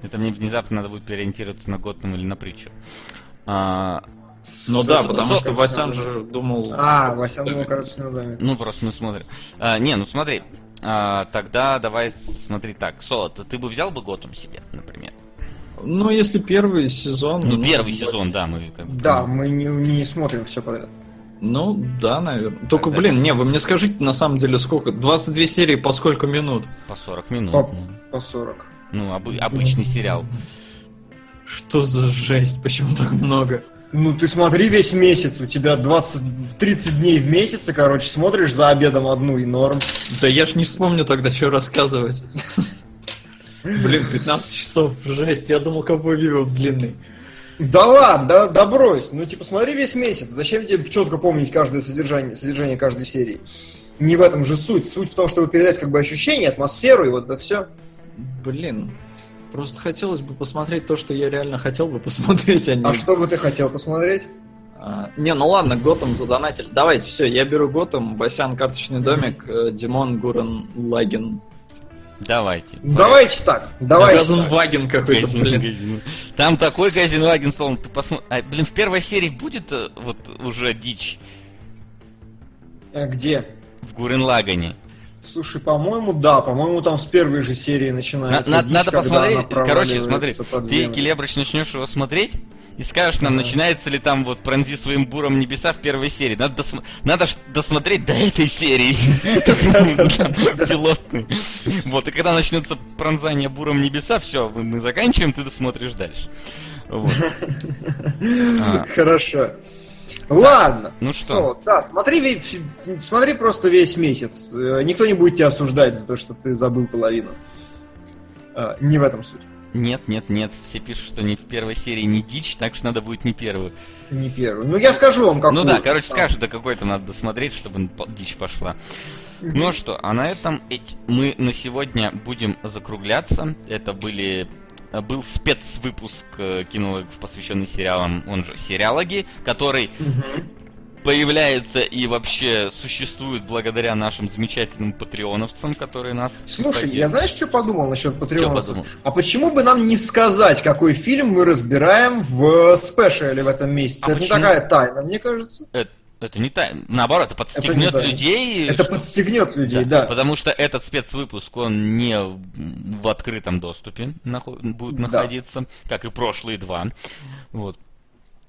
это мне внезапно надо будет переориентироваться на Готэм или на Притчер. А, Ну да, потому что Васян же думал... А, Васян был, короче, доме. ну, просто мы смотрим. А, не, ну смотри. А, тогда давай смотри так. Соло, ты, бы взял бы Готэм себе, например? Ну, если первый сезон... Ну, первый да. сезон, да, мы как бы... Да, мы не, не смотрим все подряд. Ну, да, наверное. Только, Тогда- блин, не, вы мне скажите, на самом деле, сколько? 22 серии по сколько минут? По 40 минут. По, ну. по 40. Ну, обы- обычный сериал. Что за жесть? Почему так много? Ну, ты смотри весь месяц, у тебя 20, 30 дней в месяц, и, короче, смотришь за обедом одну и норм. Да я ж не вспомню тогда, что рассказывать. Блин, 15 часов, жесть, я думал, ковбой Виво длинный. Да ладно, да, да брось. Ну, типа, смотри весь месяц. Зачем тебе четко помнить каждое содержание, содержание каждой серии? Не в этом же суть. Суть в том, чтобы передать как бы ощущение, атмосферу и вот это все. Блин, просто хотелось бы посмотреть то, что я реально хотел бы посмотреть, а не... А что бы ты хотел посмотреть? А, не, ну ладно, Готэм задонатили. Давайте, все, я беру Готэм, Васян карточный домик, э, Димон Гурен Лагин. Давайте. Давайте так. Давайте. Газенваген какой-то, Газин, блин. газин. Там такой Газенваген, словно ты посмотри. А, блин, в первой серии будет э, вот уже дичь А где? в Гуренлагане. Слушай, по-моему, да, по-моему, там с первой же серии На- начинается. на- дичь, надо посмотреть. Короче, смотри, ты. Келебрыч, начнешь его смотреть и скажешь нам, Ага. начинается ли там вот пронзи своим буром небеса в первой серии. Надо, досма- надо досмотреть до этой серии. Пилотный. Вот, и когда начнется пронзание буром небеса, все, мы заканчиваем, ты досмотришь дальше. А, Хорошо. Ладно. Ну что? да, смотри, смотри просто весь месяц. Э, Никто не будет тебя осуждать за то, что ты забыл половину. А, Не в этом суть. Нет, нет, нет, все пишут, что не в первой серии не дичь, так что надо будет не первую. Не первый. Ну, я скажу вам, какую. Ну да, короче, Там. скажешь, до какой-то надо досмотреть, чтобы дичь пошла. Ну а что, а на этом мы на сегодня будем закругляться. Это были э, был спецвыпуск э, кинологов, посвященный сериалам, он же сериалоги, который появляется и вообще существует благодаря нашим замечательным патреоновцам, которые нас Слушай, я знаешь, что подумал насчет подумал? А почему бы нам не сказать, какой фильм мы разбираем в спешиале в этом месяце? А это почему? не такая тайна, мне кажется. Это, это не та... Наоборот, это подстегнет тайна. людей. Это что- подстегнет людей, да. Потому что этот спецвыпуск, он не в- открытом доступе нахо- будет Да. находиться, как и прошлые два. Вот.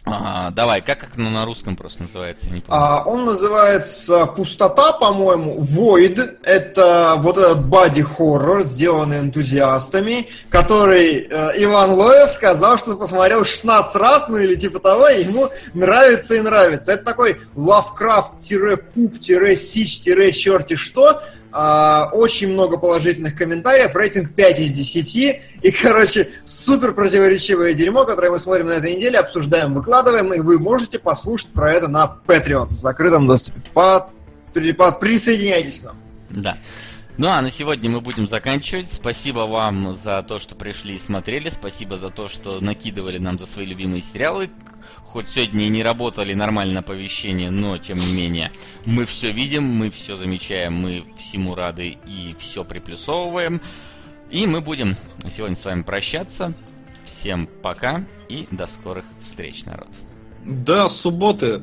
А, давай, как, как оно на русском просто называется, не помню. А, он называется «Пустота», по-моему. «Void» — это вот этот боди-хоррор, сделанный энтузиастами, который э, Иван Лоев сказал, что посмотрел 16 раз, ну или типа того, и ему нравится и нравится. Это такой Лавкрафт-куб-сич-черти что, а, очень много положительных комментариев, рейтинг 5 из 10, и, короче, супер противоречивое дерьмо, которое мы смотрим на этой неделе, обсуждаем, выкладываем, и вы можете послушать про это на Patreon в закрытом доступе. По- по- присоединяйтесь к нам. Да. Ну а на сегодня мы будем заканчивать. Спасибо вам за то, что пришли и смотрели. Спасибо за то, что накидывали нам за свои любимые сериалы. Хоть сегодня и не работали нормально оповещения, но тем не менее мы все видим, мы все замечаем, мы всему рады и все приплюсовываем. И мы будем сегодня с вами прощаться. Всем пока и до скорых встреч, народ. До субботы.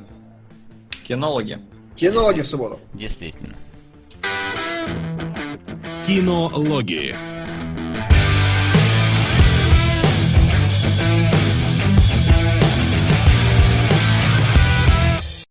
Кинологи. Кинологи в субботу. Действительно. Кинологии.